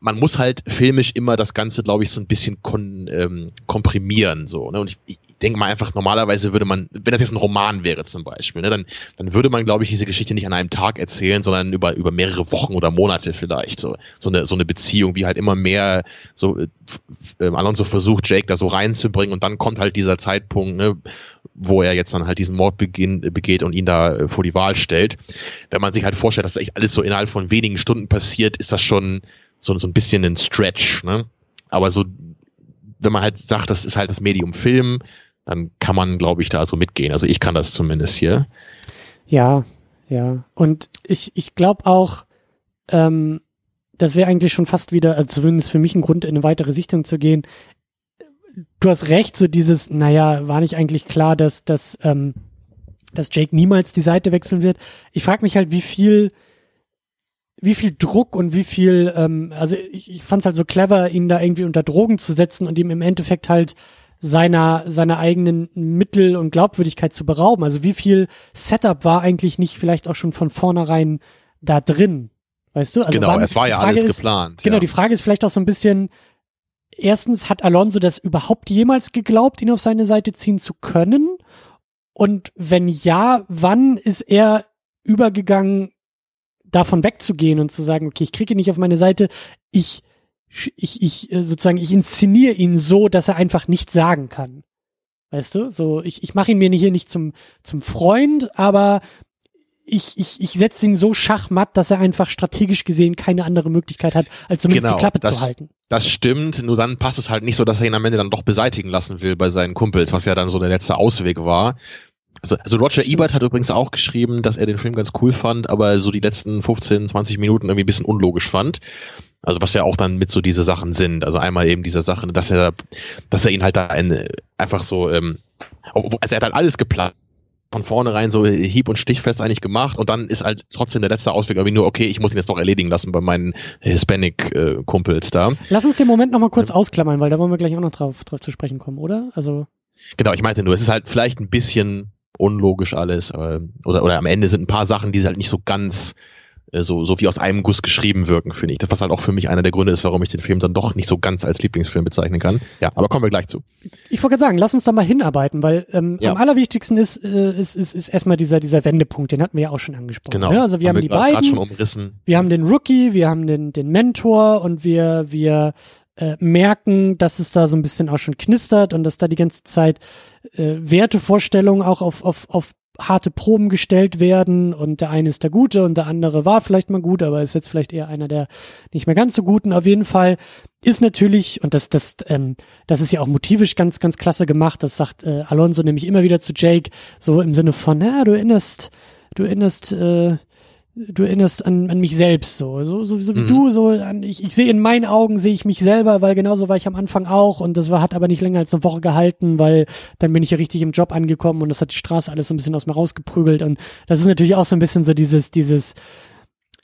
man muss halt filmisch immer das Ganze, glaube ich, so ein bisschen kon, ähm, komprimieren. So, ne? Und ich, ich denke mal einfach, normalerweise würde man, wenn das jetzt ein Roman wäre zum Beispiel, ne, dann, dann würde man, glaube ich, diese Geschichte nicht an einem Tag erzählen, sondern über, über mehrere Wochen oder Monate vielleicht. So, so, eine, so eine Beziehung, wie halt immer mehr so äh, Alonso versucht, Jake da so reinzubringen und dann kommt halt dieser Zeitpunkt, ne, wo er jetzt dann halt diesen Mord beginn, begeht und ihn da äh, vor die Wahl stellt. Wenn man sich halt vorstellt, dass das echt alles so innerhalb von wenigen Stunden passiert, ist das schon so, so ein bisschen ein Stretch, ne? Aber so, wenn man halt sagt, das ist halt das Medium Film, dann kann man, glaube ich, da so mitgehen. Also ich kann das zumindest hier. Ja, ja. Und ich, ich glaube auch, ähm, das wäre eigentlich schon fast wieder, also zumindest für mich ein Grund, in eine weitere Sichtung zu gehen. Du hast recht, so dieses, naja, war nicht eigentlich klar, dass, dass, ähm, dass Jake niemals die Seite wechseln wird. Ich frage mich halt, wie viel wie viel Druck und wie viel, ähm, also ich, ich fand es halt so clever, ihn da irgendwie unter Drogen zu setzen und ihm im Endeffekt halt seiner seiner eigenen Mittel und Glaubwürdigkeit zu berauben. Also wie viel Setup war eigentlich nicht vielleicht auch schon von vornherein da drin, weißt du? Also genau, wann, es war ja alles ist, geplant. Genau, ja. die Frage ist vielleicht auch so ein bisschen. Erstens hat Alonso das überhaupt jemals geglaubt, ihn auf seine Seite ziehen zu können? Und wenn ja, wann ist er übergegangen davon wegzugehen und zu sagen, okay, ich kriege ihn nicht auf meine Seite, ich, ich, ich, äh, sozusagen, ich inszeniere ihn so, dass er einfach nichts sagen kann. Weißt du? So, ich, ich mache ihn mir hier nicht zum, zum Freund, aber ich, ich, ich setze ihn so schachmatt, dass er einfach strategisch gesehen keine andere Möglichkeit hat, als zumindest genau, die Klappe das, zu halten. Das stimmt, nur dann passt es halt nicht so, dass er ihn am Ende dann doch beseitigen lassen will bei seinen Kumpels, was ja dann so der letzte Ausweg war. Also, also Roger Ebert hat übrigens auch geschrieben, dass er den Film ganz cool fand, aber so die letzten 15, 20 Minuten irgendwie ein bisschen unlogisch fand. Also was ja auch dann mit so diese Sachen sind. Also einmal eben diese Sachen, dass er, dass er ihn halt da ein, einfach so, ähm, also er hat halt alles geplant von vornherein so hieb- und stichfest eigentlich gemacht und dann ist halt trotzdem der letzte Ausweg irgendwie nur, okay, ich muss ihn jetzt doch erledigen lassen bei meinen Hispanic-Kumpels da. Lass uns den Moment nochmal kurz ausklammern, weil da wollen wir gleich auch noch drauf, drauf zu sprechen kommen, oder? Also. Genau, ich meinte nur, es ist halt vielleicht ein bisschen unlogisch alles, oder, oder am Ende sind ein paar Sachen, die halt nicht so ganz äh, so, so wie aus einem Guss geschrieben wirken, finde ich. Das was halt auch für mich einer der Gründe ist, warum ich den Film dann doch nicht so ganz als Lieblingsfilm bezeichnen kann. Ja, aber kommen wir gleich zu. Ich wollte gerade sagen, lass uns da mal hinarbeiten, weil ähm, ja. am allerwichtigsten ist, äh, ist, ist, ist erstmal dieser, dieser Wendepunkt, den hatten wir ja auch schon angesprochen. Genau. Ne? Also wir haben, haben wir die beiden. schon umrissen. Wir haben den Rookie, wir haben den, den Mentor und wir, wir äh, merken, dass es da so ein bisschen auch schon knistert und dass da die ganze Zeit äh, Wertevorstellungen auch auf, auf, auf harte Proben gestellt werden und der eine ist der Gute und der andere war vielleicht mal gut, aber ist jetzt vielleicht eher einer der nicht mehr ganz so guten. Auf jeden Fall ist natürlich, und das, das, ähm, das ist ja auch motivisch ganz, ganz klasse gemacht, das sagt äh, Alonso nämlich immer wieder zu Jake, so im Sinne von, ja, du erinnerst, du erinnerst äh, du erinnerst an, an mich selbst so, so, so, so wie mhm. du, so an, ich, ich sehe in meinen Augen sehe ich mich selber, weil genauso war ich am Anfang auch und das war, hat aber nicht länger als eine Woche gehalten, weil dann bin ich ja richtig im Job angekommen und das hat die Straße alles so ein bisschen aus mir rausgeprügelt und das ist natürlich auch so ein bisschen so dieses, dieses,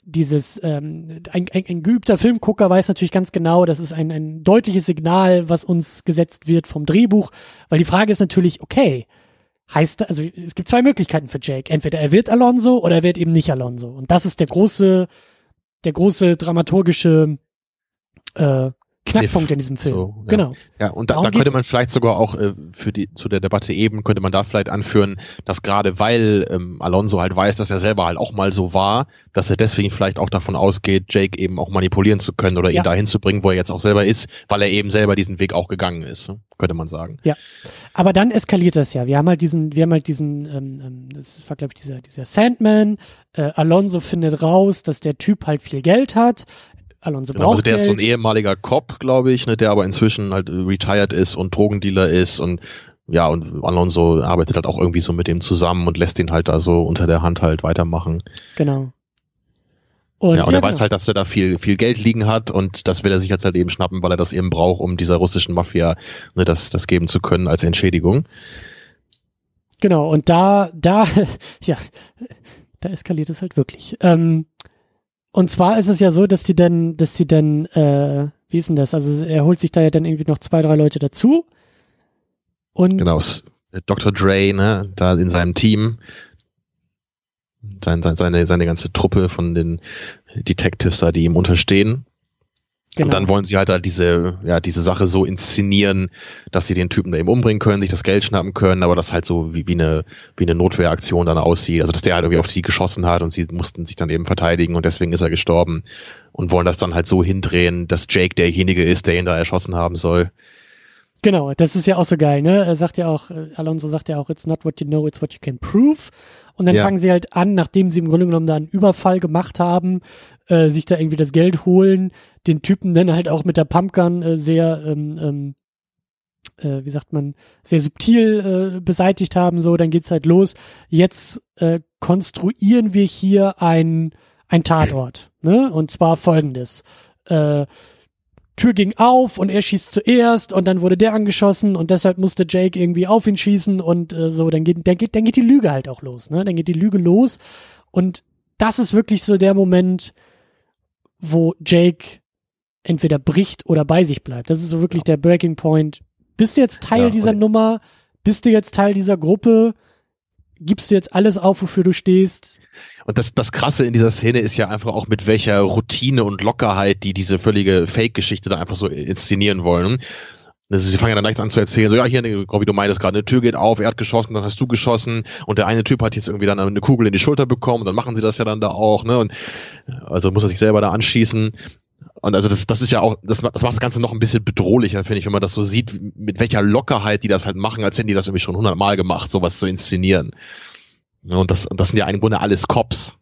dieses ähm, ein, ein, ein geübter Filmgucker weiß natürlich ganz genau, das ist ein, ein deutliches Signal, was uns gesetzt wird vom Drehbuch, weil die Frage ist natürlich, okay, heißt, also es gibt zwei Möglichkeiten für Jake. Entweder er wird Alonso oder er wird eben nicht Alonso. Und das ist der große, der große dramaturgische äh, Knackpunkt in diesem Film. So, ja. Genau. Ja, und da, da könnte man vielleicht sogar auch äh, für die zu der Debatte eben könnte man da vielleicht anführen, dass gerade weil ähm, Alonso halt weiß, dass er selber halt auch mal so war, dass er deswegen vielleicht auch davon ausgeht, Jake eben auch manipulieren zu können oder ja. ihn dahin zu bringen, wo er jetzt auch selber ist, weil er eben selber diesen Weg auch gegangen ist, ne? könnte man sagen. Ja. Aber dann eskaliert das ja. Wir haben halt diesen, wir haben halt diesen, ähm, ähm das war glaube ich dieser dieser Sandman. Äh, Alonso findet raus, dass der Typ halt viel Geld hat. Alonso genau, braucht Also der Geld. ist so ein ehemaliger Cop, glaube ich, ne, der aber inzwischen halt retired ist und Drogendealer ist und ja, und Alonso arbeitet halt auch irgendwie so mit dem zusammen und lässt ihn halt da so unter der Hand halt weitermachen. Genau. Und, ja, und ja, er genau. weiß halt, dass er da viel, viel Geld liegen hat und das will er sich jetzt halt eben schnappen, weil er das eben braucht, um dieser russischen Mafia ne, das, das geben zu können als Entschädigung. Genau, und da, da, ja, da eskaliert es halt wirklich. Ähm, und zwar ist es ja so, dass die dann, dass die dann, äh, wie ist denn das? Also er holt sich da ja dann irgendwie noch zwei, drei Leute dazu. Und genau, Dr. Dre, ne, da in seinem Team, sein, seine, seine ganze Truppe von den Detectives da, die ihm unterstehen. Genau. Und dann wollen sie halt, halt diese, ja, diese Sache so inszenieren, dass sie den Typen da eben umbringen können, sich das Geld schnappen können, aber das halt so wie, wie, eine, wie eine Notwehraktion dann aussieht. Also dass der halt irgendwie auf sie geschossen hat und sie mussten sich dann eben verteidigen und deswegen ist er gestorben und wollen das dann halt so hindrehen, dass Jake derjenige ist, der ihn da erschossen haben soll. Genau, das ist ja auch so geil, ne? Er sagt ja auch, äh, Alonso sagt ja auch, it's not what you know, it's what you can prove. Und dann ja. fangen sie halt an, nachdem sie im Grunde genommen da einen Überfall gemacht haben, äh, sich da irgendwie das Geld holen, den Typen dann halt auch mit der Pumpgun äh, sehr, ähm, ähm, äh, wie sagt man, sehr subtil äh, beseitigt haben, so, dann geht's halt los. Jetzt äh, konstruieren wir hier ein, ein Tatort, ne? Und zwar folgendes. Äh, Tür ging auf und er schießt zuerst und dann wurde der angeschossen und deshalb musste Jake irgendwie auf ihn schießen und äh, so, dann geht, dann geht, dann geht die Lüge halt auch los, ne? Dann geht die Lüge los und das ist wirklich so der Moment, wo Jake entweder bricht oder bei sich bleibt. Das ist so wirklich ja. der Breaking Point. Bist du jetzt Teil ja, dieser Nummer? Bist du jetzt Teil dieser Gruppe? Gibst du jetzt alles auf, wofür du stehst? Und das, das Krasse in dieser Szene ist ja einfach auch mit welcher Routine und Lockerheit die diese völlige Fake-Geschichte da einfach so inszenieren wollen. Also sie fangen ja dann leicht an zu erzählen, so ja, hier, wie du meintest gerade, eine Tür geht auf, er hat geschossen, dann hast du geschossen und der eine Typ hat jetzt irgendwie dann eine Kugel in die Schulter bekommen und dann machen sie das ja dann da auch, ne? Und also muss er sich selber da anschießen. Und also das, das ist ja auch, das, das macht das Ganze noch ein bisschen bedrohlicher, finde ich, wenn man das so sieht, mit welcher Lockerheit die das halt machen, als hätten die das irgendwie schon hundertmal gemacht, sowas zu inszenieren. Und das, das sind ja im Grunde alles Cops.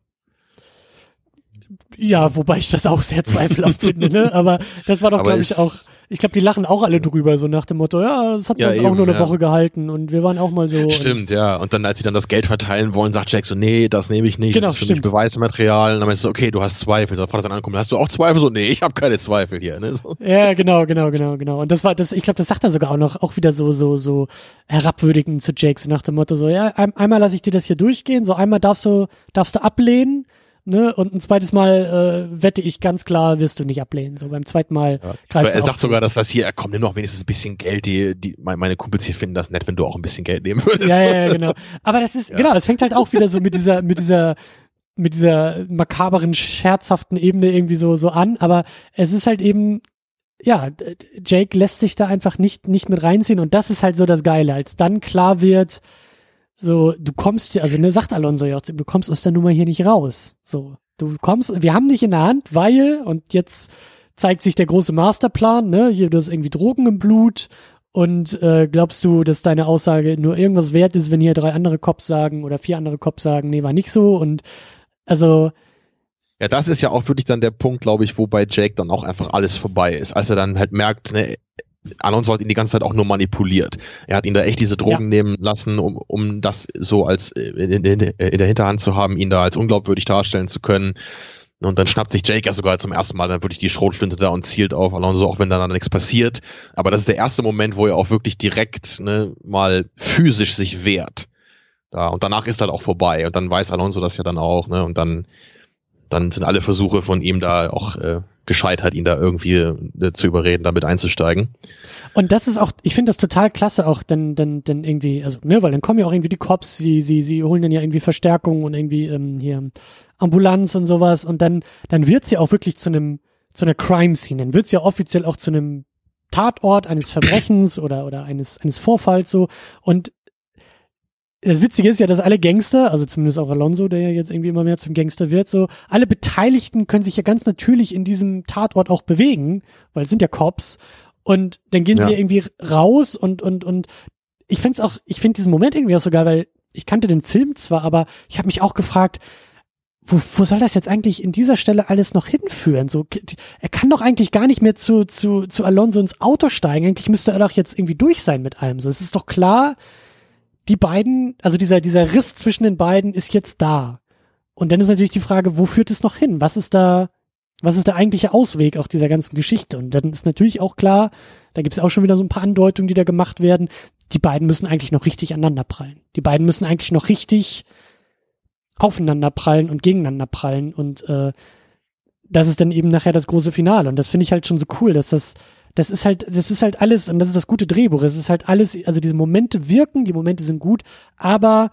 Ja, wobei ich das auch sehr zweifelhaft finde, ne? Aber das war doch, glaube ich, auch, ich glaube, die lachen auch alle drüber, so nach dem Motto, ja, das hat Ja, uns auch eben, nur eine ja. Woche gehalten und wir waren auch mal so. Stimmt, ja. Und dann, als sie dann das Geld verteilen wollen, sagt Jack so, nee, das nehme ich nicht. Genau, das ist für mich stimmt. Beweismaterial. Und dann meinst du, okay, du hast Zweifel. So, Vater dann ankommt, hast du auch Zweifel? So, nee, ich habe keine Zweifel hier. Ne? So. Ja, genau, genau, genau, genau. Und das war, das, ich glaube, das sagt er sogar auch noch, auch wieder so, so, so herabwürdigend zu Jake, so nach dem Motto, so, ja, ein, einmal lasse ich dir das hier durchgehen, so einmal darfst du, darfst du ablehnen, ne, und ein zweites Mal äh, wette ich ganz klar, wirst du nicht ablehnen. So beim zweiten Mal Ja. greifst er sagt zu. sogar, dass das hier, komm, nimm doch wenigstens ein bisschen Geld. Die, die, mein- meine Kumpels hier finden das nett, wenn du auch ein bisschen Geld nehmen würdest. Ja, ja, ja, genau. Aber das ist, Ja. genau, das fängt halt auch wieder so mit dieser, mit dieser, mit dieser makaberen, scherzhaften Ebene irgendwie so, so an. Aber es ist halt eben, ja, Jake lässt sich da einfach nicht, nicht mit reinziehen. Und das ist halt so das Geile, als dann klar wird, so, du kommst hier, also ne, sagt Alonso ja auch, du kommst aus der Nummer hier nicht raus. So, du kommst, wir haben dich in der Hand, weil, und jetzt zeigt sich der große Masterplan, ne, hier, du hast irgendwie Drogen im Blut, und äh, glaubst du, dass deine Aussage nur irgendwas wert ist, wenn hier drei andere Cops sagen oder vier andere Cops sagen, nee, war nicht so? Und also, Ja, das ist ja auch wirklich dann der Punkt, glaube ich, wo bei Jake dann auch einfach alles vorbei ist. Als er dann halt merkt, ne, Alonso hat ihn die ganze Zeit auch nur manipuliert. Er hat ihn da echt diese Drogen nehmen lassen, um, um das so als äh, in, in, in der Hinterhand zu haben, ihn da als unglaubwürdig darstellen zu können. Und dann schnappt sich Jake ja sogar zum ersten Mal dann wirklich die Schrotflinte da und zielt auf Alonso, auch wenn da dann nichts passiert. Aber das ist der erste Moment, wo er auch wirklich direkt ne, mal physisch sich wehrt. Da, und danach ist halt auch vorbei. Und dann weiß Alonso das ja dann auch, ne? Und dann dann sind alle Versuche von ihm da auch äh, gescheitert, ihn da irgendwie äh, zu überreden, damit einzusteigen. und das ist auch, ich finde das total klasse auch, denn, denn, denn irgendwie, also, ne, weil dann kommen ja auch irgendwie die Cops, sie, sie, sie holen dann ja irgendwie Verstärkung und irgendwie ähm, hier Ambulanz und sowas und dann, dann wird sie auch wirklich zu einem, zu einer Crime-Scene, dann wird sie ja offiziell auch zu einem Tatort eines Verbrechens oder, oder eines, eines Vorfalls so und das Witzige ist ja, dass alle Gangster, also zumindest auch Alonso, der ja jetzt irgendwie immer mehr zum Gangster wird, so, alle Beteiligten können sich ja ganz natürlich in diesem Tatort auch bewegen, weil es sind ja Cops. Und dann gehen Ja. sie ja irgendwie raus und, und, und ich find's auch, ich find diesen Moment irgendwie auch so geil, weil ich kannte den Film zwar, aber ich habe mich auch gefragt, wo, wo soll das jetzt eigentlich in dieser Stelle alles noch hinführen? So, er kann doch eigentlich gar nicht mehr zu, zu, zu Alonso ins Auto steigen. Eigentlich müsste er doch jetzt irgendwie durch sein mit allem. So, es ist doch klar, die beiden, also dieser, dieser Riss zwischen den beiden ist jetzt da. Und dann ist natürlich die Frage, wo führt es noch hin? Was ist da, was ist der eigentliche Ausweg auch dieser ganzen Geschichte? Und dann ist natürlich auch klar, da gibt es auch schon wieder so ein paar Andeutungen, die da gemacht werden. Die beiden müssen eigentlich noch richtig aneinander prallen. Die beiden müssen eigentlich noch richtig aufeinander prallen und gegeneinander prallen. Und äh, das ist dann eben nachher das große Finale. Und das finde ich halt schon so cool, dass das, das ist halt, das ist halt alles, und das ist das gute Drehbuch. Es ist halt alles, also diese Momente wirken, die Momente sind gut, aber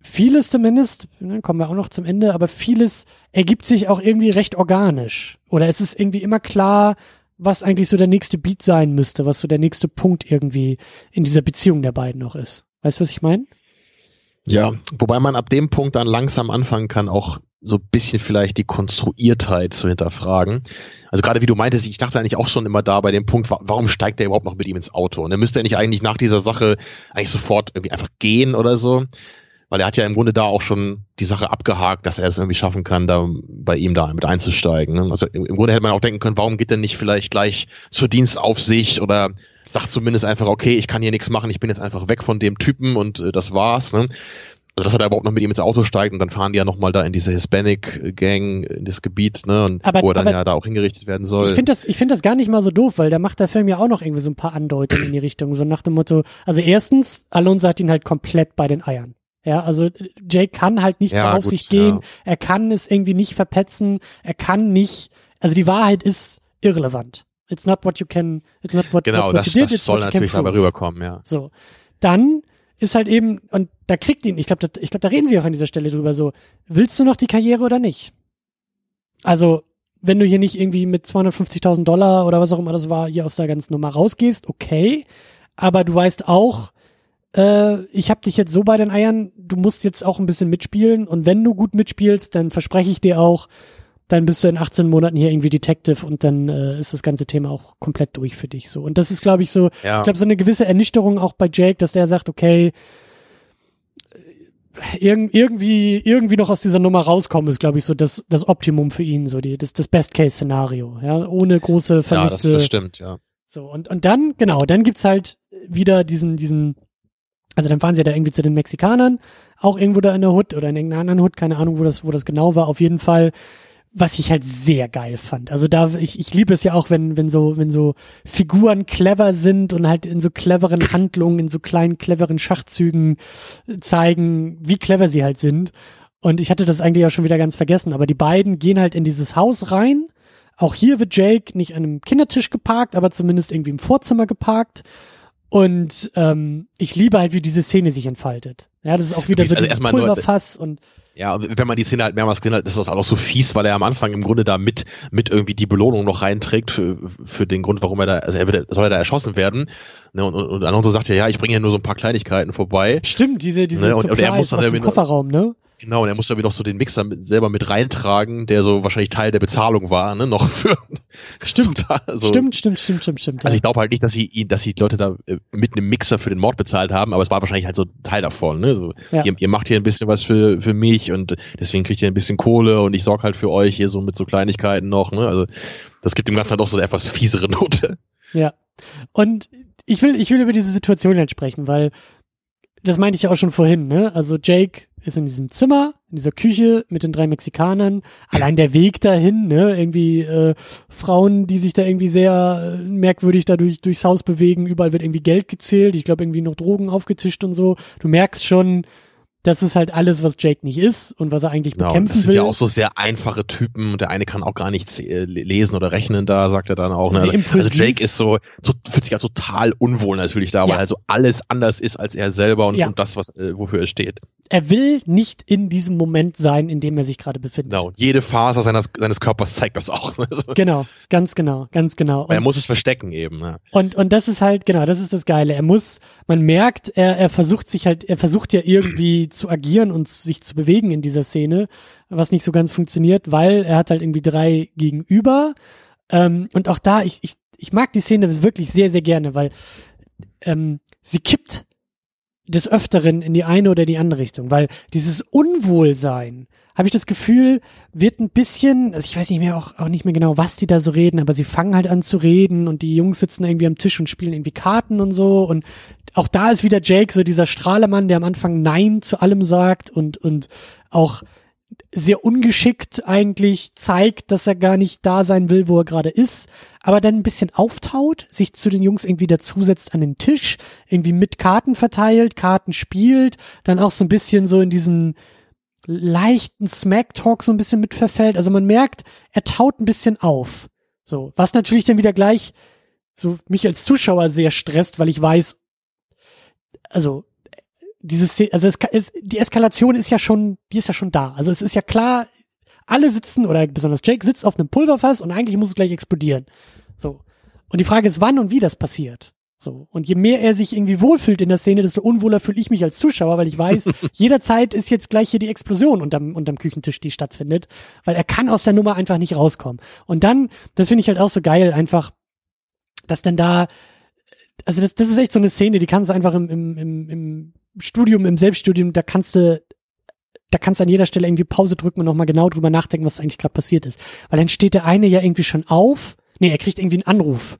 vieles zumindest, ne, kommen wir auch noch zum Ende, aber vieles ergibt sich auch irgendwie recht organisch. Oder es ist irgendwie immer klar, was eigentlich so der nächste Beat sein müsste, was so der nächste Punkt irgendwie in dieser Beziehung der beiden noch ist. Weißt du, was ich meine? Ja, wobei man ab dem Punkt dann langsam anfangen kann, auch so ein bisschen vielleicht die Konstruiertheit zu hinterfragen. Also gerade wie du meintest, ich dachte eigentlich auch schon immer da bei dem Punkt, wa- warum steigt er überhaupt noch mit ihm ins Auto? Und er müsste er nicht eigentlich nach dieser Sache eigentlich sofort irgendwie einfach gehen oder so? Weil er hat ja im Grunde da auch schon die Sache abgehakt, dass er es irgendwie schaffen kann, da bei ihm da mit einzusteigen. Ne? Also im, im Grunde hätte man auch denken können, warum geht er nicht vielleicht gleich zur Dienstaufsicht oder sagt zumindest einfach, okay, ich kann hier nichts machen, ich bin jetzt einfach weg von dem Typen und äh, das war's. Ne? Also dass er da überhaupt noch mit ihm ins Auto steigt und dann fahren die ja nochmal da in diese Hispanic-Gang, in das Gebiet, ne? Und Aber- wo er dann ja da auch hingerichtet werden soll. Ich finde das, ich finde das gar nicht mal so doof, weil da macht der Film ja auch noch irgendwie so ein paar Andeutungen in die Richtung, so nach dem Motto, also erstens, Alonso hat ihn halt komplett bei den Eiern. Ja, also Jake kann halt nicht Ja, zur gut, Aufsicht gehen, ja. er kann es irgendwie nicht verpetzen, er kann nicht, also die Wahrheit ist irrelevant. It's not what you can, it's not what, genau, what, what das, you did, das soll natürlich dabei rüberkommen, ja. So. Dann ist halt eben, und da kriegt ihn, ich glaube, ich glaube, da reden sie auch an dieser Stelle drüber so, willst du noch die Karriere oder nicht? Also, wenn du hier nicht irgendwie mit 250.000 Dollar oder was auch immer das war, hier aus der ganzen Nummer rausgehst, okay. Aber du weißt auch, äh, ich habe dich jetzt so bei den Eiern, du musst jetzt auch ein bisschen mitspielen. Und wenn du gut mitspielst, dann verspreche ich dir auch, dann bist du in 18 Monaten hier irgendwie Detective und dann äh, ist das ganze Thema auch komplett durch für dich so. Und das ist, glaube ich, so, Ja. ich glaube, so eine gewisse Ernüchterung auch bei Jake, dass der sagt, okay, irg irgendwie, irgendwie noch aus dieser Nummer rauskommen, ist, glaube ich, so das, das Optimum für ihn, so die, das, das Best-Case-Szenario, ja, ohne große Verluste. Ja, das, das stimmt, ja. So, und, und dann, genau, dann gibt's halt wieder diesen, diesen, also dann fahren sie ja da irgendwie zu den Mexikanern, auch irgendwo da in der Hut oder in irgendeiner anderen Hut, keine Ahnung, wo das, wo das genau war, auf jeden Fall was ich halt sehr geil fand. Also da, ich, ich liebe es ja auch, wenn, wenn so, wenn so Figuren clever sind und halt in so cleveren Handlungen, in so kleinen cleveren Schachzügen zeigen, wie clever sie halt sind. Und ich hatte das eigentlich auch schon wieder ganz vergessen, aber die beiden gehen halt in dieses Haus rein. Auch hier wird Jake nicht an einem Kindertisch geparkt, aber zumindest irgendwie im Vorzimmer geparkt. Und ähm, ich liebe halt, wie diese Szene sich entfaltet. Ja, das ist auch wieder so also dieses Pulverfass und ja, wenn man die Szene halt mehrmals gesehen hat, ist das auch so fies, weil er am Anfang im Grunde da mit, mit irgendwie die Belohnung noch reinträgt für, für den Grund, warum er da, also er wird, soll er da erschossen werden. Ne, und, und, und Alonso sagt ja, ja, ich bringe ja nur so ein paar Kleinigkeiten vorbei. Stimmt, diese, diese ne, und, und er muss dann aus dem Kofferraum, ne? Genau, und er musste irgendwie noch so den Mixer mit, selber mit reintragen, der so wahrscheinlich Teil der Bezahlung war, ne, noch für. Stimmt, so, stimmt, stimmt, stimmt, stimmt, stimmt. Also ich glaube halt nicht, dass sie ihn, dass die Leute da äh, mit einem Mixer für den Mord bezahlt haben, aber es war wahrscheinlich halt so Teil davon, ne, so, ja. ihr, ihr, macht hier ein bisschen was für, für mich und deswegen kriegt ihr ein bisschen Kohle und ich sorge halt für euch hier so mit so Kleinigkeiten noch, ne, also das gibt dem Ganzen halt auch so eine etwas fiesere Note. Ja. Und ich will, ich will über diese Situation halt sprechen, weil das meinte ich ja auch schon vorhin, ne? Also Jake ist in diesem Zimmer, in dieser Küche mit den drei Mexikanern. Allein der Weg dahin, ne? Irgendwie äh, Frauen, die sich da irgendwie sehr äh, merkwürdig dadurch durchs Haus bewegen. Überall wird irgendwie Geld gezählt. Ich glaube irgendwie noch Drogen aufgetischt und so. Du merkst schon, das ist halt alles, was Jake nicht ist und was er eigentlich genau, bekämpfen will. Das sind will. ja auch so sehr einfache Typen und der eine kann auch gar nichts äh, lesen oder rechnen da, sagt er dann auch. Ne? Also Jake ist so, so, fühlt sich ja total unwohl natürlich da, ja. weil also alles anders ist als er selber und, ja. und das, was, äh, wofür er steht. Er will nicht in diesem Moment sein, in dem er sich gerade befindet. Genau, jede Faser seines, seines Körpers zeigt das auch. Ne? genau, ganz genau, ganz genau. Und, er muss es verstecken eben. Ne? Und, und das ist halt, genau, das ist das Geile. Er muss, man merkt, er, er versucht sich halt, er versucht ja irgendwie zu agieren und sich zu bewegen in dieser Szene, was nicht so ganz funktioniert, weil er hat halt irgendwie drei gegenüber. Ähm, und auch da, ich, ich, ich mag die Szene wirklich sehr, sehr gerne, weil ähm, sie kippt des Öfteren in die eine oder die andere Richtung, weil dieses Unwohlsein, habe ich das Gefühl, wird ein bisschen, also ich weiß nicht mehr auch, auch nicht mehr genau, was die da so reden, aber sie fangen halt an zu reden und die Jungs sitzen irgendwie am Tisch und spielen irgendwie Karten und so. Und auch da ist wieder Jake so dieser Strahlemann, der am Anfang Nein zu allem sagt und, und auch sehr ungeschickt eigentlich zeigt, dass er gar nicht da sein will, wo er gerade ist, aber dann ein bisschen auftaut, sich zu den Jungs irgendwie dazusetzt an den Tisch, irgendwie mit Karten verteilt, Karten spielt, dann auch so ein bisschen so in diesen leichten Smack-Talk so ein bisschen mit verfällt. Also man merkt, er taut ein bisschen auf. So, was natürlich dann wieder gleich so mich als Zuschauer sehr stresst, weil ich weiß, also dieses, also es, es, die Eskalation ist ja schon, die ist ja schon da. Also es ist ja klar, alle sitzen oder besonders Jake sitzt auf einem Pulverfass und eigentlich muss es gleich explodieren. So. Und die Frage ist, wann und wie das passiert. So. Und je mehr er sich irgendwie wohlfühlt in der Szene, desto unwohler fühle ich mich als Zuschauer, weil ich weiß, jederzeit ist jetzt gleich hier die Explosion unterm, unterm Küchentisch, die stattfindet, weil er kann aus der Nummer einfach nicht rauskommen. Und dann, das finde ich halt auch so geil, einfach, dass dann da, also das, das ist echt so eine Szene, die kannst du einfach im, im, im, im Studium, im Selbststudium, da kannst du, da kannst du an jeder Stelle irgendwie Pause drücken und nochmal genau drüber nachdenken, was eigentlich gerade passiert ist. Weil dann steht der eine ja irgendwie schon auf, nee, er kriegt irgendwie einen Anruf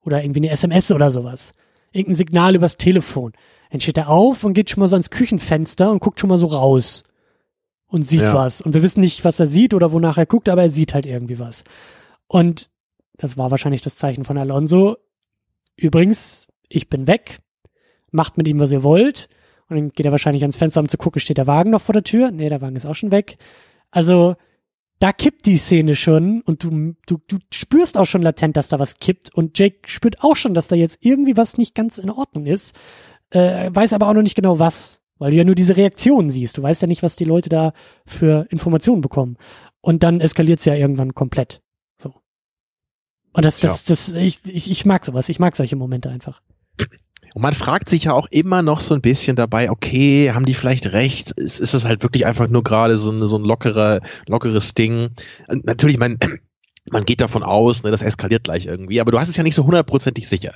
oder irgendwie eine SMS oder sowas. Irgendein Signal übers Telefon. Dann steht er auf und geht schon mal so ans Küchenfenster und guckt schon mal so raus und sieht ja. was. Und wir wissen nicht, was er sieht oder wonach er guckt, aber er sieht halt irgendwie was. Und das war wahrscheinlich das Zeichen von Alonso. Übrigens, ich bin weg. Macht mit ihm, was ihr wollt. Und dann geht er wahrscheinlich ans Fenster, um zu gucken, steht der Wagen noch vor der Tür? Nee, der Wagen ist auch schon weg. Also, da kippt die Szene schon und du, du, du spürst auch schon latent, dass da was kippt und Jake spürt auch schon, dass da jetzt irgendwie was nicht ganz in Ordnung ist, äh, weiß aber auch noch nicht genau was, weil du ja nur diese Reaktionen siehst. Du weißt ja nicht, was die Leute da für Informationen bekommen. Und dann eskaliert es ja irgendwann komplett. So. Und das, das, das, ich, ich, ich mag sowas. Ich mag solche Momente einfach. Und man fragt sich ja auch immer noch so ein bisschen dabei, okay, haben die vielleicht recht? Ist, ist das halt wirklich einfach nur gerade so, so ein lockerer, lockeres Ding? Natürlich, man, man geht davon aus, ne, das eskaliert gleich irgendwie, aber du hast es ja nicht so hundertprozentig sicher.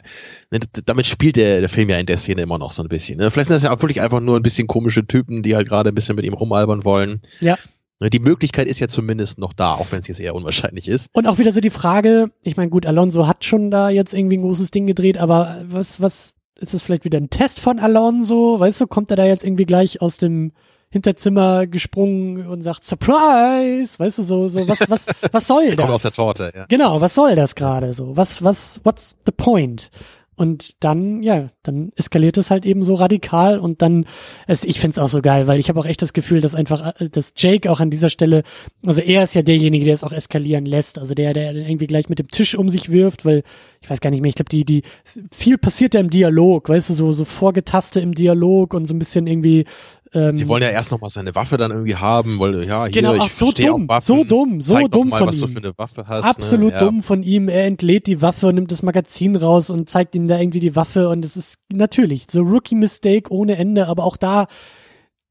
Ne, damit spielt der, der Film ja in der Szene immer noch so ein bisschen. Ne? Vielleicht sind das ja auch wirklich einfach nur ein bisschen komische Typen, die halt gerade ein bisschen mit ihm rumalbern wollen. Ja. Ne, die Möglichkeit ist ja zumindest noch da, auch wenn es jetzt eher unwahrscheinlich ist. Und auch wieder so die Frage, ich meine, gut, Alonso hat schon da jetzt irgendwie ein großes Ding gedreht, aber was, was, ist das vielleicht wieder ein Test von Alonso? Weißt du, kommt er da jetzt irgendwie gleich aus dem Hinterzimmer gesprungen und sagt Surprise, weißt du so so was was was soll das? Kommt aus der Torte, ja. Genau, was soll das gerade so? Was was what's the point? Und dann, ja, dann eskaliert es halt eben so radikal und dann, es, ich find's auch so geil, weil ich habe auch echt das Gefühl, dass einfach, äh, dass Jake auch an dieser Stelle, also er ist ja derjenige, der es auch eskalieren lässt, also der, der irgendwie gleich mit dem Tisch um sich wirft, weil ich weiß gar nicht mehr, ich glaube, die, die, viel passiert ja im Dialog, weißt du, so, so Vorgetaste im Dialog und so ein bisschen irgendwie, ähm, Sie wollen ja erst noch mal seine Waffe dann irgendwie haben, weil ja, hier, genau, ach, ich so dumm, Waffen. so dumm, so dumm mal, von was du ihm. für eine Waffe hast. Absolut ne? ja. dumm von ihm. Er entlädt die Waffe und nimmt das Magazin raus und zeigt ihm da irgendwie die Waffe und es ist natürlich so Rookie-Mistake ohne Ende, aber auch da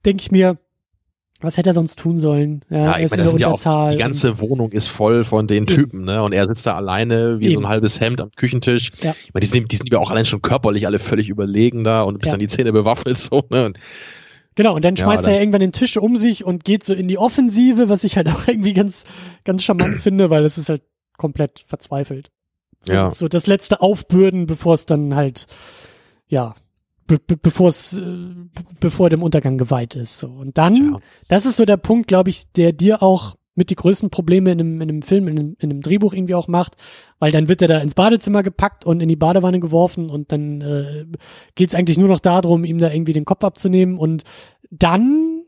denke ich mir, was hätte er sonst tun sollen? Ja, Ja, ich ist meine, in das sind ja auch, die ganze Wohnung ist voll von den. Typen, ne? Und er sitzt da alleine wie so Eben. ein halbes Hemd am Küchentisch. Ja. Ich meine, die sind, die sind ja auch allein schon körperlich alle völlig überlegen da und bis Ja. an die Zähne bewaffnet so, ne? Und Genau, und dann Ja, schmeißt dann- er ja irgendwann den Tisch um sich und geht so in die Offensive, was ich halt auch irgendwie ganz, ganz charmant finde, weil es ist halt komplett verzweifelt. So, Ja. so das letzte Aufbürden, bevor es dann halt, ja, be be bevor es, äh, bevor dem Untergang geweiht ist. So. Und dann, Tja. das ist so der Punkt, glaube ich, der dir auch mit die größten Probleme in einem, in einem Film, in einem, in einem Drehbuch irgendwie auch macht, weil dann wird er da ins Badezimmer gepackt und in die Badewanne geworfen und dann äh, geht es eigentlich nur noch darum, ihm da irgendwie den Kopf abzunehmen und dann,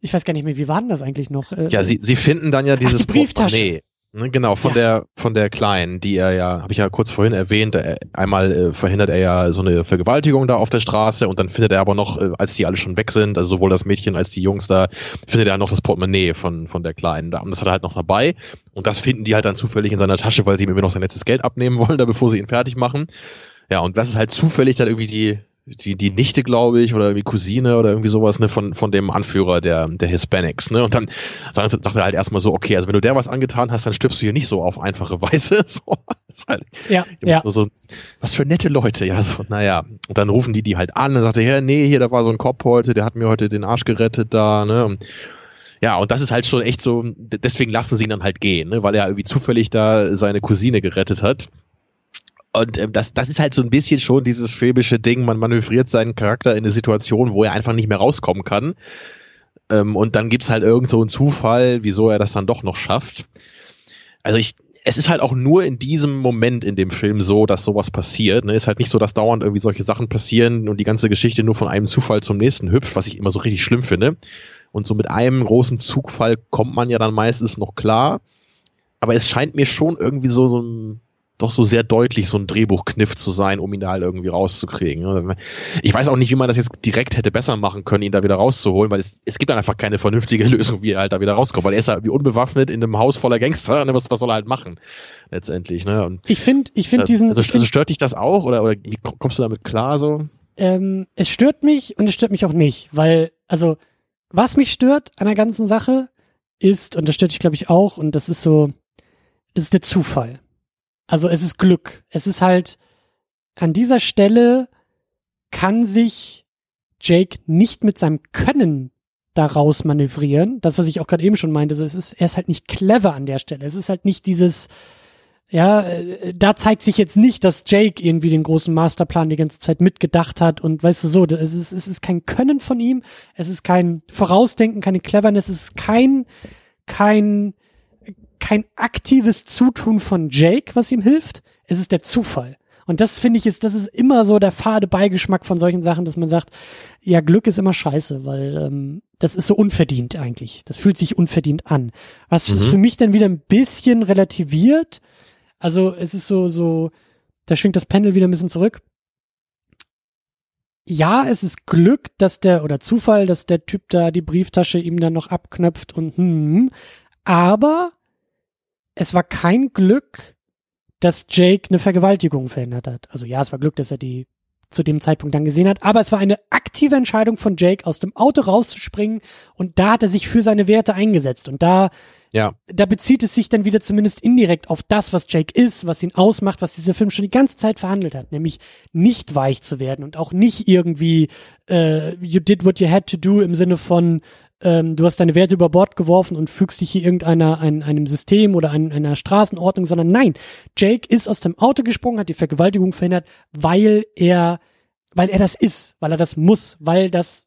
ich weiß gar nicht mehr, wie war denn das eigentlich noch? Äh, Ja, sie, sie finden dann ja dieses die Brieftasche. Portemonnaie. Ne, genau, von Ja. der von der Kleinen, die er ja, habe ich ja kurz vorhin erwähnt, äh, einmal äh, verhindert er ja so eine Vergewaltigung da auf der Straße und dann findet er aber noch, äh, als die alle schon weg sind, also sowohl das Mädchen als die Jungs da, findet er noch das Portemonnaie von, von der Kleinen das hat er halt noch dabei. Und das finden die halt dann zufällig in seiner Tasche, weil sie ihm immer noch sein letztes Geld abnehmen wollen, da bevor sie ihn fertig machen. Ja, und das ist halt zufällig dann irgendwie die, die, die Nichte, glaube ich, oder irgendwie Cousine oder irgendwie sowas, ne, von, von dem Anführer der, der Hispanics, ne. Und dann sagt, sagt er halt erstmal so, okay, also wenn du der was angetan hast, dann stirbst du hier nicht so auf einfache Weise. So, halt ja, ja, so, so, was für nette Leute, ja, so, naja. Und dann rufen die die halt an und sagt er, ja, nee, hier, da war so ein Cop heute, der hat mir heute den Arsch gerettet da, ne. Und, ja, und das ist halt schon echt so, deswegen lassen sie ihn dann halt gehen, ne, weil er irgendwie zufällig da seine Cousine gerettet hat. Und ähm, das, das ist halt so ein bisschen schon dieses filmische Ding, man manövriert seinen Charakter in eine Situation, wo er einfach nicht mehr rauskommen kann. Ähm, und dann gibt's halt irgend so einen Zufall, wieso er das dann doch noch schafft. Also ich, es ist halt auch nur in diesem Moment in dem Film so, dass sowas passiert. Ne? Ist halt nicht so, dass dauernd irgendwie solche Sachen passieren und die ganze Geschichte nur von einem Zufall zum nächsten hüpft, was ich immer so richtig schlimm finde. Und so mit einem großen Zugfall kommt man ja dann meistens noch klar. Aber es scheint mir schon irgendwie so, so ein, doch so sehr deutlich so ein Drehbuchkniff zu sein, um ihn da halt irgendwie rauszukriegen. ne? Ich weiß auch nicht, wie man das jetzt direkt hätte besser machen können, ihn da wieder rauszuholen, weil es, es gibt dann einfach keine vernünftige Lösung, wie er halt da wieder rauskommt, weil er ist ja wie unbewaffnet in einem Haus voller Gangster, was, was soll er halt machen, letztendlich, ne? Und, ich finde, ich finde äh, diesen, also, also stört dich das auch oder, oder wie komm- kommst du damit klar so? ähm, es stört mich und es stört mich auch nicht, weil, also, was mich stört an der ganzen Sache ist, und das stört dich, glaube ich, auch, und das ist so, das ist der Zufall. Also es ist Glück. Es ist halt, an dieser Stelle kann sich Jake nicht mit seinem Können daraus manövrieren. Das, was ich auch gerade eben schon meinte, so, es ist, er ist halt nicht clever an der Stelle. Es ist halt nicht dieses, ja, äh, da zeigt sich jetzt nicht, dass Jake irgendwie den großen Masterplan die ganze Zeit mitgedacht hat und weißt du so, es ist, es ist kein Können von ihm, es ist kein Vorausdenken, keine Cleverness, es ist kein, kein, kein aktives Zutun von Jake, was ihm hilft, es ist der Zufall. Und das finde ich ist, das ist immer so der fade Beigeschmack von solchen Sachen, dass man sagt, ja, Glück ist immer scheiße, weil ähm, das ist so unverdient eigentlich. Das fühlt sich unverdient an. Was Mhm. für mich dann wieder ein bisschen relativiert. Also es ist so, so, da schwingt das Pendel wieder ein bisschen zurück. Ja, es ist Glück, dass der, oder Zufall, dass der Typ da die Brieftasche ihm dann noch abknöpft und hm, aber es war kein Glück, dass Jake eine Vergewaltigung verhindert hat. Also ja, es war Glück, dass er die zu dem Zeitpunkt dann gesehen hat, aber es war eine aktive Entscheidung von Jake, aus dem Auto rauszuspringen und da hat er sich für seine Werte eingesetzt und da Ja. Da bezieht es sich dann wieder zumindest indirekt auf das, was Jake ist, was ihn ausmacht, was dieser Film schon die ganze Zeit verhandelt hat, nämlich nicht weich zu werden und auch nicht irgendwie äh, you did what you had to do im Sinne von ähm, du hast deine Werte über Bord geworfen und fügst dich hier irgendeiner ein, einem System oder ein, einer Straßenordnung, sondern nein, Jake ist aus dem Auto gesprungen, hat die Vergewaltigung verhindert, weil er weil er das ist, weil er das muss, weil das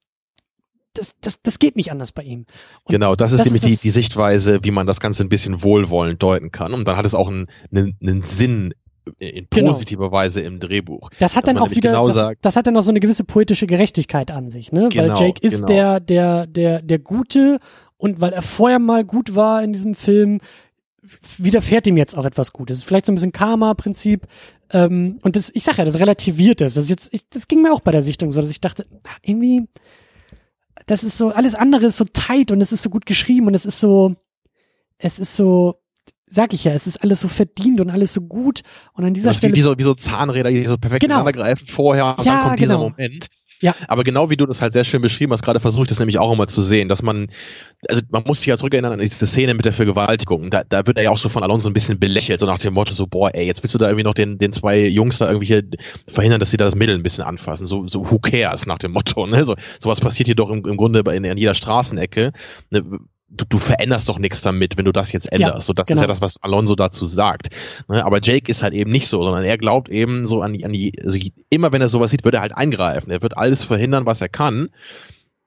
das, das, das geht nicht anders bei ihm. Und genau, das ist das nämlich ist die, die Sichtweise, wie man das Ganze ein bisschen wohlwollend deuten kann. Und dann hat es auch einen, einen, einen Sinn in genau. positiver genau. Weise im Drehbuch. Das hat dann auch wieder, genau das, sagt, das, hat dann auch so eine gewisse poetische Gerechtigkeit an sich, ne? Genau, weil Jake ist genau. der, der, der, der Gute und weil er vorher mal gut war in diesem Film, widerfährt ihm jetzt auch etwas Gutes. Vielleicht so ein bisschen Karma-Prinzip. Ähm, und das, ich sag ja, das relativiert das. Das, jetzt, ich, das ging mir auch bei der Sichtung so, dass ich dachte, irgendwie, das ist so, alles andere ist so tight und es ist so gut geschrieben und es ist so, es ist so, sag ich ja, es ist alles so verdient und alles so gut und an dieser das Stelle. Wie, wie, so, wie so Zahnräder, die so perfekt genau. greifen vorher und ja, dann kommt genau. dieser Moment. Ja. Aber genau wie du das halt sehr schön beschrieben hast, gerade versuche ich das nämlich auch immer zu sehen, dass man, also man muss sich ja zurückerinnern an diese Szene mit der Vergewaltigung. Da, da wird er ja auch so von Alonso ein bisschen belächelt, so nach dem Motto, so, boah, ey, jetzt willst du da irgendwie noch den, den zwei Jungs da irgendwie hier verhindern, dass sie da das Mittel ein bisschen anfassen. So, so who cares nach dem Motto, ne? So, sowas passiert hier doch im, im Grunde in, in jeder Straßenecke. Ne? Du, du veränderst doch nichts damit, wenn du das jetzt änderst. Ja, so, das genau. ist ja das, was Alonso dazu sagt. Ne? Aber Jake ist halt eben nicht so, sondern er glaubt eben so an die, an die, also immer wenn er sowas sieht, wird er halt eingreifen. Er wird alles verhindern, was er kann.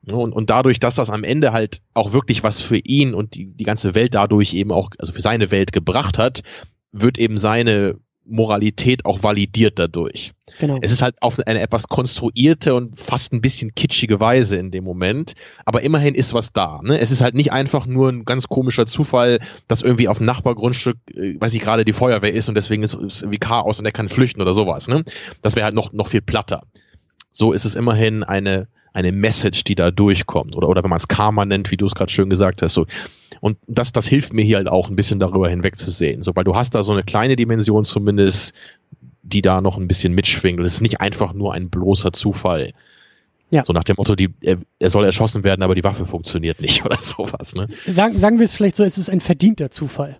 Und, und dadurch, dass das am Ende halt auch wirklich was für ihn und die, die ganze Welt dadurch eben auch, also für seine Welt gebracht hat, wird eben seine Moralität auch validiert dadurch. Genau. Es ist halt auf eine etwas konstruierte und fast ein bisschen kitschige Weise in dem Moment, aber immerhin ist was da. Ne? Es ist halt nicht einfach nur ein ganz komischer Zufall, dass irgendwie auf dem Nachbargrundstück, äh, weiß ich gerade, die Feuerwehr ist und deswegen ist es irgendwie Chaos und er kann flüchten oder sowas. Ne? Das wäre halt noch, noch viel platter. So ist es immerhin eine, eine Message, die da durchkommt. Oder, oder wenn man es Karma nennt, wie du es gerade schön gesagt hast. So. Und das, das hilft mir hier halt auch ein bisschen darüber hinwegzusehen. So, weil du hast da so eine kleine Dimension zumindest, die da noch ein bisschen mitschwingt. Und es ist nicht einfach nur ein bloßer Zufall. Ja. So nach dem Motto, die, er, er, soll erschossen werden, aber die Waffe funktioniert nicht oder sowas. Ne? Sagen, sagen wir es vielleicht so, es ist ein verdienter Zufall.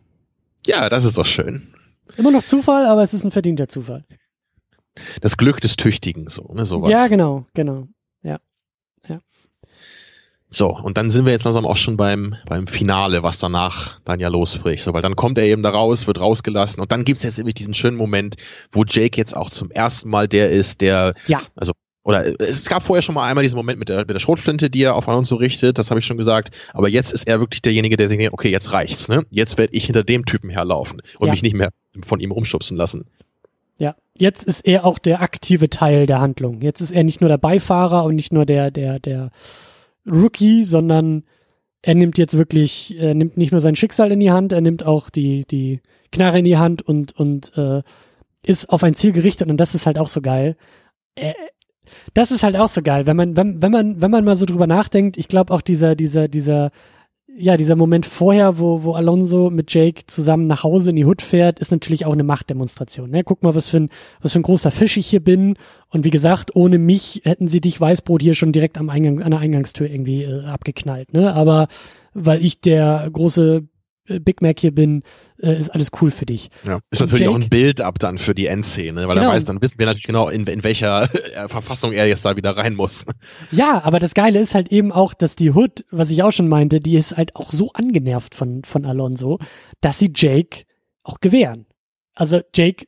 Ja, das ist doch schön. Ist immer noch Zufall, aber es ist ein verdienter Zufall. Das Glück des Tüchtigen, so, ne, sowas. Ja, genau, genau. Ja. So, und dann sind wir jetzt langsam auch schon beim, beim Finale, was danach dann ja losbricht. So, weil dann kommt er eben da raus, wird rausgelassen und dann gibt's jetzt nämlich diesen schönen Moment, wo Jake jetzt auch zum ersten Mal der ist, der, ja. also oder es gab vorher schon mal einmal diesen Moment mit der, mit der Schrotflinte, die er auf uns so richtet, das habe ich schon gesagt, aber jetzt ist er wirklich derjenige, der sich denkt, okay, jetzt reicht's, ne? Jetzt werde ich hinter dem Typen herlaufen und ja. mich nicht mehr von ihm rumschubsen lassen. Ja, jetzt ist er auch der aktive Teil der Handlung. Jetzt ist er nicht nur der Beifahrer und nicht nur der, der, der Rookie, sondern er nimmt jetzt wirklich, er nimmt nicht nur sein Schicksal in die Hand, er nimmt auch die, die Knarre in die Hand und, und äh, ist auf ein Ziel gerichtet und das ist halt auch so geil. Äh, das ist halt auch so geil, wenn man, wenn, wenn man, wenn man mal so drüber nachdenkt, ich glaube auch dieser, dieser, dieser ja, dieser Moment vorher, wo, wo Alonso mit Jake zusammen nach Hause in die Hut fährt, ist natürlich auch eine Machtdemonstration. Ne? Guck mal, was für, ein, was für ein großer Fisch ich hier bin. Und wie gesagt, ohne mich hätten sie dich Weißbrot hier schon direkt am Eingang, an der Eingangstür irgendwie äh, abgeknallt. Ne? Aber weil ich der große Big Mac hier bin, äh, ist alles cool für dich. Ja, ist natürlich Jake, auch ein Bild ab dann für die Endszene, weil genau. er weiß, dann wissen wir natürlich genau, in, in welcher äh, Verfassung er jetzt da wieder rein muss. Ja, aber das Geile ist halt eben auch, dass die Hood, was ich auch schon meinte, die ist halt auch so angenervt von, von Alonso, dass sie Jake auch gewähren. Also Jake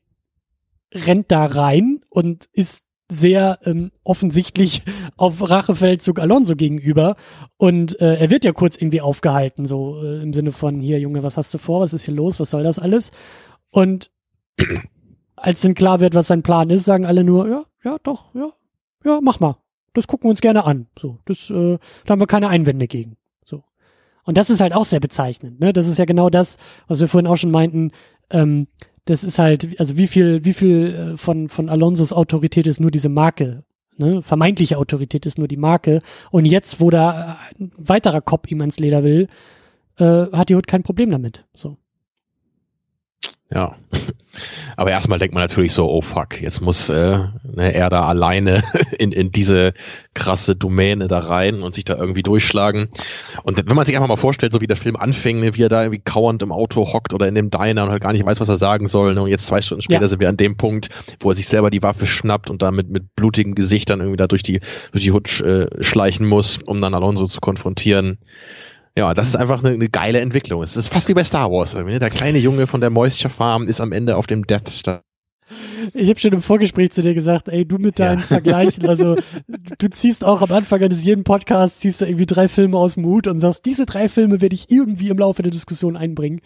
rennt da rein und ist sehr ähm, offensichtlich auf Rachefeldzug Alonso gegenüber. Und äh, er wird ja kurz irgendwie aufgehalten, so äh, im Sinne von, hier Junge, was hast du vor, was ist hier los, was soll das alles? Und als dann klar wird, was sein Plan ist, sagen alle nur, ja, ja, doch, ja, ja, mach mal. Das gucken wir uns gerne an. So, das, äh, da haben wir keine Einwände gegen. So. Und das ist halt auch sehr bezeichnend, ne? Das ist ja genau das, was wir vorhin auch schon meinten, ähm, das ist halt, also wie viel, wie viel äh, von, von Alonsos Autorität ist nur diese Marke, ne? Vermeintliche Autorität ist nur die Marke. Und jetzt, wo da ein weiterer Kopf ihm ans Leder will, äh, hat die Hut kein Problem damit. So. Ja. Aber erstmal denkt man natürlich so, oh fuck, jetzt muss äh, ne, er da alleine in, in diese krasse Domäne da rein und sich da irgendwie durchschlagen. Und wenn man sich einfach mal vorstellt, so wie der Film anfing, ne, wie er da irgendwie kauernd im Auto hockt oder in dem Diner und halt gar nicht weiß, was er sagen soll. Ne, und jetzt zwei Stunden später ja. sind wir an dem Punkt, wo er sich selber die Waffe schnappt und damit mit blutigem Gesicht dann irgendwie da durch die, durch die Hut äh, schleichen muss, um dann Alonso zu konfrontieren. Ja, das ist einfach eine, eine, geile Entwicklung. Es ist fast wie bei Star Wars. Ne? Der kleine Junge von der Moisture Farm ist am Ende auf dem Death Star ich habe schon im Vorgespräch zu dir gesagt, ey, du mit deinen ja. Vergleichen, also du ziehst auch am Anfang eines jeden Podcasts, ziehst du irgendwie drei Filme aus dem Hut und sagst, diese drei Filme werde ich irgendwie im Laufe der Diskussion einbringen.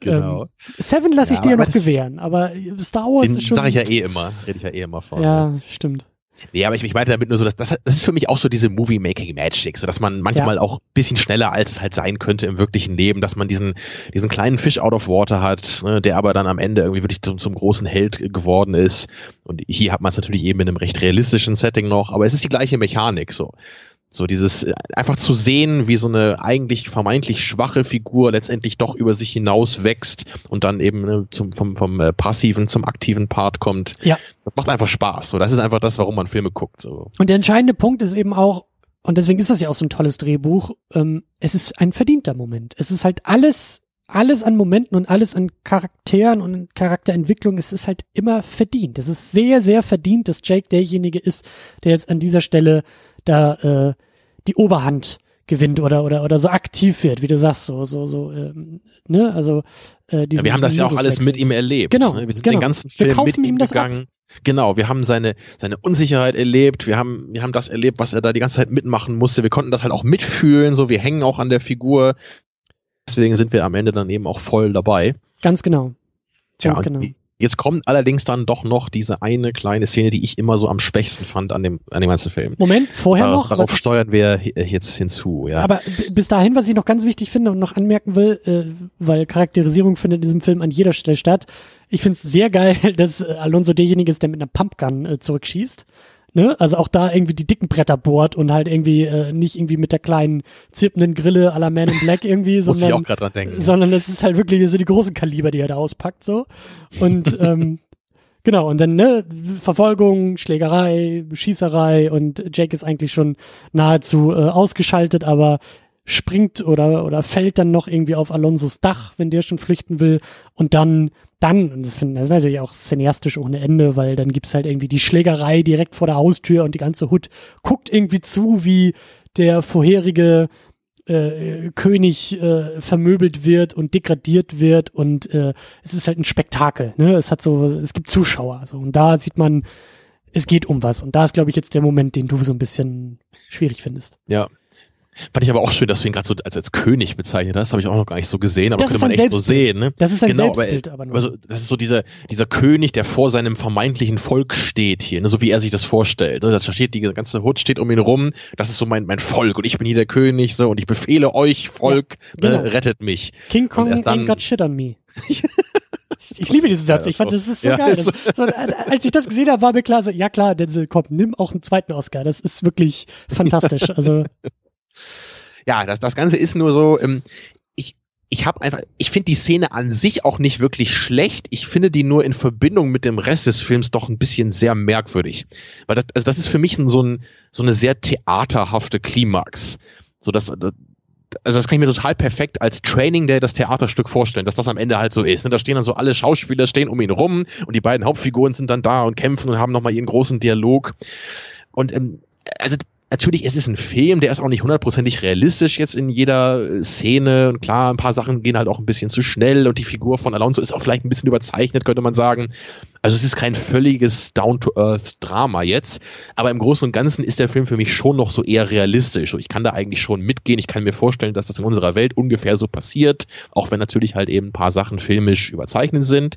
Genau. Ähm, Seven lasse ich ja, dir noch gewähren, aber Star Wars ist schon... sag ich ja eh immer, rede ich ja eh immer vor. Ja, stimmt. Nee, aber ich, ich meinte damit nur so, dass das, das ist für mich auch so diese Movie-Making-Magic, so dass man manchmal ja. auch ein bisschen schneller als es halt sein könnte im wirklichen Leben, dass man diesen, diesen kleinen Fish out of water hat, ne, der aber dann am Ende irgendwie wirklich zum, zum großen Held geworden ist. Und hier hat man es natürlich eben in einem recht realistischen Setting noch, aber es ist die gleiche Mechanik, so. So dieses äh, einfach zu sehen, wie so eine eigentlich vermeintlich schwache Figur letztendlich doch über sich hinaus wächst und dann eben ne, zum, vom, vom äh, passiven zum aktiven Part kommt. Ja. Das macht einfach Spaß. So, das ist einfach das, warum man Filme guckt. So. Und der entscheidende Punkt ist eben auch, und deswegen ist das ja auch so ein tolles Drehbuch, ähm, es ist ein verdienter Moment. Es ist halt alles, alles an Momenten und alles an Charakteren und Charakterentwicklung, es ist halt immer verdient. Es ist sehr, sehr verdient, dass Jake derjenige ist, der jetzt an dieser Stelle da äh, die Oberhand gewinnt oder oder oder so aktiv wird, wie du sagst, so so so ähm, ne, also äh, ja, wir haben das ja auch alles mit ihm erlebt. Genau, ne? wir sind genau. den ganzen Film mit ihm gegangen. Genau, wir haben seine seine Unsicherheit erlebt, wir haben wir haben das erlebt, was er da die ganze Zeit mitmachen musste. Wir konnten das halt auch mitfühlen, so wir hängen auch an der Figur. Deswegen sind wir am Ende dann eben auch voll dabei. Ganz genau. Ganz ja, genau. Jetzt kommt allerdings dann doch noch diese eine kleine Szene, die ich immer so am schwächsten fand an dem, an dem ganzen Film. Moment, vorher Dar noch? Darauf steuern wir jetzt hinzu, ja. Aber bis dahin, was ich noch ganz wichtig finde und noch anmerken will, äh, weil Charakterisierung findet in diesem Film an jeder Stelle statt. Ich finde es sehr geil, dass Alonso derjenige ist, der mit einer Pumpgun äh, zurückschießt. Ne? Also auch da irgendwie die dicken Bretter bohrt und halt irgendwie äh, nicht irgendwie mit der kleinen zirpenden Grille à la Man in Black irgendwie, sondern, ich auch dran denken, sondern es ist halt wirklich so die großen Kaliber, die er da auspackt so. Und ähm, genau, und dann ne, Verfolgung, Schlägerei, Schießerei und Jake ist eigentlich schon nahezu äh, ausgeschaltet, aber springt oder, oder fällt dann noch irgendwie auf Alonsos Dach, wenn der schon flüchten will. Und dann, dann, und das, find, das ist natürlich auch cineastisch ohne Ende, weil dann gibt's halt irgendwie die Schlägerei direkt vor der Haustür und die ganze Hut guckt irgendwie zu, wie der vorherige äh, König äh, vermöbelt wird und degradiert wird und äh, es ist halt ein Spektakel. Ne? Es hat so, es gibt Zuschauer. So. Und da sieht man, es geht um was. Und da ist, glaube ich, jetzt der Moment, den du so ein bisschen schwierig findest. Ja, Fand ich aber auch schön, dass du ihn gerade so als, als König bezeichnet hast. Habe ich auch noch gar nicht so gesehen, aber das könnte man echt so sehen. Ne? Das ist ein genau, Selbstbild, aber, aber nur. Also, das ist so dieser, dieser König, der vor seinem vermeintlichen Volk steht hier, ne? so wie er sich das vorstellt. Ne? Da steht die ganze Hut steht um ihn rum. Das ist so mein, mein Volk und ich bin hier der König so und ich befehle euch, Volk, ja, genau. ne? rettet mich. King Kong dann, ain't got shit on me. Ich liebe diesen Satz. Ich fand, das ist so ja, geil. Das, so, als ich das gesehen habe, war mir klar, so, ja klar, Denzel, komm, nimm auch einen zweiten Oscar. Das ist wirklich fantastisch. Also ja, das, das Ganze ist nur so, ähm, ich, ich habe einfach, ich finde die Szene an sich auch nicht wirklich schlecht. Ich finde die nur in Verbindung mit dem Rest des Films doch ein bisschen sehr merkwürdig. Weil das, also das ist für mich so, ein, so eine sehr theaterhafte Klimax. So dass, also das kann ich mir total perfekt als Training Day das Theaterstück vorstellen, dass das am Ende halt so ist. Ne? Da stehen dann so alle Schauspieler stehen um ihn rum und die beiden Hauptfiguren sind dann da und kämpfen und haben nochmal ihren großen Dialog. Und ähm, also natürlich, es ist ein Film, der ist auch nicht hundertprozentig realistisch jetzt in jeder äh, Szene. Und klar, ein paar Sachen gehen halt auch ein bisschen zu schnell und die Figur von Alonso ist auch vielleicht ein bisschen überzeichnet, könnte man sagen. Also es ist kein völliges Down-to-Earth-Drama jetzt, aber im Großen und Ganzen ist der Film für mich schon noch so eher realistisch. Ich kann da eigentlich schon mitgehen. Ich kann mir vorstellen, dass das in unserer Welt ungefähr so passiert, auch wenn natürlich halt eben ein paar Sachen filmisch überzeichnet sind.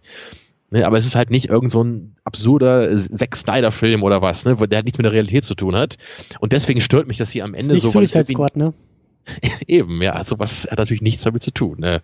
Ne, aber es ist halt nicht irgend so ein absurder Zack Snyder-Film oder was, ne, der halt nichts mit der Realität zu tun hat. Und deswegen stört mich das hier am Ende ist nicht so. Suicide Squad, ne? Eben, ja, sowas hat natürlich nichts damit zu tun. Ne?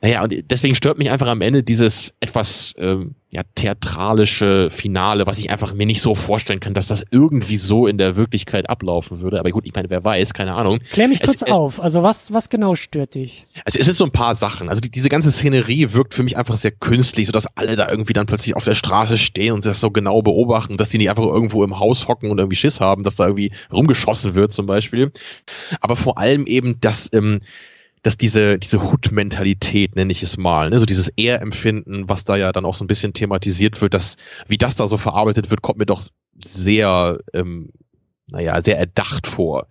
Naja, und deswegen stört mich einfach am Ende dieses etwas ähm, ja, theatralische Finale, was ich einfach mir nicht so vorstellen kann, dass das irgendwie so in der Wirklichkeit ablaufen würde. Aber gut, ich meine, wer weiß, keine Ahnung. Klär mich kurz es, auf. Also was, was genau stört dich? Also es sind so ein paar Sachen. Also die, diese ganze Szenerie wirkt für mich einfach sehr künstlich, sodass alle da irgendwie dann plötzlich auf der Straße stehen und das so genau beobachten, dass die nicht einfach irgendwo im Haus hocken und irgendwie Schiss haben, dass da irgendwie rumgeschossen wird zum Beispiel. Aber vor allem eben, dass ähm, dass diese, diese Hut-Mentalität, nenne ich es mal, ne, so dieses Ehrempfinden, was da ja dann auch so ein bisschen thematisiert wird, dass, wie das da so verarbeitet wird, kommt mir doch sehr, ähm, naja, sehr erdacht vor.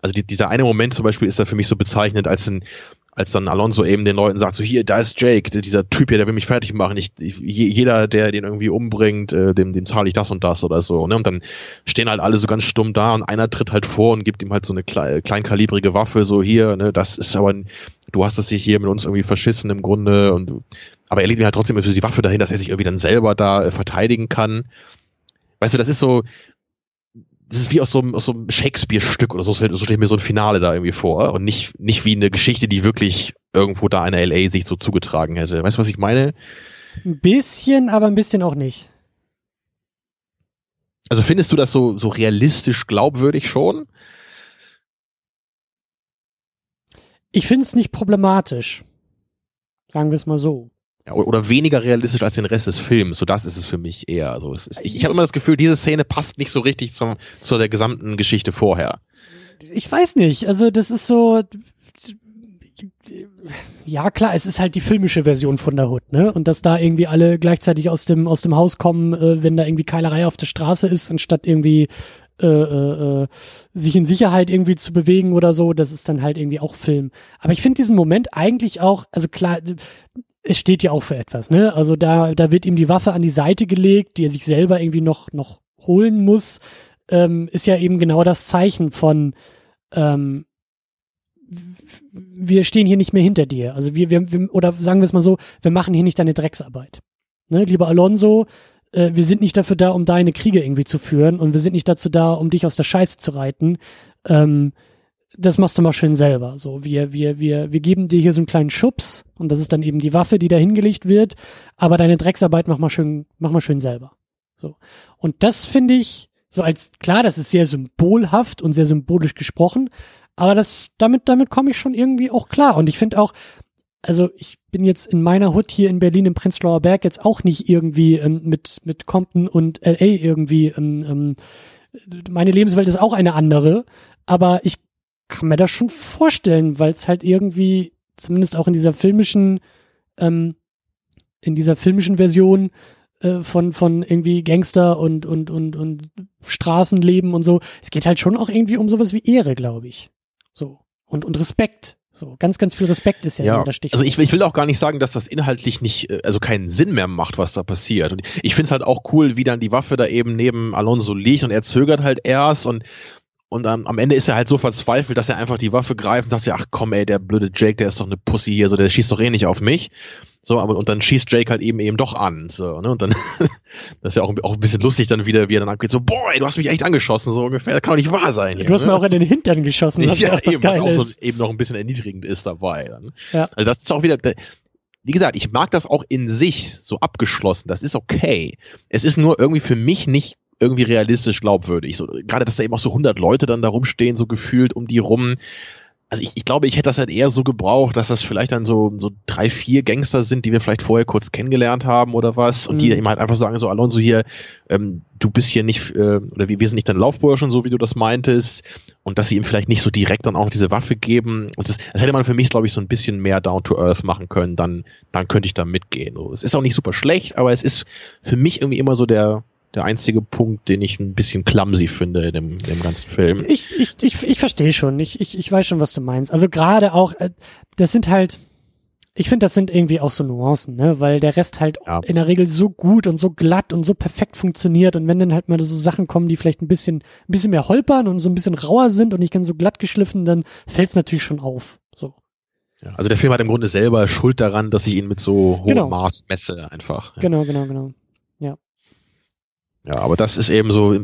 Also die, dieser eine Moment zum Beispiel ist da für mich so bezeichnend, als ein, als dann Alonso eben den Leuten sagt, so hier, da ist Jake, dieser Typ hier, der will mich fertig machen. Ich, jeder, der den irgendwie umbringt, äh, dem, dem zahle ich das und das oder so. Ne? Und dann stehen halt alle so ganz stumm da und einer tritt halt vor und gibt ihm halt so eine kle kleinkalibrige Waffe, so hier, ne, das ist aber, du hast das hier mit uns irgendwie verschissen im Grunde und aber er legt mir halt trotzdem die Waffe dahin, dass er sich irgendwie dann selber da äh, verteidigen kann. Weißt du, das ist so, das ist wie aus so einem, aus so einem Shakespeare-Stück oder so, so stelle ich mir so ein Finale da irgendwie vor und nicht, nicht wie eine Geschichte, die wirklich irgendwo da in LA sich so zugetragen hätte. Weißt du, was ich meine? Ein bisschen, aber ein bisschen auch nicht. Also findest du das so, so realistisch glaubwürdig schon? Ich finde es nicht problematisch. Sagen wir es mal so oder weniger realistisch als den Rest des Films. So das ist es für mich eher. Also ist, ich, ich habe immer das Gefühl, diese Szene passt nicht so richtig zum, zu der gesamten Geschichte vorher. Ich weiß nicht. Also das ist so. Ja klar, es ist halt die filmische Version von der Hood, ne? Und dass da irgendwie alle gleichzeitig aus dem aus dem Haus kommen, äh, wenn da irgendwie Keilerei auf der Straße ist, anstatt irgendwie äh, äh, äh, sich in Sicherheit irgendwie zu bewegen oder so, das ist dann halt irgendwie auch Film. Aber ich finde diesen Moment eigentlich auch, also klar, es steht ja auch für etwas, ne? Also da, da wird ihm die Waffe an die Seite gelegt, die er sich selber irgendwie noch, noch holen muss, ähm, ist ja eben genau das Zeichen von, ähm, wir stehen hier nicht mehr hinter dir. Also wir, wir, wir oder sagen wir es mal so, wir machen hier nicht deine Drecksarbeit. Ne, lieber Alonso, äh, wir sind nicht dafür da, um deine Kriege irgendwie zu führen und wir sind nicht dazu da, um dich aus der Scheiße zu reiten. Ähm, das machst du mal schön selber. So, wir, wir, wir, wir geben dir hier so einen kleinen Schubs und das ist dann eben die Waffe, die da hingelegt wird, aber deine Drecksarbeit mach mal schön, mach mal schön selber. So. Und das finde ich, so als, klar, das ist sehr symbolhaft und sehr symbolisch gesprochen, aber das, damit, damit komme ich schon irgendwie auch klar. Und ich finde auch, also ich bin jetzt in meiner Hut hier in Berlin im Prenzlauer Berg jetzt auch nicht irgendwie ähm, mit, mit Compton und LA irgendwie, ähm, ähm, meine Lebenswelt ist auch eine andere, aber ich kann mir das schon vorstellen, weil es halt irgendwie, zumindest auch in dieser filmischen, ähm, in dieser filmischen Version äh, von, von irgendwie Gangster und, und, und, und Straßenleben und so, es geht halt schon auch irgendwie um sowas wie Ehre, glaube ich. So. Und, und Respekt. So, ganz, ganz viel Respekt ist ja, ja das Stichwort. Also ich, ich will auch gar nicht sagen, dass das inhaltlich nicht, äh, also keinen Sinn mehr macht, was da passiert. Und ich finde es halt auch cool, wie dann die Waffe da eben neben Alonso liegt und er zögert halt erst und und ähm, am Ende ist er halt so verzweifelt, dass er einfach die Waffe greift und sagt ja, ach komm, ey, der blöde Jake, der ist doch eine Pussy hier, so, der schießt doch eh nicht auf mich. So, aber und dann schießt Jake halt eben eben doch an. So, ne? Und dann, das ist ja auch, auch ein bisschen lustig dann wieder, wie er dann abgeht, so, boah, ey, du hast mich echt angeschossen, so ungefähr. Das kann doch nicht wahr sein. Hier, du hast ne? mir auch in den Hintern geschossen, was ja, auch das eben, was auch so eben noch ein bisschen erniedrigend ist dabei. Dann. Ja. Also das ist auch wieder, wie gesagt, ich mag das auch in sich so abgeschlossen. Das ist okay. Es ist nur irgendwie für mich nicht irgendwie realistisch glaubwürdig. So, gerade, dass da eben auch so 100 Leute dann da rumstehen, so gefühlt um die rum. Also ich, ich glaube, ich hätte das halt eher so gebraucht, dass das vielleicht dann so, so drei, vier Gangster sind, die wir vielleicht vorher kurz kennengelernt haben oder was und mhm. die eben halt einfach sagen so, Alonso hier, ähm, du bist hier nicht, äh, oder wir, wir sind nicht dein Laufbursche, so wie du das meintest und dass sie ihm vielleicht nicht so direkt dann auch diese Waffe geben. Also das, das hätte man für mich, glaube ich, so ein bisschen mehr down to earth machen können, dann, dann könnte ich da mitgehen. So, es ist auch nicht super schlecht, aber es ist für mich irgendwie immer so der, der einzige Punkt, den ich ein bisschen clumsy finde in dem, dem ganzen Film. Ich, ich, ich, ich verstehe schon. Ich, ich, ich weiß schon, was du meinst. Also gerade auch, äh, das sind halt, ich finde, das sind irgendwie auch so Nuancen, ne? Weil der Rest halt ja. in der Regel so gut und so glatt und so perfekt funktioniert. Und wenn dann halt mal so Sachen kommen, die vielleicht ein bisschen, ein bisschen mehr holpern und so ein bisschen rauer sind und nicht ganz so glatt geschliffen, dann fällt es natürlich schon auf. So. Ja, also der Film hat im Grunde selber Schuld daran, dass ich ihn mit so hohem genau. Maß messe einfach. Ja. Genau, genau, genau. Ja. Ja, aber das ist eben so,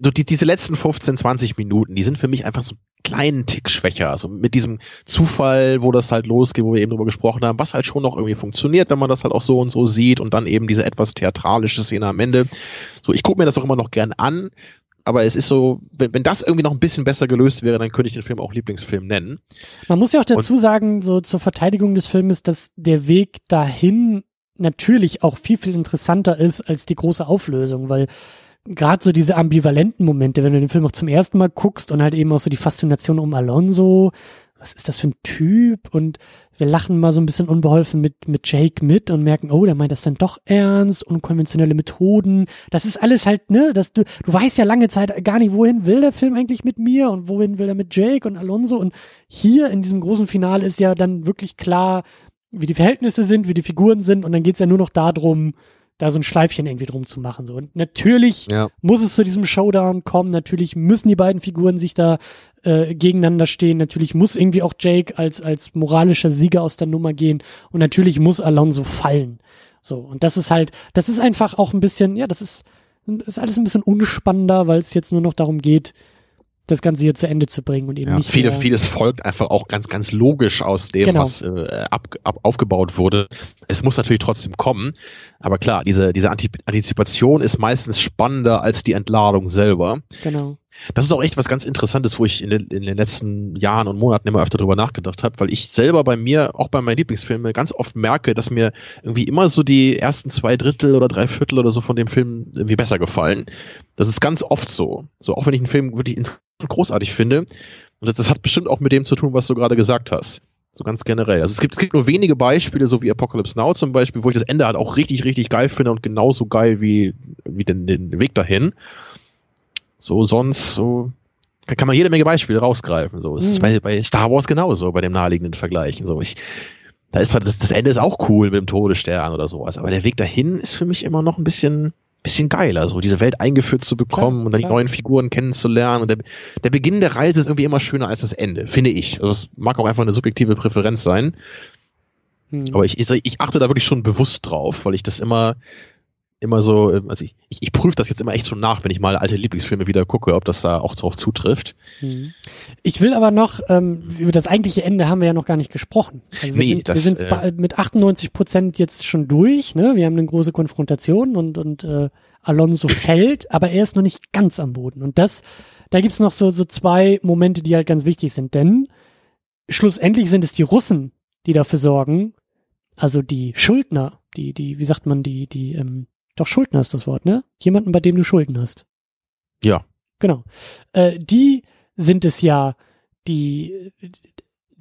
so die, diese letzten 15, 20 Minuten, die sind für mich einfach so kleinen Tick schwächer. Also mit diesem Zufall, wo das halt losgeht, wo wir eben drüber gesprochen haben, was halt schon noch irgendwie funktioniert, wenn man das halt auch so und so sieht und dann eben diese etwas theatralische Szene am Ende. So, ich gucke mir das auch immer noch gern an, aber es ist so, wenn, wenn das irgendwie noch ein bisschen besser gelöst wäre, dann könnte ich den Film auch Lieblingsfilm nennen. Man muss ja auch dazu und, sagen, so zur Verteidigung des Filmes, dass der Weg dahin natürlich auch viel, viel interessanter ist als die große Auflösung, weil gerade so diese ambivalenten Momente, wenn du den Film auch zum ersten Mal guckst und halt eben auch so die Faszination um Alonso, was ist das für ein Typ? Und wir lachen mal so ein bisschen unbeholfen mit, mit Jake mit und merken, oh, der meint das dann doch ernst, unkonventionelle Methoden. Das ist alles halt, ne, dass du, du weißt ja lange Zeit gar nicht, wohin will der Film eigentlich mit mir und wohin will er mit Jake und Alonso. Und hier in diesem großen Finale ist ja dann wirklich klar, wie die Verhältnisse sind, wie die Figuren sind und dann geht's ja nur noch darum, da so ein Schleifchen irgendwie drum zu machen. So. Und natürlich ja. muss es zu diesem Showdown kommen, natürlich müssen die beiden Figuren sich da äh, gegeneinander stehen, natürlich muss irgendwie auch Jake als, als moralischer Sieger aus der Nummer gehen und natürlich muss Alonso fallen. So, und das ist halt, das ist einfach auch ein bisschen, ja, das ist, ist alles ein bisschen unspannender, weil es jetzt nur noch darum geht, das Ganze hier zu Ende zu bringen und eben ja, nicht. Viele, mehr vieles folgt einfach auch ganz, ganz logisch aus dem, genau. was äh, ab, ab, aufgebaut wurde. Es muss natürlich trotzdem kommen, aber klar, diese, diese Antizipation ist meistens spannender als die Entladung selber. Genau. Das ist auch echt was ganz Interessantes, wo ich in den, in den letzten Jahren und Monaten immer öfter drüber nachgedacht habe, weil ich selber bei mir, auch bei meinen Lieblingsfilmen, ganz oft merke, dass mir irgendwie immer so die ersten zwei Drittel oder drei Viertel oder so von dem Film irgendwie besser gefallen. Das ist ganz oft so. So, auch wenn ich einen Film wirklich großartig finde. Und das, das hat bestimmt auch mit dem zu tun, was du gerade gesagt hast. So ganz generell. Also es gibt, es gibt nur wenige Beispiele, so wie Apocalypse Now zum Beispiel, wo ich das Ende halt auch richtig, richtig geil finde und genauso geil wie, wie den, den Weg dahin. So sonst, so kann man jede Menge Beispiele rausgreifen. So es mhm. ist bei, bei Star Wars genauso, bei dem naheliegenden Vergleichen. So ich, da ist zwar das, das Ende ist auch cool mit dem Todesstern oder sowas, aber der Weg dahin ist für mich immer noch ein bisschen bisschen geiler, so diese Welt eingeführt zu bekommen klar, und dann klar. die neuen Figuren kennenzulernen. Und der, der Beginn der Reise ist irgendwie immer schöner als das Ende, finde ich. Also das mag auch einfach eine subjektive Präferenz sein. Hm. Aber ich, ich, ich achte da wirklich schon bewusst drauf, weil ich das immer, immer so, ähm, also ich, ich, ich prüfe das jetzt immer echt so nach, wenn ich mal alte Lieblingsfilme wieder gucke, ob das da auch drauf zutrifft. Hm. Ich will aber noch, ähm, über das eigentliche Ende haben wir ja noch gar nicht gesprochen. Also wir nee, sind, das, wir sind äh, mit 98 Prozent jetzt schon durch, ne? Wir haben eine große Konfrontation und, und äh, Alonso fällt, aber er ist noch nicht ganz am Boden. Und das, da gibt's noch so, so zwei Momente, die halt ganz wichtig sind, denn schlussendlich sind es die Russen, die dafür sorgen, also die Schuldner, die, die, wie sagt man, die, die, ähm, doch, Schuldner ist das Wort, ne? Jemanden, bei dem du Schulden hast. Ja. Genau. Äh, die sind es ja, die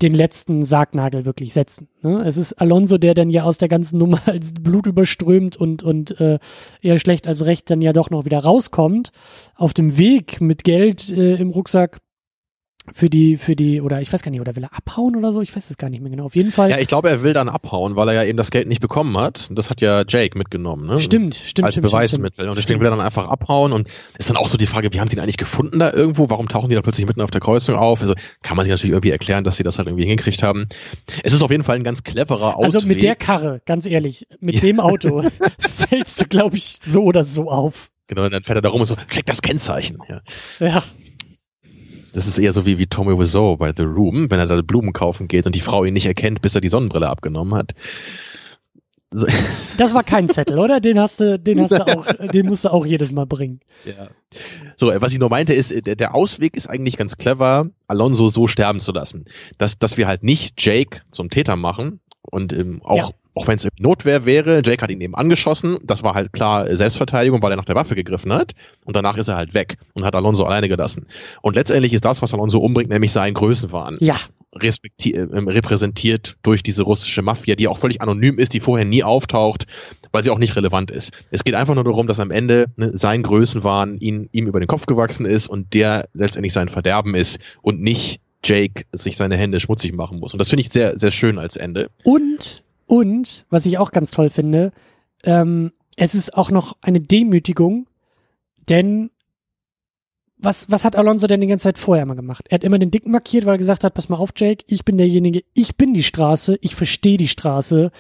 den letzten Sargnagel wirklich setzen. Ne? Es ist Alonso, der dann ja aus der ganzen Nummer als Blut überströmt und, und äh, eher schlecht als recht dann ja doch noch wieder rauskommt. Auf dem Weg mit Geld äh, im Rucksack für die, für die, oder ich weiß gar nicht, oder will er abhauen oder so? Ich weiß es gar nicht mehr genau. Auf jeden Fall. Ja, ich glaube, er will dann abhauen, weil er ja eben das Geld nicht bekommen hat. Das hat ja Jake mitgenommen, ne? Stimmt, stimmt. Als stimmt, Beweismittel. Stimmt, und deswegen will er dann einfach abhauen und ist dann auch so die Frage, wie haben sie ihn eigentlich gefunden da irgendwo? Warum tauchen die da plötzlich mitten auf der Kreuzung auf? Also kann man sich natürlich irgendwie erklären, dass sie das halt irgendwie hingekriegt haben. Es ist auf jeden Fall ein ganz cleverer Ausweg. Also mit der Karre, ganz ehrlich, mit ja. dem Auto fällst du, glaube ich, so oder so auf. Genau, und dann fährt er da rum und so, check das Kennzeichen. Ja. ja. Das ist eher so wie, wie Tommy Wiseau bei The Room, wenn er da Blumen kaufen geht und die Frau ihn nicht erkennt, bis er die Sonnenbrille abgenommen hat. So. Das war kein Zettel, oder? Den hast du, den hast du auch, den musst du auch jedes Mal bringen. Ja. So, was ich nur meinte ist, der, der Ausweg ist eigentlich ganz clever, Alonso so sterben zu lassen. Dass, dass wir halt nicht Jake zum Täter machen und ähm, auch ja auch wenn es Notwehr wäre, Jake hat ihn eben angeschossen, das war halt klar Selbstverteidigung, weil er nach der Waffe gegriffen hat und danach ist er halt weg und hat Alonso alleine gelassen. Und letztendlich ist das, was Alonso umbringt, nämlich sein Größenwahn. Ja. Äh, repräsentiert durch diese russische Mafia, die auch völlig anonym ist, die vorher nie auftaucht, weil sie auch nicht relevant ist. Es geht einfach nur darum, dass am Ende ne, sein Größenwahn ihn, ihm über den Kopf gewachsen ist und der letztendlich sein Verderben ist und nicht Jake sich seine Hände schmutzig machen muss. Und das finde ich sehr, sehr schön als Ende. Und und, was ich auch ganz toll finde, ähm, es ist auch noch eine Demütigung, denn was, was hat Alonso denn die ganze Zeit vorher mal gemacht? Er hat immer den Dicken markiert, weil er gesagt hat, pass mal auf, Jake, ich bin derjenige, ich bin die Straße, ich verstehe die Straße,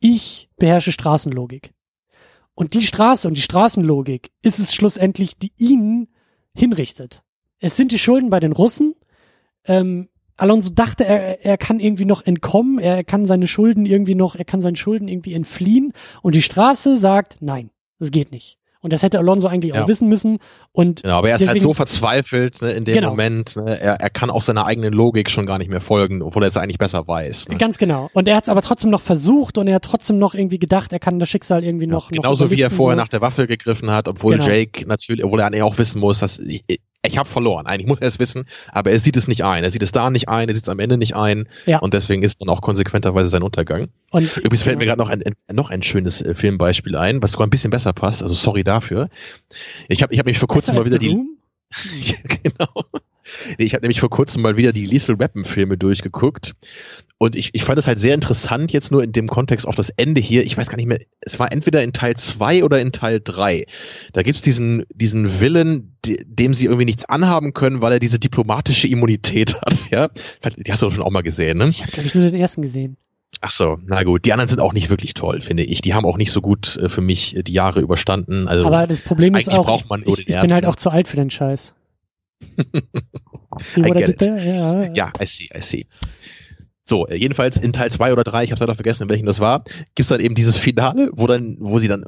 ich beherrsche Straßenlogik. Und die Straße und die Straßenlogik ist es schlussendlich, die ihn hinrichtet. Es sind die Schulden bei den Russen, ähm, Alonso dachte, er, er kann irgendwie noch entkommen, er kann seine Schulden irgendwie noch, er kann seinen Schulden irgendwie entfliehen und die Straße sagt, nein, das geht nicht. Und das hätte Alonso eigentlich Ja. auch wissen müssen. Und Ja, aber er ist halt Deswegen- so verzweifelt ne, in dem Genau. Moment. Ne, er, er kann auch seiner eigenen Logik schon gar nicht mehr folgen, obwohl er es eigentlich besser weiß. Ne? ganz genau. Und er hat es aber trotzdem noch versucht und er hat trotzdem noch irgendwie gedacht, er kann das Schicksal irgendwie noch. noch Genauso wie er vorher so. nach der Waffe gegriffen hat, obwohl Genau. Jake natürlich, obwohl er auch wissen muss, dass ich, habe verloren. Eigentlich muss er es wissen, aber er sieht es nicht ein. Er sieht es da nicht ein, er sieht es am Ende nicht ein. Ja. Und deswegen ist dann auch konsequenterweise sein Untergang. Und, Übrigens fällt mir genau. gerade noch ein, ein, noch ein schönes äh, Filmbeispiel ein, was sogar ein bisschen besser passt. Also sorry dafür. Ich habe ich hab mich vor kurzem mal wieder die ja, genau. Ich habe nämlich vor kurzem mal wieder die Lethal Weapon Filme durchgeguckt und ich, ich fand es halt sehr interessant jetzt nur in dem Kontext auf das Ende hier. Ich weiß gar nicht mehr, es war entweder in Teil 2 oder in Teil 3. Da gibt's diesen, diesen Willen, de, dem sie irgendwie nichts anhaben können, weil er diese diplomatische Immunität hat. Ja, Die hast du doch schon auch mal gesehen, ne? Ich habe, glaube ich, nur den ersten gesehen. Ach so, na gut. Die anderen sind auch nicht wirklich toll, finde ich. Die haben auch nicht so gut äh, für mich äh, die Jahre überstanden. Also Aber das Problem ist eigentlich auch, braucht man nur ich, den ich bin halt auch zu alt für den Scheiß. See I what I get did it. there? Ja. I see, I see. So, äh, jedenfalls in Teil 2 oder 3, ich habe leider vergessen, in welchem das war, gibt's dann eben dieses Finale, wo dann, wo sie dann,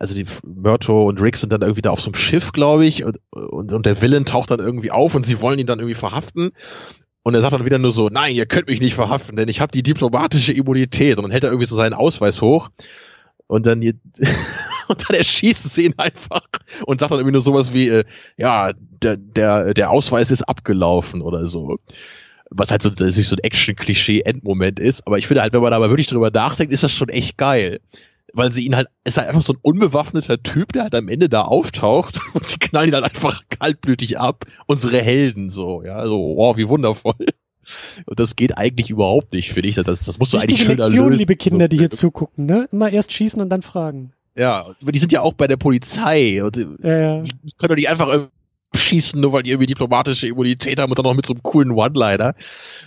also die Myrto und Rick sind dann irgendwie da auf so einem Schiff, glaube ich, und, und, und der Villain taucht dann irgendwie auf und sie wollen ihn dann irgendwie verhaften. Und er sagt dann wieder nur so, nein, ihr könnt mich nicht verhaften, denn ich habe die diplomatische Immunität. Und dann hält er irgendwie so seinen Ausweis hoch und dann, und dann erschießen sie ihn einfach und sagt dann irgendwie nur sowas wie, äh, ja, der, der, der Ausweis ist abgelaufen oder so was halt so, natürlich so ein Action-Klischee-Endmoment ist. Aber ich finde halt, wenn man da mal wirklich drüber nachdenkt, ist das schon echt geil. Weil sie ihn halt, ist halt einfach so ein unbewaffneter Typ, der halt am Ende da auftaucht und sie knallen ihn halt einfach kaltblütig ab. Unsere Helden so, ja, so, wow, wie wundervoll. Und das geht eigentlich überhaupt nicht, finde ich. Das, das musst du eigentlich Wichtige schöner Lektion, lösen. liebe Kinder, die hier zugucken, ne? Immer erst schießen und dann fragen. Ja, aber die sind ja auch bei der Polizei. Und die, Ja, ja. die können doch nicht einfach schießen, nur weil die irgendwie diplomatische Immunität haben und dann noch mit so einem coolen One-Liner.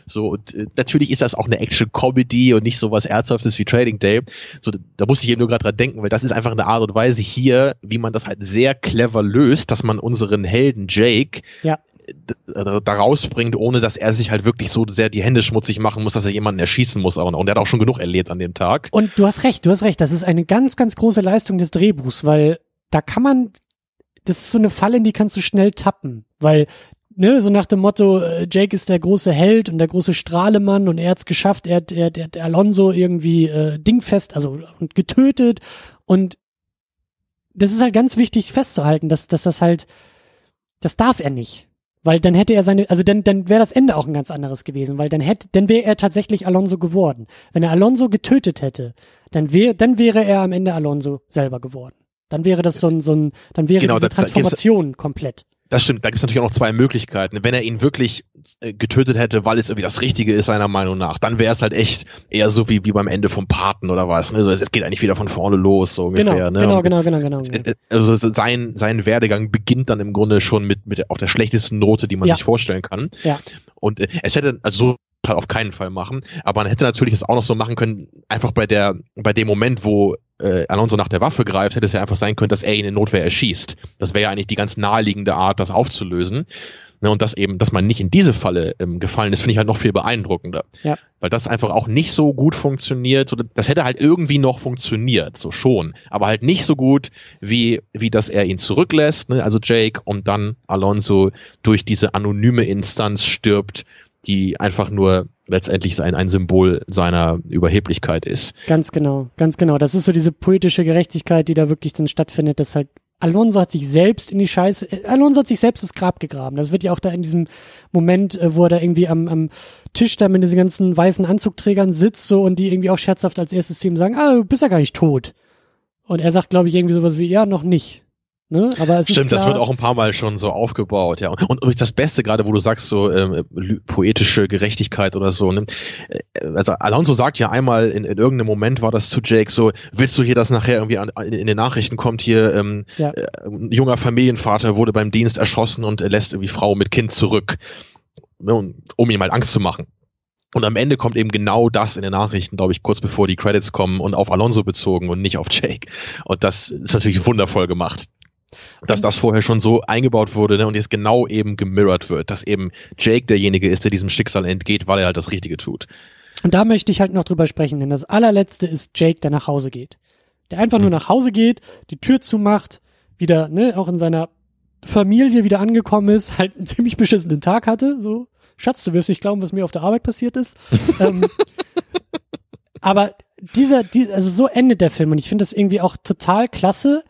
So, und äh, natürlich ist das auch eine Action-Comedy und nicht so was Ernsthaftes wie Trading Day. So, da muss ich eben nur gerade dran denken, weil das ist einfach eine Art und Weise hier, wie man das halt sehr clever löst, dass man unseren Helden Jake Ja. Da da rausbringt, ohne dass er sich halt wirklich so sehr die Hände schmutzig machen muss, dass er jemanden erschießen muss. Und er hat auch schon genug erlebt an dem Tag. Und du hast recht, du hast recht. Das ist eine ganz, ganz große Leistung des Drehbuchs, weil da kann man, das ist so eine Falle, in die kannst du schnell tappen, weil Ne, so nach dem Motto, äh, Jake ist der große Held und der große Strahlemann und er hat's geschafft, er hat, er, hat- er hat Alonso irgendwie äh, dingfest, also und getötet und das ist halt ganz wichtig festzuhalten, dass, dass das halt, das darf er nicht. Weil dann hätte er seine, also dann, dann wäre das Ende auch ein ganz anderes gewesen, weil dann hätte, dann wäre er tatsächlich Alonso geworden. Wenn er Alonso getötet hätte, dann wäre, dann wäre er am Ende Alonso selber geworden. Dann wäre das so ein, so ein, dann wäre Genau, diese da- da Transformation komplett. Das stimmt, da gibt es natürlich auch noch zwei Möglichkeiten. Wenn er ihn wirklich getötet hätte, weil es irgendwie das Richtige ist, seiner Meinung nach, dann wäre es halt echt eher so wie, wie beim Ende vom Paten oder was. Ne? So, es, es geht eigentlich wieder von vorne los, so Genau, ungefähr. ne? genau, genau, genau, genau. es- es- Also sein, sein Werdegang beginnt dann im Grunde schon mit, mit auf der schlechtesten Note, die man Ja. sich vorstellen kann. Ja. Und äh, es hätte, also so halt auf keinen Fall machen, aber man hätte natürlich das auch noch so machen können, einfach bei der, bei dem Moment, wo äh, Alonso nach der Waffe greift, hätte es ja einfach sein können, dass er ihn in Notwehr erschießt. Das wäre ja eigentlich die ganz naheliegende Art, das aufzulösen. Ne, und das eben, dass man nicht in diese Falle ähm, gefallen ist, finde ich halt noch viel beeindruckender. Ja. Weil das einfach auch nicht so gut funktioniert. So, das hätte halt irgendwie noch funktioniert, so schon. Aber halt nicht so gut, wie, wie dass er ihn zurücklässt, ne, also Jake, und dann Alonso durch diese anonyme Instanz stirbt, die einfach nur letztendlich ein, ein Symbol seiner Überheblichkeit ist. Ganz genau, ganz genau. Das ist so diese poetische Gerechtigkeit, die da wirklich dann stattfindet, dass halt Alonso hat sich selbst in die Scheiße, äh, Alonso hat sich selbst das Grab gegraben. Das wird ja auch da in diesem Moment, äh, wo er da irgendwie am, am Tisch da mit diesen ganzen weißen Anzugträgern sitzt so und die irgendwie auch scherzhaft als erstes ihm sagen, ah, du bist ja gar nicht tot. Und er sagt, glaube ich, irgendwie sowas wie, ja, noch nicht. Ne? Aber Stimmt, das wird auch ein paar Mal schon so aufgebaut, ja. Und, übrigens das Beste, gerade wo du sagst, so ähm, poetische Gerechtigkeit oder so, ne? Äh, Also Alonso sagt ja einmal, in, in irgendeinem Moment war das zu Jake so, willst du hier, dass nachher irgendwie an, in, in den Nachrichten kommt hier, ähm, Ja. äh, ein junger Familienvater wurde beim Dienst erschossen und er lässt irgendwie Frau mit Kind zurück, ne, um ihm mal Angst zu machen. Und am Ende kommt eben genau das in den Nachrichten, glaube ich, kurz bevor die Credits kommen und auf Alonso bezogen und nicht auf Jake. Und das ist natürlich wundervoll gemacht. Dass das vorher schon so eingebaut wurde ne, und jetzt genau eben gemirrored wird, dass eben Jake derjenige ist, der diesem Schicksal entgeht, weil er halt das Richtige tut. Und da möchte ich halt noch drüber sprechen, denn das allerletzte ist Jake, der nach Hause geht. Der einfach nur mhm. nach Hause geht, die Tür zumacht, wieder, ne, auch in seiner Familie wieder angekommen ist, halt einen ziemlich beschissenen Tag hatte, so. Schatz, du wirst nicht glauben, was mir auf der Arbeit passiert ist. ähm, aber dieser, die, also so endet der Film und ich finde das irgendwie auch total klasse,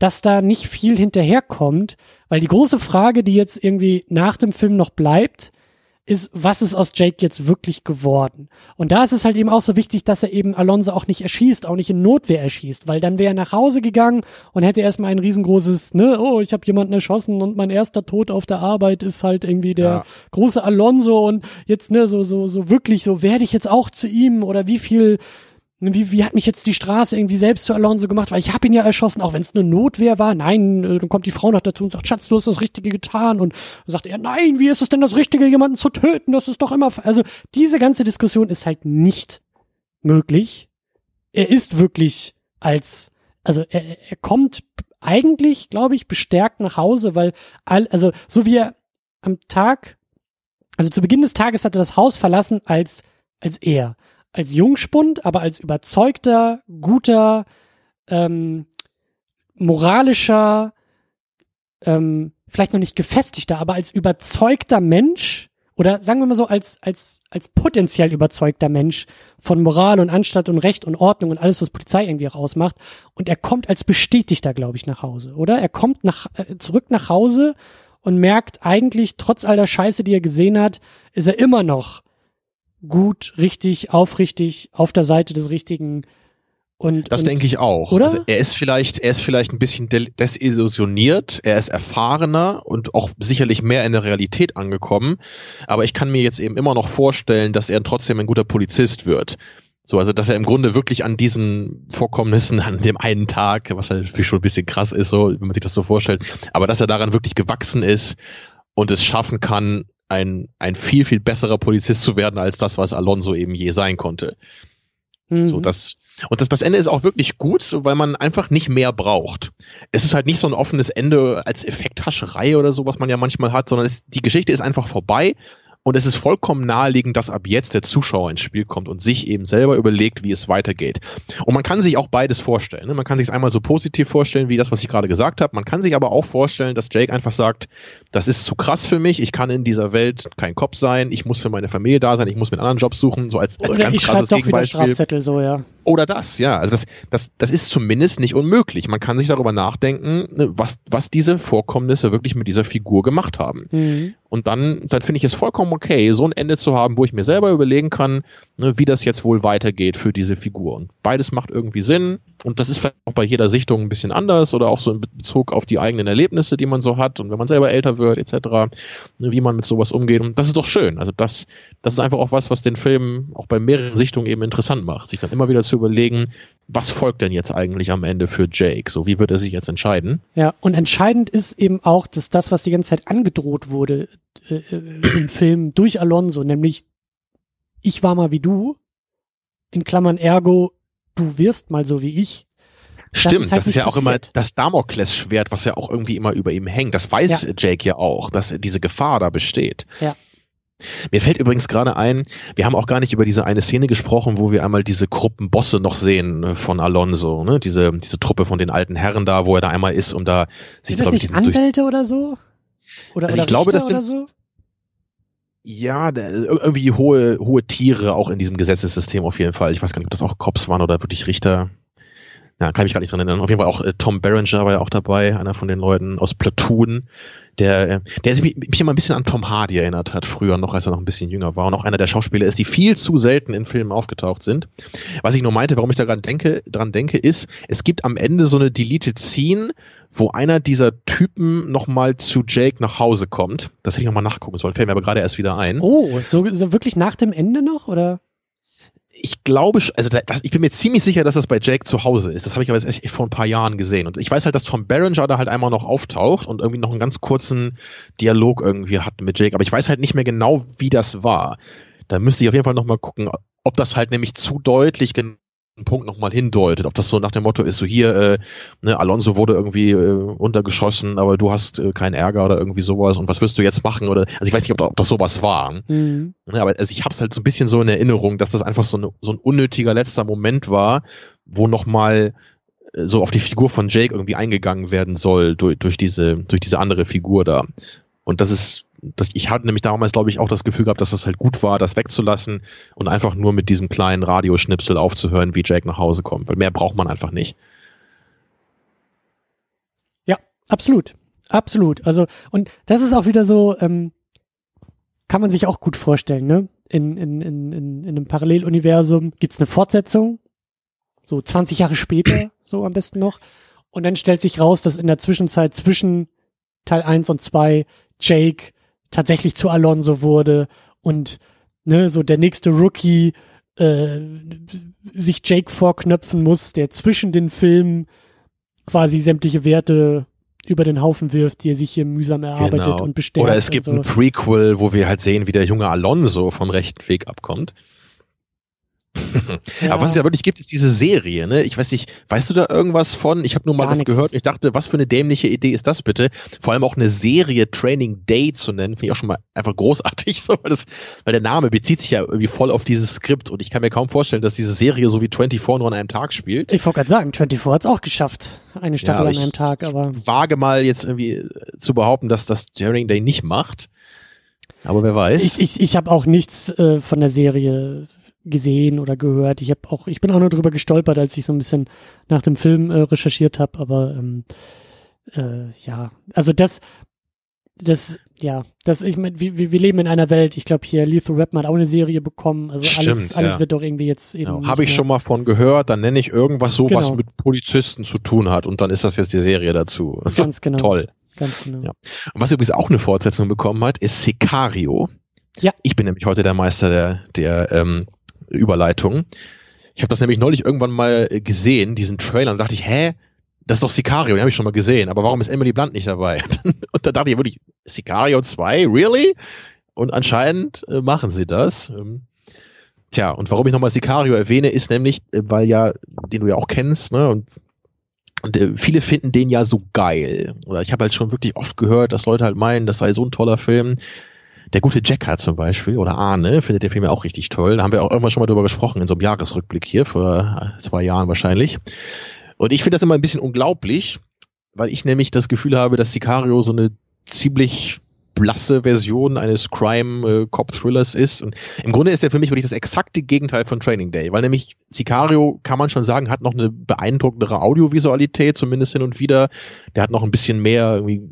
dass da nicht viel hinterherkommt, weil die große Frage, die jetzt irgendwie nach dem Film noch bleibt, ist, was ist aus Jake jetzt wirklich geworden? Und da ist es halt eben auch so wichtig, dass er eben Alonso auch nicht erschießt, auch nicht in Notwehr erschießt, weil dann wäre er nach Hause gegangen und hätte erstmal ein riesengroßes, ne, oh, ich habe jemanden erschossen und mein erster Tod auf der Arbeit ist halt irgendwie der ja. große Alonso und jetzt, ne, so, so, so wirklich, so werde ich jetzt auch zu ihm oder wie viel wie, wie hat mich jetzt die Straße irgendwie selbst zu Alonso gemacht, weil ich habe ihn ja erschossen, auch wenn es eine Notwehr war. Nein, äh, dann kommt die Frau noch dazu und sagt, Schatz, du hast das Richtige getan. Und dann sagt er, nein, wie ist es denn das Richtige, jemanden zu töten? Das ist doch immer, also diese ganze Diskussion ist halt nicht möglich. Er ist wirklich als, also er, er kommt eigentlich, glaube ich, bestärkt nach Hause, weil, all, also so wie er am Tag, also zu Beginn des Tages hat er das Haus verlassen als, als er als Jungspund, aber als überzeugter, guter, ähm, moralischer, ähm, vielleicht noch nicht gefestigter, aber als überzeugter Mensch oder sagen wir mal so als als als potenziell überzeugter Mensch von Moral und Anstand und Recht und Ordnung und alles was Polizei irgendwie auch ausmacht und er kommt als bestätigter glaube ich nach Hause oder? Er kommt nach äh, zurück nach Hause und merkt eigentlich trotz all der Scheiße die er gesehen hat ist er immer noch gut, richtig, aufrichtig, auf der Seite des Richtigen. Und, das und, denke ich auch. Oder? Also er ist vielleicht, er ist vielleicht ein bisschen desillusioniert, er ist erfahrener und auch sicherlich mehr in der Realität angekommen. Aber ich kann mir jetzt eben immer noch vorstellen, dass er trotzdem ein guter Polizist wird. So, also dass er im Grunde wirklich an diesen Vorkommnissen, an dem einen Tag, was halt schon ein bisschen krass ist, so, wenn man sich das so vorstellt, aber dass er daran wirklich gewachsen ist und es schaffen kann, ein, ein viel, viel besserer Polizist zu werden als das, was Alonso eben je sein konnte. Mhm. So, das, und das, das Ende ist auch wirklich gut, so, weil man einfach nicht mehr braucht. Es ist halt nicht so ein offenes Ende als Effekthascherei oder so, was man ja manchmal hat, sondern es, die Geschichte ist einfach vorbei und es ist vollkommen naheliegend, dass ab jetzt der Zuschauer ins Spiel kommt und sich eben selber überlegt, wie es weitergeht. Und man kann sich auch beides vorstellen. Ne? Man kann sich es einmal so positiv vorstellen, wie das, was ich gerade gesagt habe. Man kann sich aber auch vorstellen, dass Jake einfach sagt, das ist zu krass für mich, ich kann in dieser Welt kein Kopf sein, ich muss für meine Familie da sein, ich muss mir einen anderen Job suchen, so als, als Oder ganz ich krasses doch Gegenbeispiel. Strafzettel, so, ja. Oder das, ja. Also das, das, das ist zumindest nicht unmöglich. Man kann sich darüber nachdenken, ne, was, was diese Vorkommnisse wirklich mit dieser Figur gemacht haben. Mhm. Und dann, dann finde ich es vollkommen okay, so ein Ende zu haben, wo ich mir selber überlegen kann, ne, wie das jetzt wohl weitergeht für diese Figur. Und beides macht irgendwie Sinn. Und das ist vielleicht auch bei jeder Sichtung ein bisschen anders oder auch so in Bezug auf die eigenen Erlebnisse, die man so hat und wenn man selber älter wird, etc., ne, wie man mit sowas umgeht. Und das ist doch schön. Also das, das ist einfach auch was, was den Film auch bei mehreren Sichtungen eben interessant macht, sich dann immer wieder zu überlegen, was folgt denn jetzt eigentlich am Ende für Jake? So, wie wird er sich jetzt entscheiden? Ja, und entscheidend ist eben auch, dass das, was die ganze Zeit angedroht wurde äh, äh, im Film durch Alonso, nämlich ich war mal wie du, in Klammern ergo, du wirst mal so wie ich. Stimmt, das ist, halt das ist ja auch immer das Damoklesschwert, was ja auch irgendwie immer über ihm hängt. Das weiß ja. Jake ja auch, dass diese Gefahr da besteht. Ja. Mir fällt übrigens gerade ein, wir haben auch gar nicht über diese eine Szene gesprochen, wo wir einmal diese Gruppenbosse noch sehen ne, von Alonso, ne? Diese, diese Truppe von den alten Herren da, wo er da einmal ist, um da sich sind das nicht Anwälte oder so? Oder, also oder ich glaube, das sind so? Ja, irgendwie hohe, hohe Tiere auch in diesem Gesetzessystem auf jeden Fall. Ich weiß gar nicht, ob das auch Cops waren oder wirklich Richter. Ja, kann ich mich gar nicht dran erinnern. Auf jeden Fall auch äh, Tom Berenger war ja auch dabei, einer von den Leuten aus Platoon der, äh, der sich mich immer ein bisschen an Tom Hardy erinnert hat, früher noch, als er noch ein bisschen jünger war und auch einer der Schauspieler ist, die viel zu selten in Filmen aufgetaucht sind. Was ich nur meinte, warum ich da gerade denke, dran denke, ist, es gibt am Ende so eine Deleted Scene, wo einer dieser Typen nochmal zu Jake nach Hause kommt. Das hätte ich nochmal nachgucken sollen, fällt mir aber gerade erst wieder ein. Oh, so, so wirklich nach dem Ende noch, oder? ich glaube, also das, ich bin mir ziemlich sicher, dass das bei Jake zu Hause ist. Das habe ich aber jetzt echt vor ein paar Jahren gesehen. Und ich weiß halt, dass Tom Berenger da halt einmal noch auftaucht und irgendwie noch einen ganz kurzen Dialog irgendwie hat mit Jake. Aber ich weiß halt nicht mehr genau, wie das war. Da müsste ich auf jeden Fall nochmal gucken, ob das halt nämlich zu deutlich genau Punkt nochmal hindeutet. Ob das so nach dem Motto ist, so hier, äh, ne, Alonso wurde irgendwie äh, untergeschossen, aber du hast äh, keinen Ärger oder irgendwie sowas und was wirst du jetzt machen? Oder also ich weiß nicht, ob, ob das sowas war. Mhm. Ne, aber also ich habe es halt so ein bisschen so in Erinnerung, dass das einfach so, eine, so ein unnötiger letzter Moment war, wo nochmal äh, so auf die Figur von Jake irgendwie eingegangen werden soll durch, durch diese durch diese andere Figur da. Und das ist das, ich hatte nämlich damals, glaube ich, auch das Gefühl gehabt, dass es halt gut war, das wegzulassen und einfach nur mit diesem kleinen Radioschnipsel aufzuhören, wie Jake nach Hause kommt, weil mehr braucht man einfach nicht. Ja, absolut. Absolut. Also, und das ist auch wieder so, ähm, kann man sich auch gut vorstellen, ne? In, in, in, in, in einem Paralleluniversum gibt's eine Fortsetzung, so 20 Jahre später, so am besten noch. Und dann stellt sich raus, dass in der Zwischenzeit zwischen Teil 1 und 2 Jake tatsächlich zu Alonso wurde und ne, so der nächste Rookie äh, sich Jake vorknöpfen muss, der zwischen den Filmen quasi sämtliche Werte über den Haufen wirft, die er sich hier mühsam erarbeitet genau. und bestellt. Oder es gibt so. ein Prequel, wo wir halt sehen, wie der junge Alonso vom rechten Weg abkommt. Ja. Aber was es ja wirklich gibt, ist diese Serie, ne? Ich weiß nicht, weißt du da irgendwas von? Ich habe nur mal Gar was nix. gehört und ich dachte, was für eine dämliche Idee ist das bitte? Vor allem auch eine Serie Training Day zu nennen, finde ich auch schon mal einfach großartig, so, weil, das, weil der Name bezieht sich ja irgendwie voll auf dieses Skript und ich kann mir kaum vorstellen, dass diese Serie so wie 24 nur an einem Tag spielt. Ich wollte gerade sagen, 24 hat es auch geschafft, eine Staffel ja, an einem Tag, aber. Ich wage mal jetzt irgendwie zu behaupten, dass das Training Day nicht macht. Aber wer weiß. Ich, ich, ich habe auch nichts äh, von der Serie gesehen oder gehört. Ich habe auch, ich bin auch nur drüber gestolpert, als ich so ein bisschen nach dem Film äh, recherchiert habe, aber ähm, äh, ja, also das, das, ja, das, ich meine, wir, wir leben in einer Welt, ich glaube hier Lethal Weapon hat auch eine Serie bekommen, also Stimmt, alles, alles ja. wird doch irgendwie jetzt eben. Genau. Habe ich schon mal von gehört, dann nenne ich irgendwas so, genau. was mit Polizisten zu tun hat und dann ist das jetzt die Serie dazu. Ganz genau. Toll. Ganz genau. Ja. Und was übrigens auch eine Fortsetzung bekommen hat, ist Sicario. Ja. Ich bin nämlich heute der Meister der, der ähm, Überleitung. Ich habe das nämlich neulich irgendwann mal äh, gesehen, diesen Trailer, und dachte ich, hä? Das ist doch Sicario, den habe ich schon mal gesehen, aber warum ist Emily Blunt nicht dabei? und da dachte ich wirklich, Sicario 2, really? Und anscheinend äh, machen sie das. Ähm, tja, und warum ich nochmal Sicario erwähne, ist nämlich, äh, weil ja, den du ja auch kennst, ne, und und äh, viele finden den ja so geil. Oder ich habe halt schon wirklich oft gehört, dass Leute halt meinen, das sei so ein toller Film. Der gute Jacker zum Beispiel oder Arne findet den Film ja auch richtig toll. Da haben wir auch irgendwann schon mal drüber gesprochen in so einem Jahresrückblick hier vor äh, zwei Jahren wahrscheinlich. Und ich finde das immer ein bisschen unglaublich, weil ich nämlich das Gefühl habe, dass Sicario so eine ziemlich blasse Version eines Crime-Cop-Thrillers äh, ist. Und im Grunde ist er für mich wirklich das exakte Gegenteil von Training Day, weil nämlich Sicario, kann man schon sagen, hat noch eine beeindruckendere Audiovisualität, zumindest hin und wieder. Der hat noch ein bisschen mehr irgendwie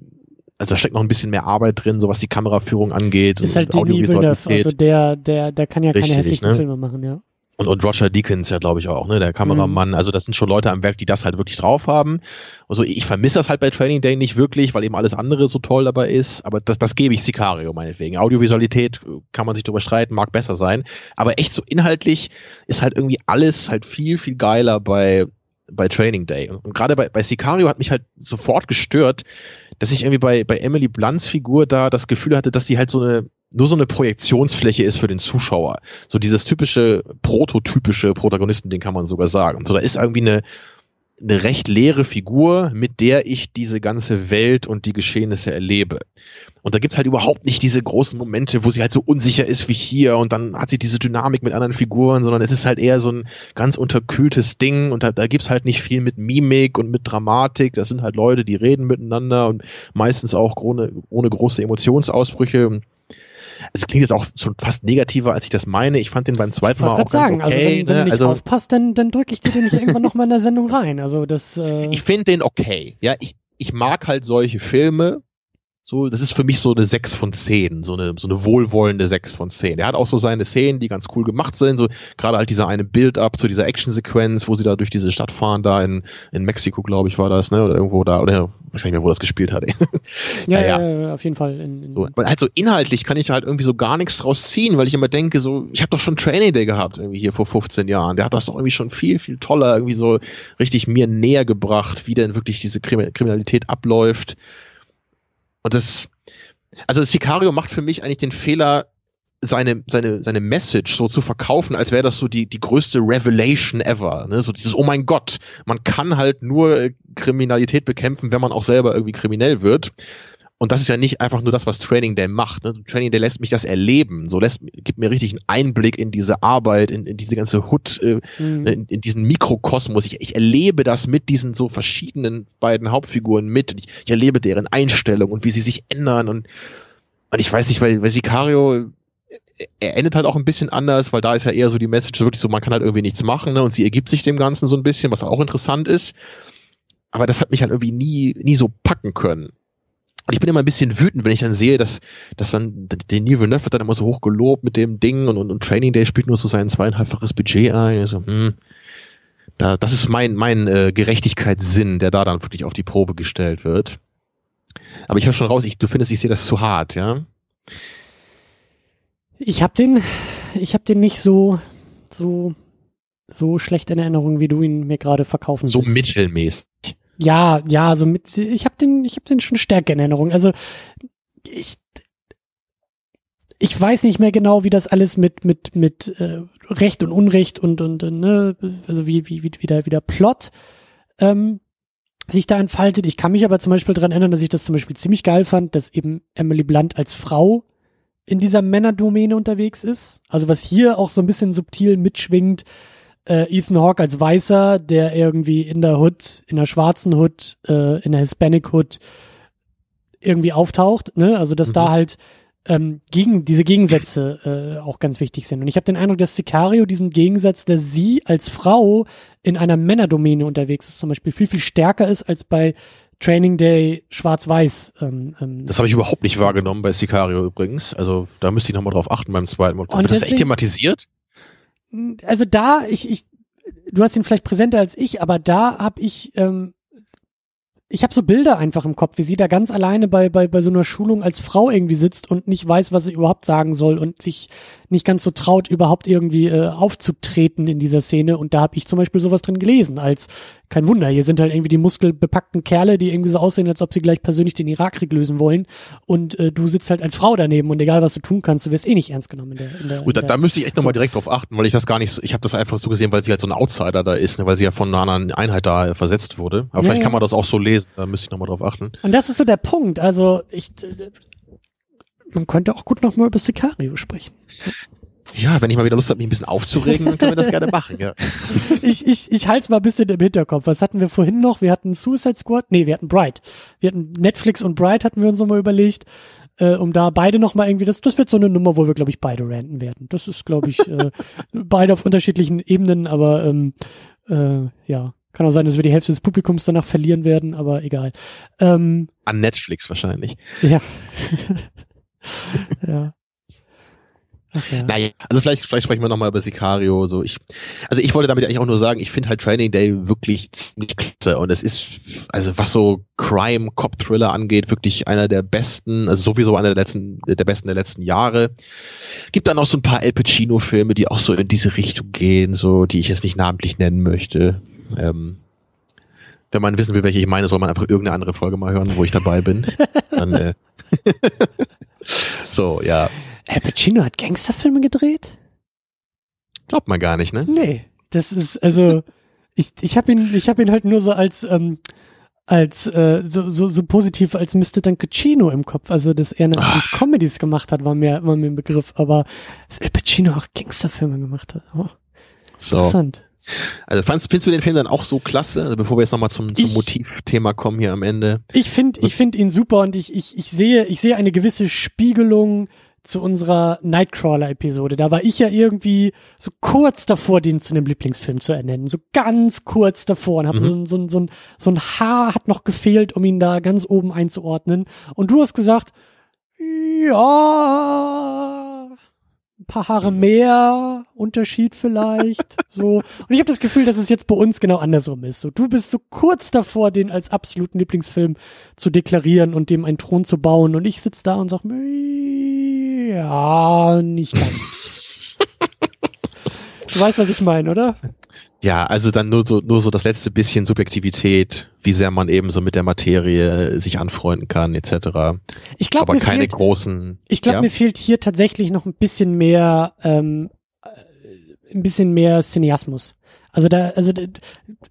also da steckt noch ein bisschen mehr Arbeit drin, so was die Kameraführung angeht. Ist halt Denis Villeneuve, also der, der, der kann ja Richtig, keine hässlichen ne? Filme machen, ja. Und, und Roger Deakins ja, glaube ich, auch, ne, der Kameramann. Mhm. Also das sind schon Leute am Werk, die das halt wirklich drauf haben. Also ich vermisse das halt bei Training Day nicht wirklich, weil eben alles andere so toll dabei ist. Aber das, das gebe ich Sicario meinetwegen. Audiovisualität äh, kann man sich drüber streiten, mag besser sein. Aber echt so inhaltlich ist halt irgendwie alles halt viel, viel geiler bei, bei Training Day. Und, und gerade bei, bei Sicario hat mich halt sofort gestört, dass ich irgendwie bei, bei Emily Blunts Figur da das Gefühl hatte, dass die halt so eine, nur so eine Projektionsfläche ist für den Zuschauer. So dieses typische, prototypische Protagonisten-Ding kann man sogar sagen. So, da ist irgendwie eine, eine recht leere Figur, mit der ich diese ganze Welt und die Geschehnisse erlebe. Und da gibt's halt überhaupt nicht diese großen Momente, wo sie halt so unsicher ist wie hier und dann hat sie diese Dynamik mit anderen Figuren, sondern es ist halt eher so ein ganz unterkühltes Ding und da, da gibt's halt nicht viel mit Mimik und mit Dramatik. Das sind halt Leute, die reden miteinander und meistens auch ohne, ohne große Emotionsausbrüche. Es klingt jetzt auch schon fast negativer, als ich das meine. Ich fand den beim zweiten Mal auch ganz sagen, also okay. Also wenn, wenn ne? du nicht also, aufpasst, dann, dann drücke ich dir den nicht irgendwann nochmal in der Sendung rein. Also das. Äh ich finde den okay. Ja, ich, ich mag halt solche Filme, so, das ist für mich so eine 6 von 10, so eine, so eine wohlwollende 6 von 10. Er hat auch so seine Szenen, die ganz cool gemacht sind, so gerade halt dieser eine Build-up zu dieser Action-Sequenz, wo sie da durch diese Stadt fahren, da in, in Mexiko, glaube ich, war das, ne, oder irgendwo da, oder ich weiß nicht mehr, wo das gespielt hat. ja, ja, ja, auf jeden Fall. In, in so, weil halt so inhaltlich kann ich halt irgendwie so gar nichts draus ziehen, weil ich immer denke, so, ich habe doch schon Training Day gehabt, irgendwie hier vor 15 Jahren. Der hat das doch irgendwie schon viel, viel toller, irgendwie so richtig mir näher gebracht, wie denn wirklich diese Kriminalität abläuft. Und das, also Sicario macht für mich eigentlich den Fehler, seine, seine, seine Message so zu verkaufen, als wäre das so die, die größte Revelation ever. Ne? So dieses, oh mein Gott, man kann halt nur äh, Kriminalität bekämpfen, wenn man auch selber irgendwie kriminell wird. Und das ist ja nicht einfach nur das, was Training Day macht. Ne? Training Day lässt mich das erleben, so lässt, gibt mir richtig einen Einblick in diese Arbeit, in, in diese ganze Hut, äh, mhm. in, in, diesen Mikrokosmos. Ich, ich erlebe das mit diesen so verschiedenen beiden Hauptfiguren mit. Ich, ich erlebe deren Einstellung und wie sie sich ändern und und ich weiß nicht, weil, weil Sicario er endet halt auch ein bisschen anders, weil da ist ja eher so die Message wirklich so, man kann halt irgendwie nichts machen, ne? Und sie ergibt sich dem Ganzen so ein bisschen, was auch interessant ist. Aber das hat mich halt irgendwie nie, nie so packen können. Und ich bin immer ein bisschen wütend, wenn ich dann sehe, dass, dass dann der New Villeneuve wird dann immer so hoch gelobt mit dem Ding und, und, und Training Day spielt nur so sein zweieinhalbfaches Budget ein. Also, hm, da, das ist mein, mein äh, Gerechtigkeitssinn, der da dann wirklich auf die Probe gestellt wird. Aber ich höre schon raus, ich, du findest, ich sehe das zu hart, ja? Ich habe den, ich habe den nicht so, so, so schlecht in Erinnerung, wie du ihn mir gerade verkaufen So willst. mittelmäßig. Ja, ja, so mit, ich habe den, ich habe den schon stärker in Erinnerung. Also ich, ich weiß nicht mehr genau, wie das alles mit mit mit äh, Recht und Unrecht und und ne, also wie wie wie der wie der Plot ähm, sich da entfaltet. Ich kann mich aber zum Beispiel daran erinnern, dass ich das zum Beispiel ziemlich geil fand, dass eben Emily Blunt als Frau in dieser Männerdomäne unterwegs ist. Also was hier auch so ein bisschen subtil mitschwingt, äh, Ethan Hawke als Weißer, der irgendwie in der Hood, in der schwarzen Hood, äh, in der Hispanic Hood irgendwie auftaucht, ne? Also dass mhm. da halt ähm, gegen diese Gegensätze äh, auch ganz wichtig sind. Und ich habe den Eindruck, dass Sicario diesen Gegensatz, dass sie als Frau in einer Männerdomäne unterwegs ist, zum Beispiel viel, viel stärker ist als bei Training Day schwarz-weiß. Ähm, ähm, das habe ich überhaupt nicht wahrgenommen bei Sicario übrigens. Also da müsste ich nochmal drauf achten beim zweiten Mal. Wird das echt thematisiert? Also da, ich, ich, du hast ihn vielleicht präsenter als ich, aber da habe ich ähm, ich habe so Bilder einfach im Kopf, wie sie da ganz alleine bei, bei, bei so einer Schulung als Frau irgendwie sitzt und nicht weiß, was sie überhaupt sagen soll und sich nicht ganz so traut, überhaupt irgendwie äh, aufzutreten in dieser Szene. Und da habe ich zum Beispiel sowas drin gelesen, als kein Wunder, hier sind halt irgendwie die muskelbepackten Kerle, die irgendwie so aussehen, als ob sie gleich persönlich den Irakkrieg lösen wollen. Und äh, du sitzt halt als Frau daneben und egal was du tun kannst, du wirst eh nicht ernst genommen. In der, in der, Gut, da, da müsste ich echt nochmal so. direkt drauf achten, weil ich das gar nicht so, ich habe das einfach so gesehen, weil sie halt so ein Outsider da ist, ne, weil sie ja von einer anderen Einheit da versetzt wurde. Aber ja, vielleicht ja. kann man das auch so lesen, da müsste ich nochmal drauf achten. Und das ist so der Punkt. Also ich man könnte auch gut nochmal über Sicario sprechen. Ja, wenn ich mal wieder Lust habe, mich ein bisschen aufzuregen, dann können wir das gerne machen, ja. Ich, ich, ich halte es mal ein bisschen im Hinterkopf. Was hatten wir vorhin noch? Wir hatten Suicide Squad, nee, wir hatten Bright. Wir hatten Netflix und Bright hatten wir uns nochmal überlegt, äh, um da beide nochmal irgendwie, das, das wird so eine Nummer, wo wir, glaube ich, beide ranten werden. Das ist, glaube ich, äh, beide auf unterschiedlichen Ebenen, aber ähm, äh, ja. Kann auch sein, dass wir die Hälfte des Publikums danach verlieren werden, aber egal. Ähm, An Netflix wahrscheinlich. Ja. ja. Okay. Naja, also vielleicht, vielleicht sprechen wir nochmal über Sicario. So ich, also ich wollte damit eigentlich auch nur sagen, ich finde halt Training Day wirklich ziemlich klasse und es ist, also was so Crime, Cop Thriller angeht, wirklich einer der besten, also sowieso einer der letzten, der besten der letzten Jahre. Gibt dann auch so ein paar El Pacino Filme, die auch so in diese Richtung gehen, so, die ich jetzt nicht namentlich nennen möchte. Ähm, wenn man wissen will, welche ich meine, soll man einfach irgendeine andere Folge mal hören, wo ich dabei bin. Dann, äh, so, ja. Al Pacino hat Gangsterfilme gedreht? Glaubt man gar nicht, ne? Nee, das ist also ich ich habe ihn ich habe ihn halt nur so als ähm, als äh, so, so so positiv als Mr. Dancuccino im Kopf, also dass er natürlich Ach. Comedies gemacht hat, war mir war mir ein Begriff, aber dass Al Pacino auch Gangsterfilme gemacht hat. Oh, so. Interessant. Also fandst, findest du den Film dann auch so klasse? Also bevor wir jetzt nochmal zum, zum Motivthema kommen hier am Ende. Ich finde, also, ich finde ihn super und ich, ich, ich sehe, ich sehe eine gewisse Spiegelung zu unserer Nightcrawler-Episode. Da war ich ja irgendwie so kurz davor, den zu einem Lieblingsfilm zu ernennen. So ganz kurz davor und habe mhm. so, so, so, ein, so ein Haar hat noch gefehlt, um ihn da ganz oben einzuordnen. Und du hast gesagt, ja, ein paar Haare mehr, Unterschied vielleicht, so. Und ich habe das Gefühl, dass es jetzt bei uns genau andersrum ist. So, du bist so kurz davor, den als absoluten Lieblingsfilm zu deklarieren und dem einen Thron zu bauen. Und ich sitz da und sag, ja, nicht ganz. du weißt, was ich meine, oder? Ja, also dann nur so, nur so das letzte bisschen Subjektivität, wie sehr man eben so mit der Materie sich anfreunden kann, etc. Ich glaube, Aber keine fehlt, großen. Ich glaube, ja? mir fehlt hier tatsächlich noch ein bisschen mehr, ähm, äh, ein bisschen mehr Cineasmus. Also da, also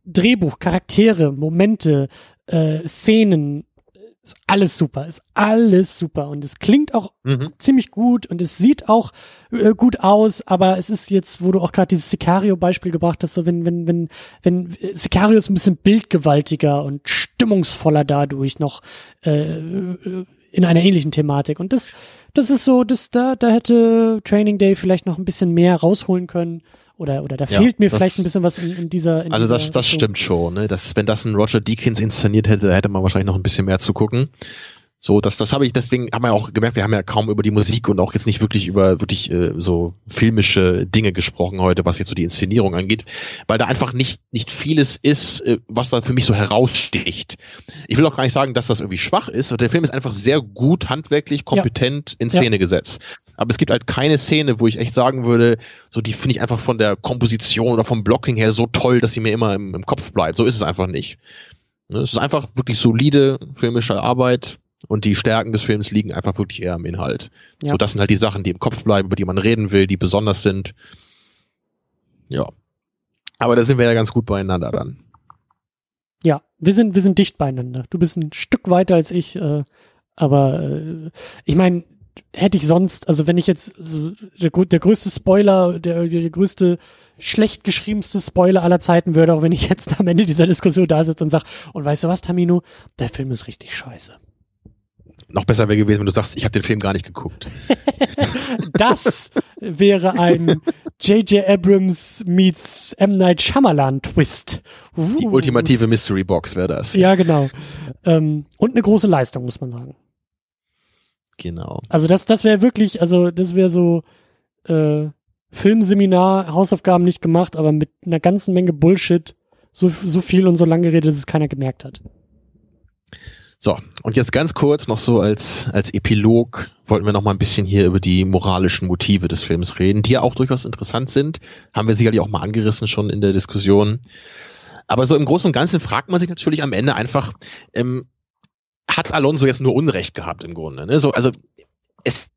Drehbuch, Charaktere, Momente, äh, Szenen, ist alles super, ist alles super und es klingt auch Mhm. ziemlich gut und es sieht auch äh, gut aus, aber es ist jetzt, wo du auch gerade dieses Sicario-Beispiel gebracht hast, so wenn, wenn, wenn, wenn äh, Sicario ist ein bisschen bildgewaltiger und stimmungsvoller dadurch noch äh, in einer ähnlichen Thematik. Und das, das ist so, das, da, da hätte Training Day vielleicht noch ein bisschen mehr rausholen können. Oder, oder da Ja, fehlt mir das- vielleicht ein bisschen was in, in dieser. In Also dieser das, das Richtung. stimmt schon, ne? Das, wenn das ein Roger Deakins inszeniert hätte, hätte man wahrscheinlich noch ein bisschen mehr zu gucken. So, das, das habe ich, deswegen haben wir auch gemerkt, wir haben ja kaum über die Musik und auch jetzt nicht wirklich über wirklich äh, so filmische Dinge gesprochen heute, was jetzt so die Inszenierung angeht, weil da einfach nicht, nicht vieles ist, äh, was da für mich so heraussticht. Ich will auch gar nicht sagen, dass das irgendwie schwach ist. Der Film ist einfach sehr gut, handwerklich, kompetent in Ja. Szene gesetzt. Aber es gibt halt keine Szene, wo ich echt sagen würde, so die finde ich einfach von der Komposition oder vom Blocking her so toll, dass sie mir immer im, im Kopf bleibt. So ist es einfach nicht. Ne, Es ist einfach wirklich solide filmische Arbeit und die Stärken des Films liegen einfach wirklich eher im Inhalt. Ja. So, das sind halt die Sachen, die im Kopf bleiben, über die man reden will, die besonders sind. Ja. Aber da sind wir ja ganz gut beieinander dann. Ja, wir sind, wir sind dicht beieinander. Du bist ein Stück weiter als ich, äh, aber äh, ich meine, hätte ich sonst, also wenn ich jetzt so der, der größte Spoiler, der, der größte schlecht geschriebenste Spoiler aller Zeiten würde, auch wenn ich jetzt am Ende dieser Diskussion da sitze und sage, und weißt du was, Tamino, der Film ist richtig scheiße. Noch besser wäre gewesen, wenn du sagst, ich habe den Film gar nicht geguckt. Das wäre ein J.J. Abrams meets M. Night Shyamalan Twist. Die Uh. ultimative Mystery Box wäre das. Ja, genau. Ähm, und eine große Leistung, muss man sagen. Genau. Also das, das wäre wirklich, also das wäre so äh, Filmseminar, Hausaufgaben nicht gemacht, aber mit einer ganzen Menge Bullshit, so, so viel und so lange geredet, dass es keiner gemerkt hat. So, und jetzt ganz kurz noch so als, als Epilog wollten wir noch mal ein bisschen hier über die moralischen Motive des Films reden, die ja auch durchaus interessant sind. Haben wir sicherlich auch mal angerissen schon in der Diskussion. Aber so im Großen und Ganzen fragt man sich natürlich am Ende einfach, ähm, hat Alonso jetzt nur Unrecht gehabt im Grunde? Ne? So, also es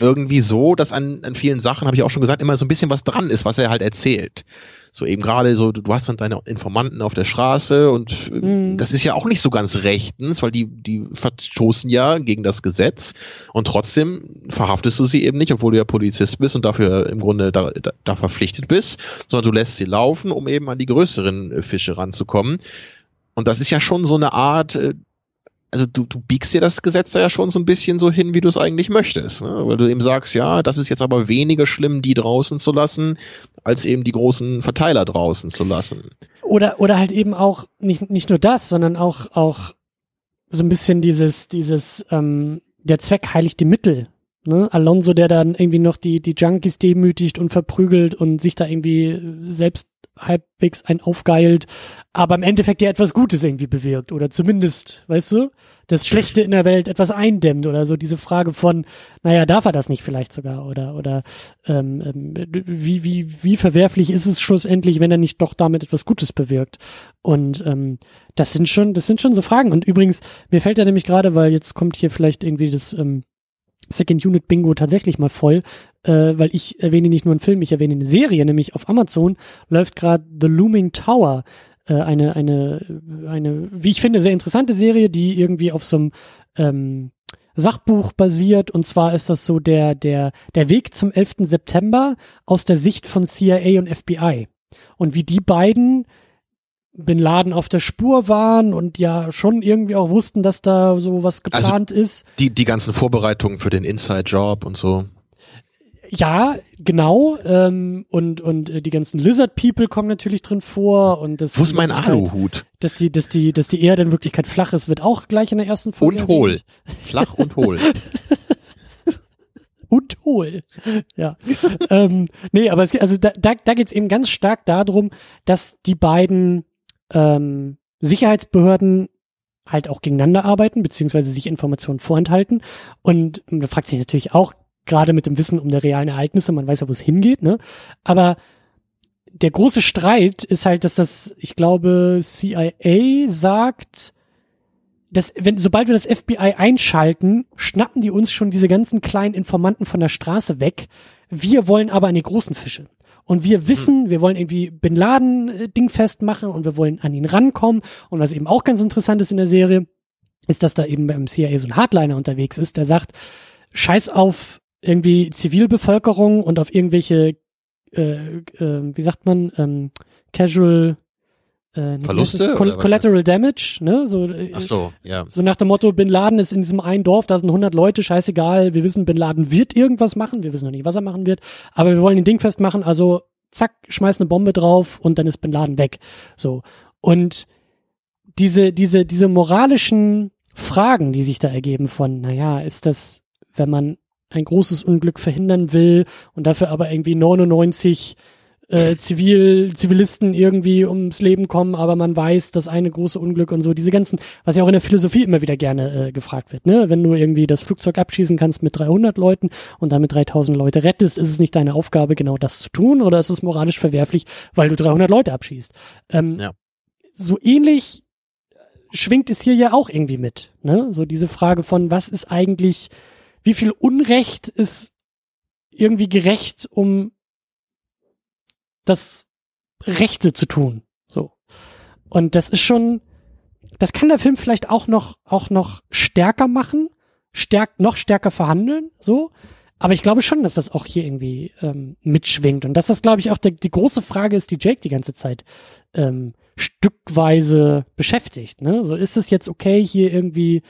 irgendwie so, dass an, an vielen Sachen, habe ich auch schon gesagt, immer so ein bisschen was dran ist, was er halt erzählt. So eben gerade so, du, hast dann deine Informanten auf der Straße und äh, Mhm. das ist ja auch nicht so ganz rechtens, weil die, die verstoßen ja gegen das Gesetz und trotzdem verhaftest du sie eben nicht, obwohl du ja Polizist bist und dafür im Grunde da, da, da verpflichtet bist, sondern du lässt sie laufen, um eben an die größeren Fische ranzukommen. Und das ist ja schon so eine Art, äh, also du, du biegst dir das Gesetz da ja schon so ein bisschen so hin, wie du es eigentlich möchtest. Ne? Weil du eben sagst, ja, das ist jetzt aber weniger schlimm, die draußen zu lassen, als eben die großen Verteiler draußen zu lassen. Oder, oder halt eben auch nicht, nicht nur das, sondern auch, auch so ein bisschen dieses, dieses, ähm, der Zweck heiligt die Mittel. Ne? Alonso, der dann irgendwie noch die, die Junkies demütigt und verprügelt und sich da irgendwie selbst halbwegs ein aufgeilt, aber im Endeffekt ja etwas Gutes irgendwie bewirkt oder zumindest, weißt du, das Schlechte in der Welt etwas eindämmt oder so diese Frage von, naja, darf er das nicht vielleicht sogar oder oder ähm, ähm, wie wie wie verwerflich ist es schlussendlich, wenn er nicht doch damit etwas Gutes bewirkt? Und ähm, das sind schon das sind schon so Fragen. Und übrigens mir fällt da nämlich gerade, weil jetzt kommt hier vielleicht irgendwie das ähm, Second Unit Bingo tatsächlich mal voll, äh, weil ich erwähne nicht nur einen Film, ich erwähne eine Serie, nämlich auf Amazon läuft gerade The Looming Tower, äh, eine, eine, eine, wie ich finde, sehr interessante Serie, die irgendwie auf so einem ähm, Sachbuch basiert und zwar ist das so der, der, der Weg zum 11. September aus der Sicht von CIA und FBI. Und wie die beiden Bin Laden auf der Spur waren und ja schon irgendwie auch wussten, dass da so was geplant ist. Die, die ganzen Vorbereitungen für den Inside-Job und so. Ja, genau. Ähm, und und äh, die ganzen Lizard People kommen natürlich drin vor und das. Wo ist mein Aluhut? Dass die, dass die, dass die Erde in Wirklichkeit flach ist, wird auch gleich in der ersten Folge. Und hohl. Flach und hohl. und hohl. Ja. ähm, nee, aber es, geht- also da, da, da geht es eben ganz stark darum, dass die beiden ähm, Sicherheitsbehörden halt auch gegeneinander arbeiten, beziehungsweise sich Informationen vorenthalten. Und man fragt sich natürlich auch, gerade mit dem Wissen um der realen Ereignisse, man weiß ja, wo es hingeht, ne? Aber der große Streit ist halt, dass das, ich glaube, CIA sagt, dass, wenn, sobald wir das FBI einschalten, schnappen die uns schon diese ganzen kleinen Informanten von der Straße weg. Wir wollen aber an die großen Fische. Und wir wissen, wir wollen irgendwie Bin Laden äh, Ding festmachen und wir wollen an ihn rankommen. Und was eben auch ganz interessant ist in der Serie, ist, dass da eben beim CIA so ein Hardliner unterwegs ist, der sagt, scheiß auf irgendwie Zivilbevölkerung und auf irgendwelche, äh, äh, wie sagt man, ähm, Casual äh, Verluste? Coll Collateral Damage, ne? So, äh, Ach so, ja. So nach dem Motto, Bin Laden ist in diesem einen Dorf, da sind 100 Leute, scheißegal, wir wissen, Bin Laden wird irgendwas machen, wir wissen noch nicht, was er machen wird, aber wir wollen den Ding festmachen, also zack, schmeiß eine Bombe drauf und dann ist Bin Laden weg. So. Und diese, diese, diese moralischen Fragen, die sich da ergeben von, naja, ist das, wenn man ein großes Unglück verhindern will und dafür aber irgendwie 99 äh, Zivil, Zivilisten irgendwie ums Leben kommen, aber man weiß, das eine große Unglück und so, diese ganzen, was ja auch in der Philosophie immer wieder gerne äh, gefragt wird, ne? Wenn du irgendwie das Flugzeug abschießen kannst mit 300 Leuten und damit 3000 Leute rettest, ist es nicht deine Aufgabe, genau das zu tun oder ist es moralisch verwerflich, weil du 300 Leute abschießt? Ähm, ja. So ähnlich schwingt es hier ja auch irgendwie mit, ne? So diese Frage von, was ist eigentlich, wie viel Unrecht ist irgendwie gerecht, um das Rechte zu tun. So. Und das ist schon, das kann der Film vielleicht auch noch, auch noch stärker machen, stärkt, noch stärker verhandeln, so. Aber ich glaube schon, dass das auch hier irgendwie ähm, mitschwingt und dass das, glaube ich, auch der, die große Frage ist, die Jake die ganze Zeit ähm, stückweise beschäftigt. Ne? So ist es jetzt okay, hier irgendwie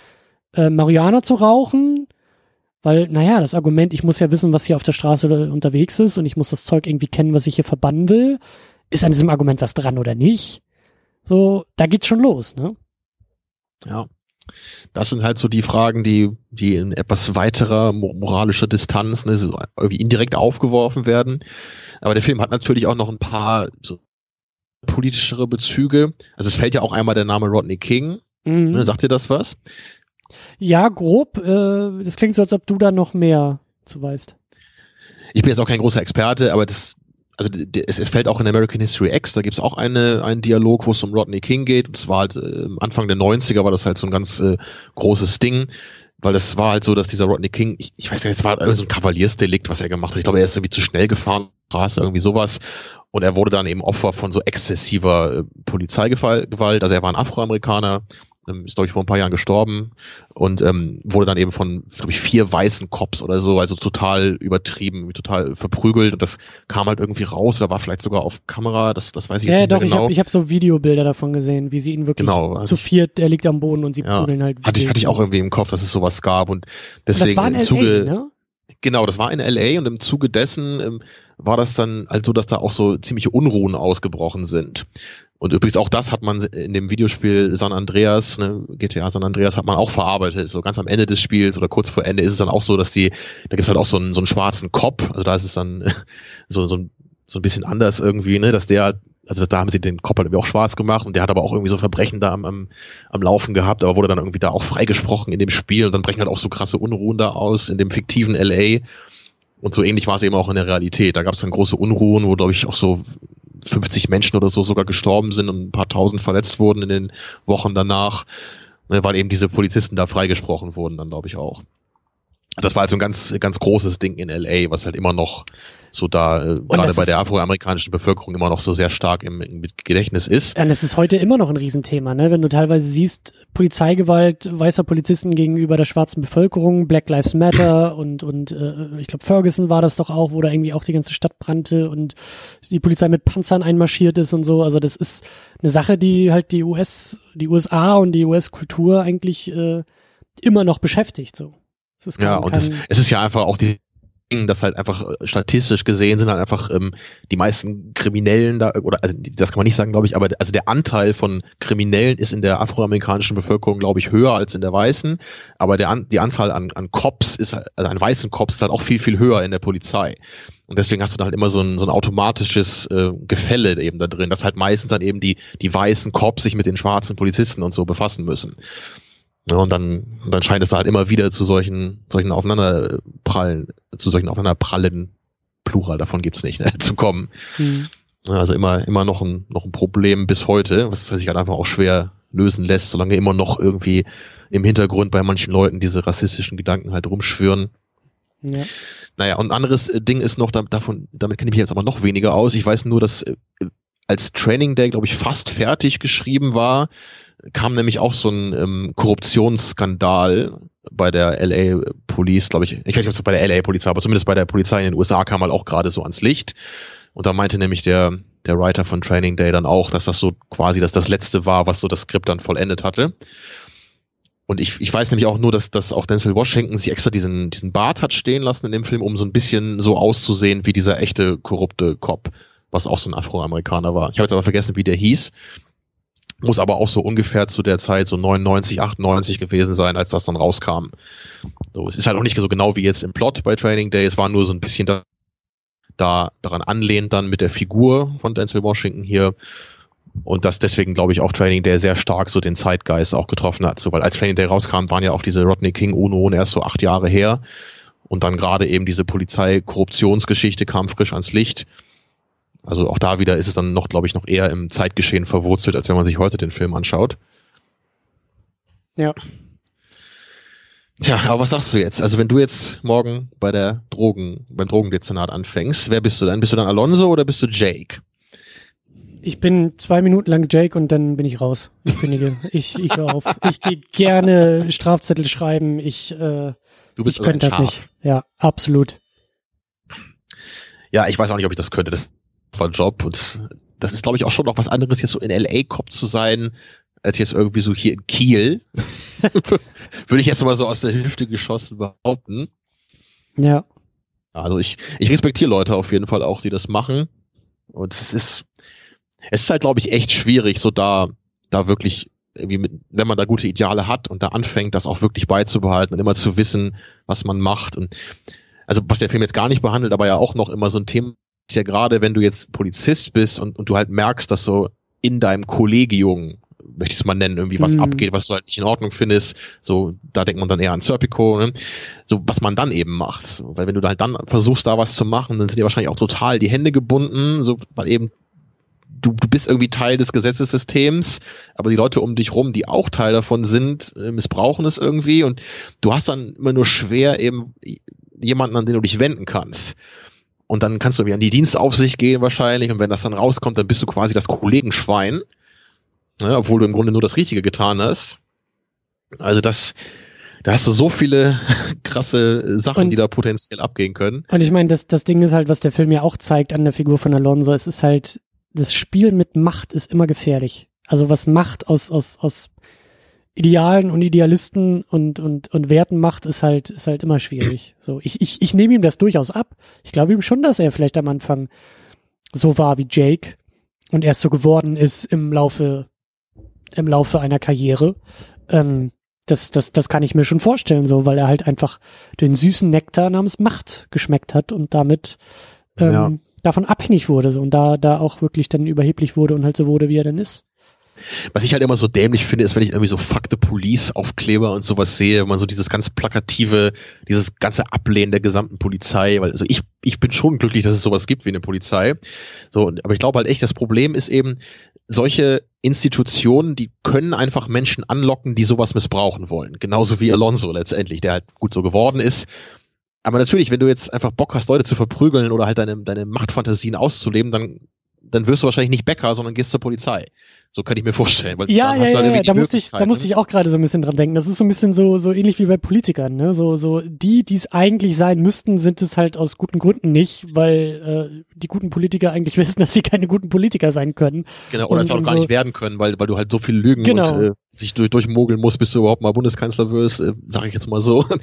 äh, Marihuana zu rauchen? Weil, naja, das Argument, ich muss ja wissen, was hier auf der Straße unterwegs ist und ich muss das Zeug irgendwie kennen, was ich hier verbannen will, ist an diesem Argument was dran oder nicht? So, da geht's schon los, ne? Ja. Das sind halt so die Fragen, die, die in etwas weiterer moralischer Distanz ne, so irgendwie indirekt aufgeworfen werden. Aber der Film hat natürlich auch noch ein paar so politischere Bezüge. Also es fällt ja auch einmal der Name Rodney King. Mhm. Ne, sagt ihr das was? Ja, grob. Äh, das klingt so, als ob du da noch mehr zu weißt. Ich bin jetzt auch kein großer Experte, aber das, also es, es fällt auch in American History X, da gibt es auch eine, einen Dialog, wo es um Rodney King geht. Das war halt äh, Anfang der 90er war das halt so ein ganz äh, großes Ding. Weil das war halt so, dass dieser Rodney King, ich, ich weiß nicht, es war irgendwie so ein Kavaliersdelikt, was er gemacht hat. Ich glaube, er ist irgendwie zu schnell gefahren, Straße, irgendwie sowas. Und er wurde dann eben Opfer von so exzessiver äh, Polizeigewalt. Also er war ein Afroamerikaner, ist glaube ich vor ein paar Jahren gestorben und ähm, wurde dann eben von glaube ich vier weißen Cops oder so, also total übertrieben, total verprügelt und das kam halt irgendwie raus, da war vielleicht sogar auf Kamera, das das weiß ich ja, jetzt nicht doch, mehr genau. ich habe ich hab so Videobilder davon gesehen, wie sie ihn wirklich genau, also zu viert, er liegt am Boden und sie ja, prügeln halt. Hatte ich, hatte ich auch irgendwie im Kopf, dass es sowas gab und deswegen und das war in im Zuge, LA, ne? Genau, das war in LA und im Zuge dessen ähm, war das dann halt so, dass da auch so ziemliche Unruhen ausgebrochen sind. Und übrigens auch das hat man in dem Videospiel San Andreas, ne, GTA San Andreas hat man auch verarbeitet. So ganz am Ende des Spiels oder kurz vor Ende ist es dann auch so, dass die, da gibt's halt auch so einen, so einen schwarzen Kopf, also da ist es dann so, so, ein, so ein bisschen anders irgendwie, ne, dass der also da haben sie den Kopf halt irgendwie auch schwarz gemacht und der hat aber auch irgendwie so Verbrechen da am, am, am Laufen gehabt, aber wurde dann irgendwie da auch freigesprochen in dem Spiel und dann brechen halt auch so krasse Unruhen da aus in dem fiktiven LA. Und so ähnlich war es eben auch in der Realität. Da gab es dann große Unruhen, wo, glaube ich, auch so 50 Menschen oder so sogar gestorben sind und ein paar tausend verletzt wurden in den Wochen danach, ne, weil eben diese Polizisten da freigesprochen wurden, dann glaube ich auch. Das war also ein ganz, ganz großes Ding in LA, was halt immer noch so da, äh, gerade bei der afroamerikanischen Bevölkerung immer noch so sehr stark im, im Gedächtnis ist. Ja, das ist heute immer noch ein Riesenthema, ne? Wenn du teilweise siehst, Polizeigewalt weißer Polizisten gegenüber der schwarzen Bevölkerung, Black Lives Matter und, und äh, ich glaube Ferguson war das doch auch, wo da irgendwie auch die ganze Stadt brannte und die Polizei mit Panzern einmarschiert ist und so. Also das ist eine Sache, die halt die US, die USA und die US-Kultur eigentlich äh, immer noch beschäftigt. So. ja, und es, es ist ja einfach auch die dass halt einfach äh, statistisch gesehen sind halt einfach ähm, die meisten Kriminellen da, oder also das kann man nicht sagen, glaube ich, aber also der Anteil von Kriminellen ist in der afroamerikanischen Bevölkerung, glaube ich, höher als in der weißen, aber der an, die Anzahl an, an Cops ist also an weißen Cops ist halt auch viel, viel höher in der Polizei. Und deswegen hast du da halt immer so ein, so ein automatisches äh, Gefälle eben da drin, dass halt meistens dann eben die, die weißen Cops sich mit den schwarzen Polizisten und so befassen müssen. Ja, und dann, dann scheint es halt immer wieder zu solchen, solchen Aufeinanderprallen, zu solchen Aufeinanderprallen, Plural, davon gibt's nicht, ne, zu kommen. Mhm. Also immer, immer noch ein, noch ein Problem bis heute, was sich halt einfach auch schwer lösen lässt, solange immer noch irgendwie im Hintergrund bei manchen Leuten diese rassistischen Gedanken halt rumschwören. Ja. Naja, und ein anderes äh, Ding ist noch, davon, damit kenne ich mich jetzt aber noch weniger aus. Ich weiß nur, dass äh, als Training Day, glaube ich, fast fertig geschrieben war, kam nämlich auch so ein ähm, Korruptionsskandal bei der LA Police, glaube ich. Ich weiß nicht, ob es bei der LA Polizei, aber zumindest bei der Polizei in den USA kam halt auch gerade so ans Licht. Und da meinte nämlich der, der Writer von Training Day dann auch, dass das so quasi dass das letzte war, was so das Skript dann vollendet hatte. Und ich, ich weiß nämlich auch nur, dass, dass auch Denzel Washington sich extra diesen, diesen Bart hat stehen lassen in dem Film, um so ein bisschen so auszusehen wie dieser echte korrupte Cop, was auch so ein Afroamerikaner war. Ich habe jetzt aber vergessen, wie der hieß. Muss aber auch so ungefähr zu der Zeit so 99, 98 gewesen sein, als das dann rauskam. So, es ist halt auch nicht so genau wie jetzt im Plot bei Training Day. Es war nur so ein bisschen da, da daran anlehnt dann mit der Figur von Denzel Washington hier. Und das deswegen, glaube ich, auch Training Day sehr stark so den Zeitgeist auch getroffen hat. So, weil als Training Day rauskam, waren ja auch diese Rodney King UNO erst so acht Jahre her. Und dann gerade eben diese Polizei-Korruptionsgeschichte kam frisch ans Licht. Also auch da wieder ist es dann noch, glaube ich, noch eher im Zeitgeschehen verwurzelt, als wenn man sich heute den Film anschaut. Ja. Tja, aber was sagst du jetzt? Also wenn du jetzt morgen bei der Drogen, beim Drogendezernat anfängst, wer bist du dann? Bist du dann Alonso oder bist du Jake? Ich bin zwei Minuten lang Jake und dann bin ich raus. Ich kündige. ich, ich höre auf. Ich gehe gerne Strafzettel schreiben. Ich, äh, du bist ich könnte das nicht. Ja, absolut. Ja, ich weiß auch nicht, ob ich das könnte. Das Job und das ist, glaube ich, auch schon noch was anderes, jetzt so in LA Cop zu sein, als jetzt irgendwie so hier in Kiel. Würde ich jetzt mal so aus der Hüfte geschossen behaupten. Ja. Also ich, ich respektiere Leute auf jeden Fall auch, die das machen. Und es ist, es ist halt, glaube ich, echt schwierig, so da, da wirklich irgendwie mit, wenn man da gute Ideale hat und da anfängt, das auch wirklich beizubehalten und immer zu wissen, was man macht. Und also was der Film jetzt gar nicht behandelt, aber ja auch noch immer so ein Thema ist ja gerade, wenn du jetzt Polizist bist und, und du halt merkst, dass so in deinem Kollegium, möchte ich es mal nennen, irgendwie was mhm. abgeht, was du halt nicht in Ordnung findest, so, da denkt man dann eher an Serpico, ne? so, was man dann eben macht. So, weil wenn du halt dann versuchst, da was zu machen, dann sind dir wahrscheinlich auch total die Hände gebunden, so, weil eben du, du bist irgendwie Teil des Gesetzessystems, aber die Leute um dich rum, die auch Teil davon sind, äh, missbrauchen es irgendwie und du hast dann immer nur schwer eben jemanden, an den du dich wenden kannst. Und dann kannst du irgendwie an die Dienstaufsicht gehen wahrscheinlich. Und wenn das dann rauskommt, dann bist du quasi das Kollegenschwein. Ne, obwohl du im Grunde nur das Richtige getan hast. Also das, da hast du so viele krasse Sachen, und, die da potenziell abgehen können. Und ich meine, das, das Ding ist halt, was der Film ja auch zeigt an der Figur von Alonso. Es ist halt, das Spiel mit Macht ist immer gefährlich. Also was Macht aus, aus, aus Idealen und Idealisten und, und, und Werten macht, ist halt, ist halt immer schwierig. So, ich, ich, ich nehme ihm das durchaus ab. Ich glaube ihm schon, dass er vielleicht am Anfang so war wie Jake und erst so geworden ist im Laufe, im Laufe einer Karriere. Ähm, das, das, das kann ich mir schon vorstellen, so, weil er halt einfach den süßen Nektar namens Macht geschmeckt hat und damit ähm, ja. davon abhängig wurde, so, und da, da auch wirklich dann überheblich wurde und halt so wurde, wie er denn ist. Was ich halt immer so dämlich finde, ist, wenn ich irgendwie so Fuck the Police Aufkleber und sowas sehe, wenn man so dieses ganz plakative, dieses ganze Ablehnen der gesamten Polizei, weil also ich, ich bin schon glücklich, dass es sowas gibt wie eine Polizei. So, aber ich glaube halt echt, das Problem ist eben, solche Institutionen, die können einfach Menschen anlocken, die sowas missbrauchen wollen. Genauso wie Alonso letztendlich, der halt gut so geworden ist. Aber natürlich, wenn du jetzt einfach Bock hast, Leute zu verprügeln oder halt deine, deine Machtfantasien auszuleben, dann, dann wirst du wahrscheinlich nicht Bäcker, sondern gehst zur Polizei. So kann ich mir vorstellen. Weil ja, ja, halt ja, da musste ich, da musste ich auch gerade so ein bisschen dran denken. Das ist so ein bisschen so, so ähnlich wie bei Politikern, ne? So, so die, die es eigentlich sein müssten, sind es halt aus guten Gründen nicht, weil äh, die guten Politiker eigentlich wissen, dass sie keine guten Politiker sein können. Genau, oder und, es auch gar so, nicht werden können, weil, weil du halt so viel lügen genau. und äh, sich durch, durchmogeln musst, bis du überhaupt mal Bundeskanzler wirst, äh, sage ich jetzt mal so.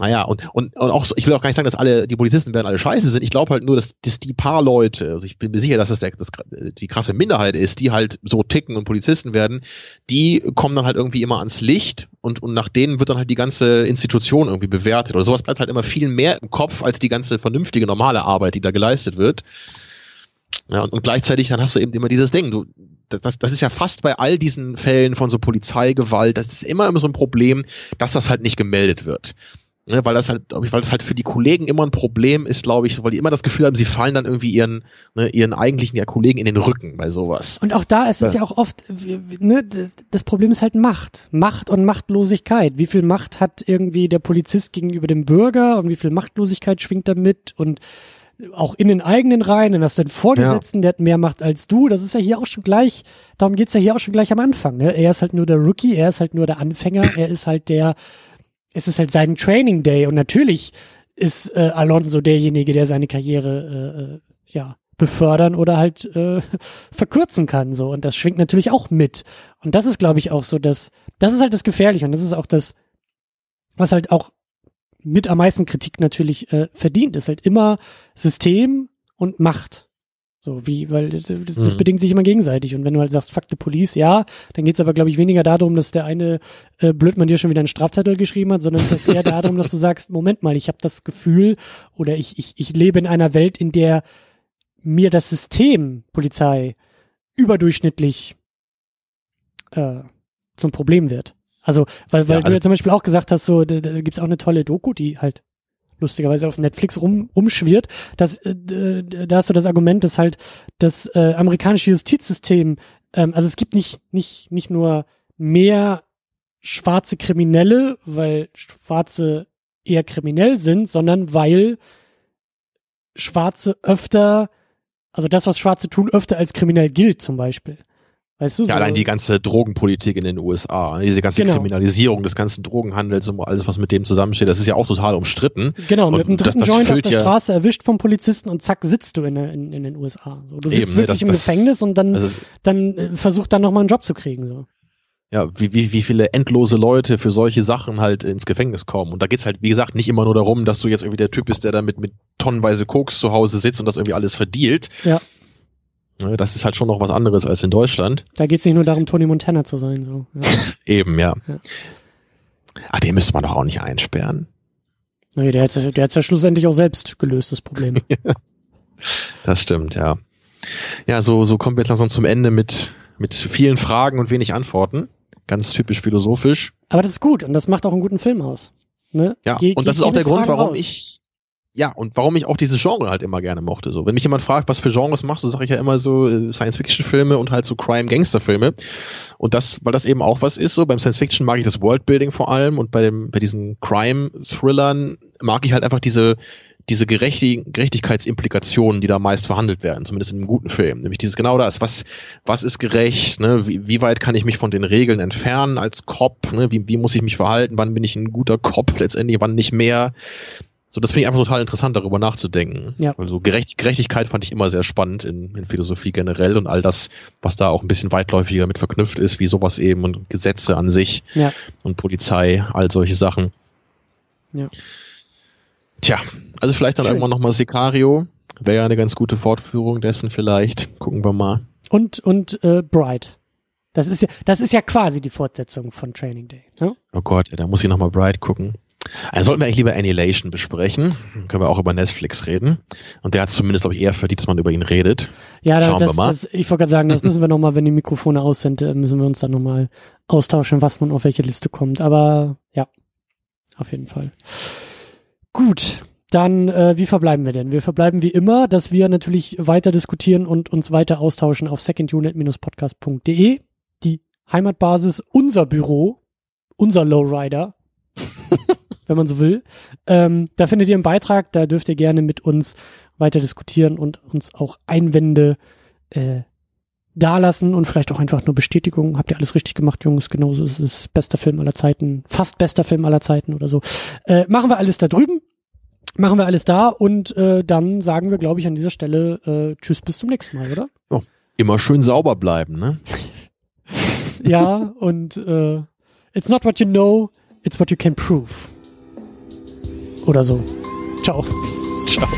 Naja, und, und, und auch, ich will auch gar nicht sagen, dass alle, die Polizisten werden alle scheiße sind. Ich glaube halt nur, dass, dass die paar Leute, also ich bin mir sicher, dass das, der, das die krasse Minderheit ist, die halt so ticken und Polizisten werden, die kommen dann halt irgendwie immer ans Licht und, und nach denen wird dann halt die ganze Institution irgendwie bewertet. Oder sowas bleibt halt immer viel mehr im Kopf als die ganze vernünftige, normale Arbeit, die da geleistet wird. Ja, und, und gleichzeitig dann hast du eben immer dieses Ding, du, das, das ist ja fast bei all diesen Fällen von so Polizeigewalt, das ist immer immer so ein Problem, dass das halt nicht gemeldet wird. Ne, weil das halt, glaube ich, weil das halt für die Kollegen immer ein Problem ist, glaube ich, weil die immer das Gefühl haben, sie fallen dann irgendwie ihren, ne, ihren eigentlichen ja, Kollegen in den Rücken bei sowas. Und auch da ist es ja, ja auch oft, ne, das Problem ist halt Macht. Macht und Machtlosigkeit. Wie viel Macht hat irgendwie der Polizist gegenüber dem Bürger und wie viel Machtlosigkeit schwingt damit und auch in den eigenen Reihen, dann hast du den Vorgesetzten, ja. der hat mehr Macht als du. Das ist ja hier auch schon gleich, darum geht's ja hier auch schon gleich am Anfang. Ne? Er ist halt nur der Rookie, er ist halt nur der Anfänger, er ist halt der, es ist halt sein Training Day und natürlich ist äh, Alonso derjenige, der seine Karriere äh, äh ja befördern oder halt äh, verkürzen kann so. Und das schwingt natürlich auch mit. Und das ist glaube ich auch so dass das ist halt das gefährliche und das ist auch das was halt auch mit am meisten Kritik natürlich äh, verdient ist. Halt immer System und Macht so wie, weil das, das mhm. bedingt sich immer gegenseitig. Und wenn du halt sagst, fuck the police, ja, dann geht's aber, glaube ich, weniger darum, dass der eine äh, Blödmann dir schon wieder einen Strafzettel geschrieben hat, sondern vielleicht eher darum, dass du sagst, Moment mal, ich habe das Gefühl oder ich, ich, ich lebe in einer Welt, in der mir das System Polizei überdurchschnittlich äh, zum Problem wird. Also, weil, weil ja, also du ja zum Beispiel auch gesagt hast, so, da, da gibt's auch eine tolle Doku, die halt lustigerweise auf Netflix rum, rumschwirrt, dass, äh, da hast du das Argument, dass halt das äh, amerikanische Justizsystem, ähm, also es gibt nicht, nicht, nicht nur mehr schwarze Kriminelle, weil Schwarze eher kriminell sind, sondern weil Schwarze öfter, also das, was Schwarze tun, öfter als kriminell gilt zum Beispiel. Weißt du, ja, so allein die ganze Drogenpolitik in den USA, diese ganze genau. Kriminalisierung des ganzen Drogenhandels und alles, was mit dem zusammensteht, das ist ja auch total umstritten. Genau, und mit einem dritten das, das Joint auf der ja Straße erwischt vom Polizisten und zack, sitzt du in, in, in den USA. So, du sitzt Eben, wirklich das, im Gefängnis und dann, also, dann äh, versucht dann nochmal einen Job zu kriegen. So. Ja, wie, wie, wie viele endlose Leute für solche Sachen halt ins Gefängnis kommen. Und da geht's halt, wie gesagt, nicht immer nur darum, dass du jetzt irgendwie der Typ bist, der da mit, mit tonnenweise Koks zu Hause sitzt und das irgendwie alles verdielt. Ja Ne, das ist halt schon noch was anderes als in Deutschland. Da geht es nicht nur darum, Tony Montana zu sein. So. Ja. Eben, ja. ja. Ach, den müsste man doch auch nicht einsperren. Nee, der hat der hat's ja schlussendlich auch selbst gelöst, das Problem. das stimmt, ja. Ja, so, so kommen wir jetzt langsam zum Ende mit, mit vielen Fragen und wenig Antworten. Ganz typisch philosophisch. Aber das ist gut und das macht auch einen guten Film aus. Ne? Ja, Ge und das ist auch der Grund, warum raus. ich ja, und warum ich auch dieses Genre halt immer gerne mochte. So, wenn mich jemand fragt, was für Genres machst du, sage ich ja immer so äh, Science-Fiction-Filme und halt so Crime-Gangster-Filme. Und das, weil das eben auch was ist, so beim Science-Fiction mag ich das Worldbuilding vor allem und bei dem, bei diesen Crime-Thrillern mag ich halt einfach diese, diese Gerechtig Gerechtigkeitsimplikationen, die da meist verhandelt werden, zumindest in einem guten Film. Nämlich dieses genau das, was, was ist gerecht, ne? wie, wie weit kann ich mich von den Regeln entfernen als Cop, ne? wie, wie muss ich mich verhalten, wann bin ich ein guter Cop letztendlich, wann nicht mehr. So, das finde ich einfach total interessant, darüber nachzudenken. Ja. Also Gerecht, Gerechtigkeit fand ich immer sehr spannend in, in Philosophie generell und all das, was da auch ein bisschen weitläufiger mit verknüpft ist, wie sowas eben und Gesetze an sich ja. und Polizei, all solche Sachen. Ja. Tja, also vielleicht dann Schön. irgendwann nochmal Sicario. Wäre ja eine ganz gute Fortführung dessen vielleicht. Gucken wir mal. Und, und äh, Bright. Das ist ja, das ist ja quasi die Fortsetzung von Training Day. Ne? Oh Gott, da muss ich nochmal Bright gucken. Also sollten wir eigentlich lieber Annihilation besprechen. Dann können wir auch über Netflix reden. Und der hat zumindest, glaube ich, eher verdient, dass man über ihn redet. Ja, Schauen das, wir mal. Das, ich wollte gerade sagen, das müssen wir nochmal, wenn die Mikrofone aus sind, äh, müssen wir uns dann nochmal austauschen, was nun auf welche Liste kommt. Aber ja, auf jeden Fall. Gut, dann äh, wie verbleiben wir denn? Wir verbleiben wie immer, dass wir natürlich weiter diskutieren und uns weiter austauschen auf secondunit-podcast.de. Die Heimatbasis, unser Büro, unser Lowrider. wenn man so will. Ähm, da findet ihr einen Beitrag, da dürft ihr gerne mit uns weiter diskutieren und uns auch Einwände äh, dalassen und vielleicht auch einfach nur Bestätigung. Habt ihr alles richtig gemacht, Jungs? Genauso ist es bester Film aller Zeiten, fast bester Film aller Zeiten oder so. Äh, machen wir alles da drüben. Machen wir alles da und äh, dann sagen wir, glaube ich, an dieser Stelle äh, Tschüss bis zum nächsten Mal, oder? Oh, immer schön sauber bleiben, ne? ja, und äh, it's not what you know, it's what you can prove. Oder so. Ciao. Ciao.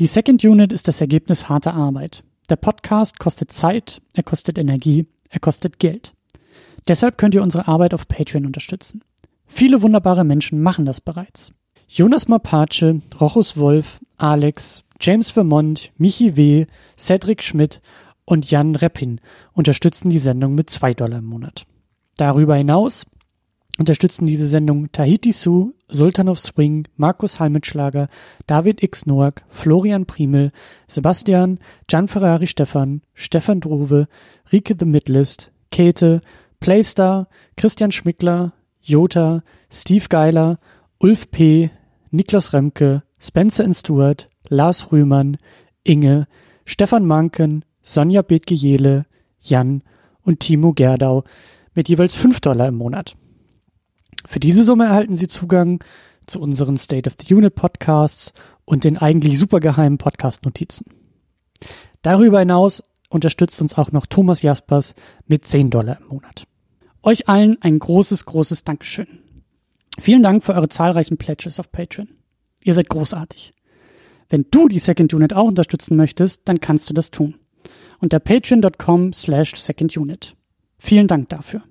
Die Second Unit ist das Ergebnis harter Arbeit. Der Podcast kostet Zeit, er kostet Energie, er kostet Geld. Deshalb könnt ihr unsere Arbeit auf Patreon unterstützen. Viele wunderbare Menschen machen das bereits. Jonas Mapace, Rochus Wolf, Alex, James Vermont, Michi W., Cedric Schmidt und Jan Reppin unterstützen die Sendung mit zwei Dollar im Monat. Darüber hinaus unterstützen diese Sendung Tahiti Su, Sultan of Swing, Markus Halmitschlager, David X. Noack, Florian Primel, Sebastian, Gian Ferrari Stefan, Stefan Druwe, Rike The Midlist, Käthe, Playstar, Christian Schmickler, Jota, Steve Geiler, Ulf P., Niklas Remke, Spencer Stewart, Lars Rühmann, Inge, Stefan Manken, Sonja Bethge-Jele, Jan und Timo Gerdau mit jeweils 5 Dollar im Monat. Für diese Summe erhalten Sie Zugang zu unseren State of the Unit Podcasts und den eigentlich supergeheimen Podcast-Notizen. Darüber hinaus unterstützt uns auch noch Thomas Jaspers mit 10 Dollar im Monat. Euch allen ein großes, großes Dankeschön. Vielen Dank für eure zahlreichen Pledges auf Patreon. Ihr seid großartig. Wenn du die Second Unit auch unterstützen möchtest, dann kannst du das tun. Unter patreon.com slash secondunit. Vielen Dank dafür.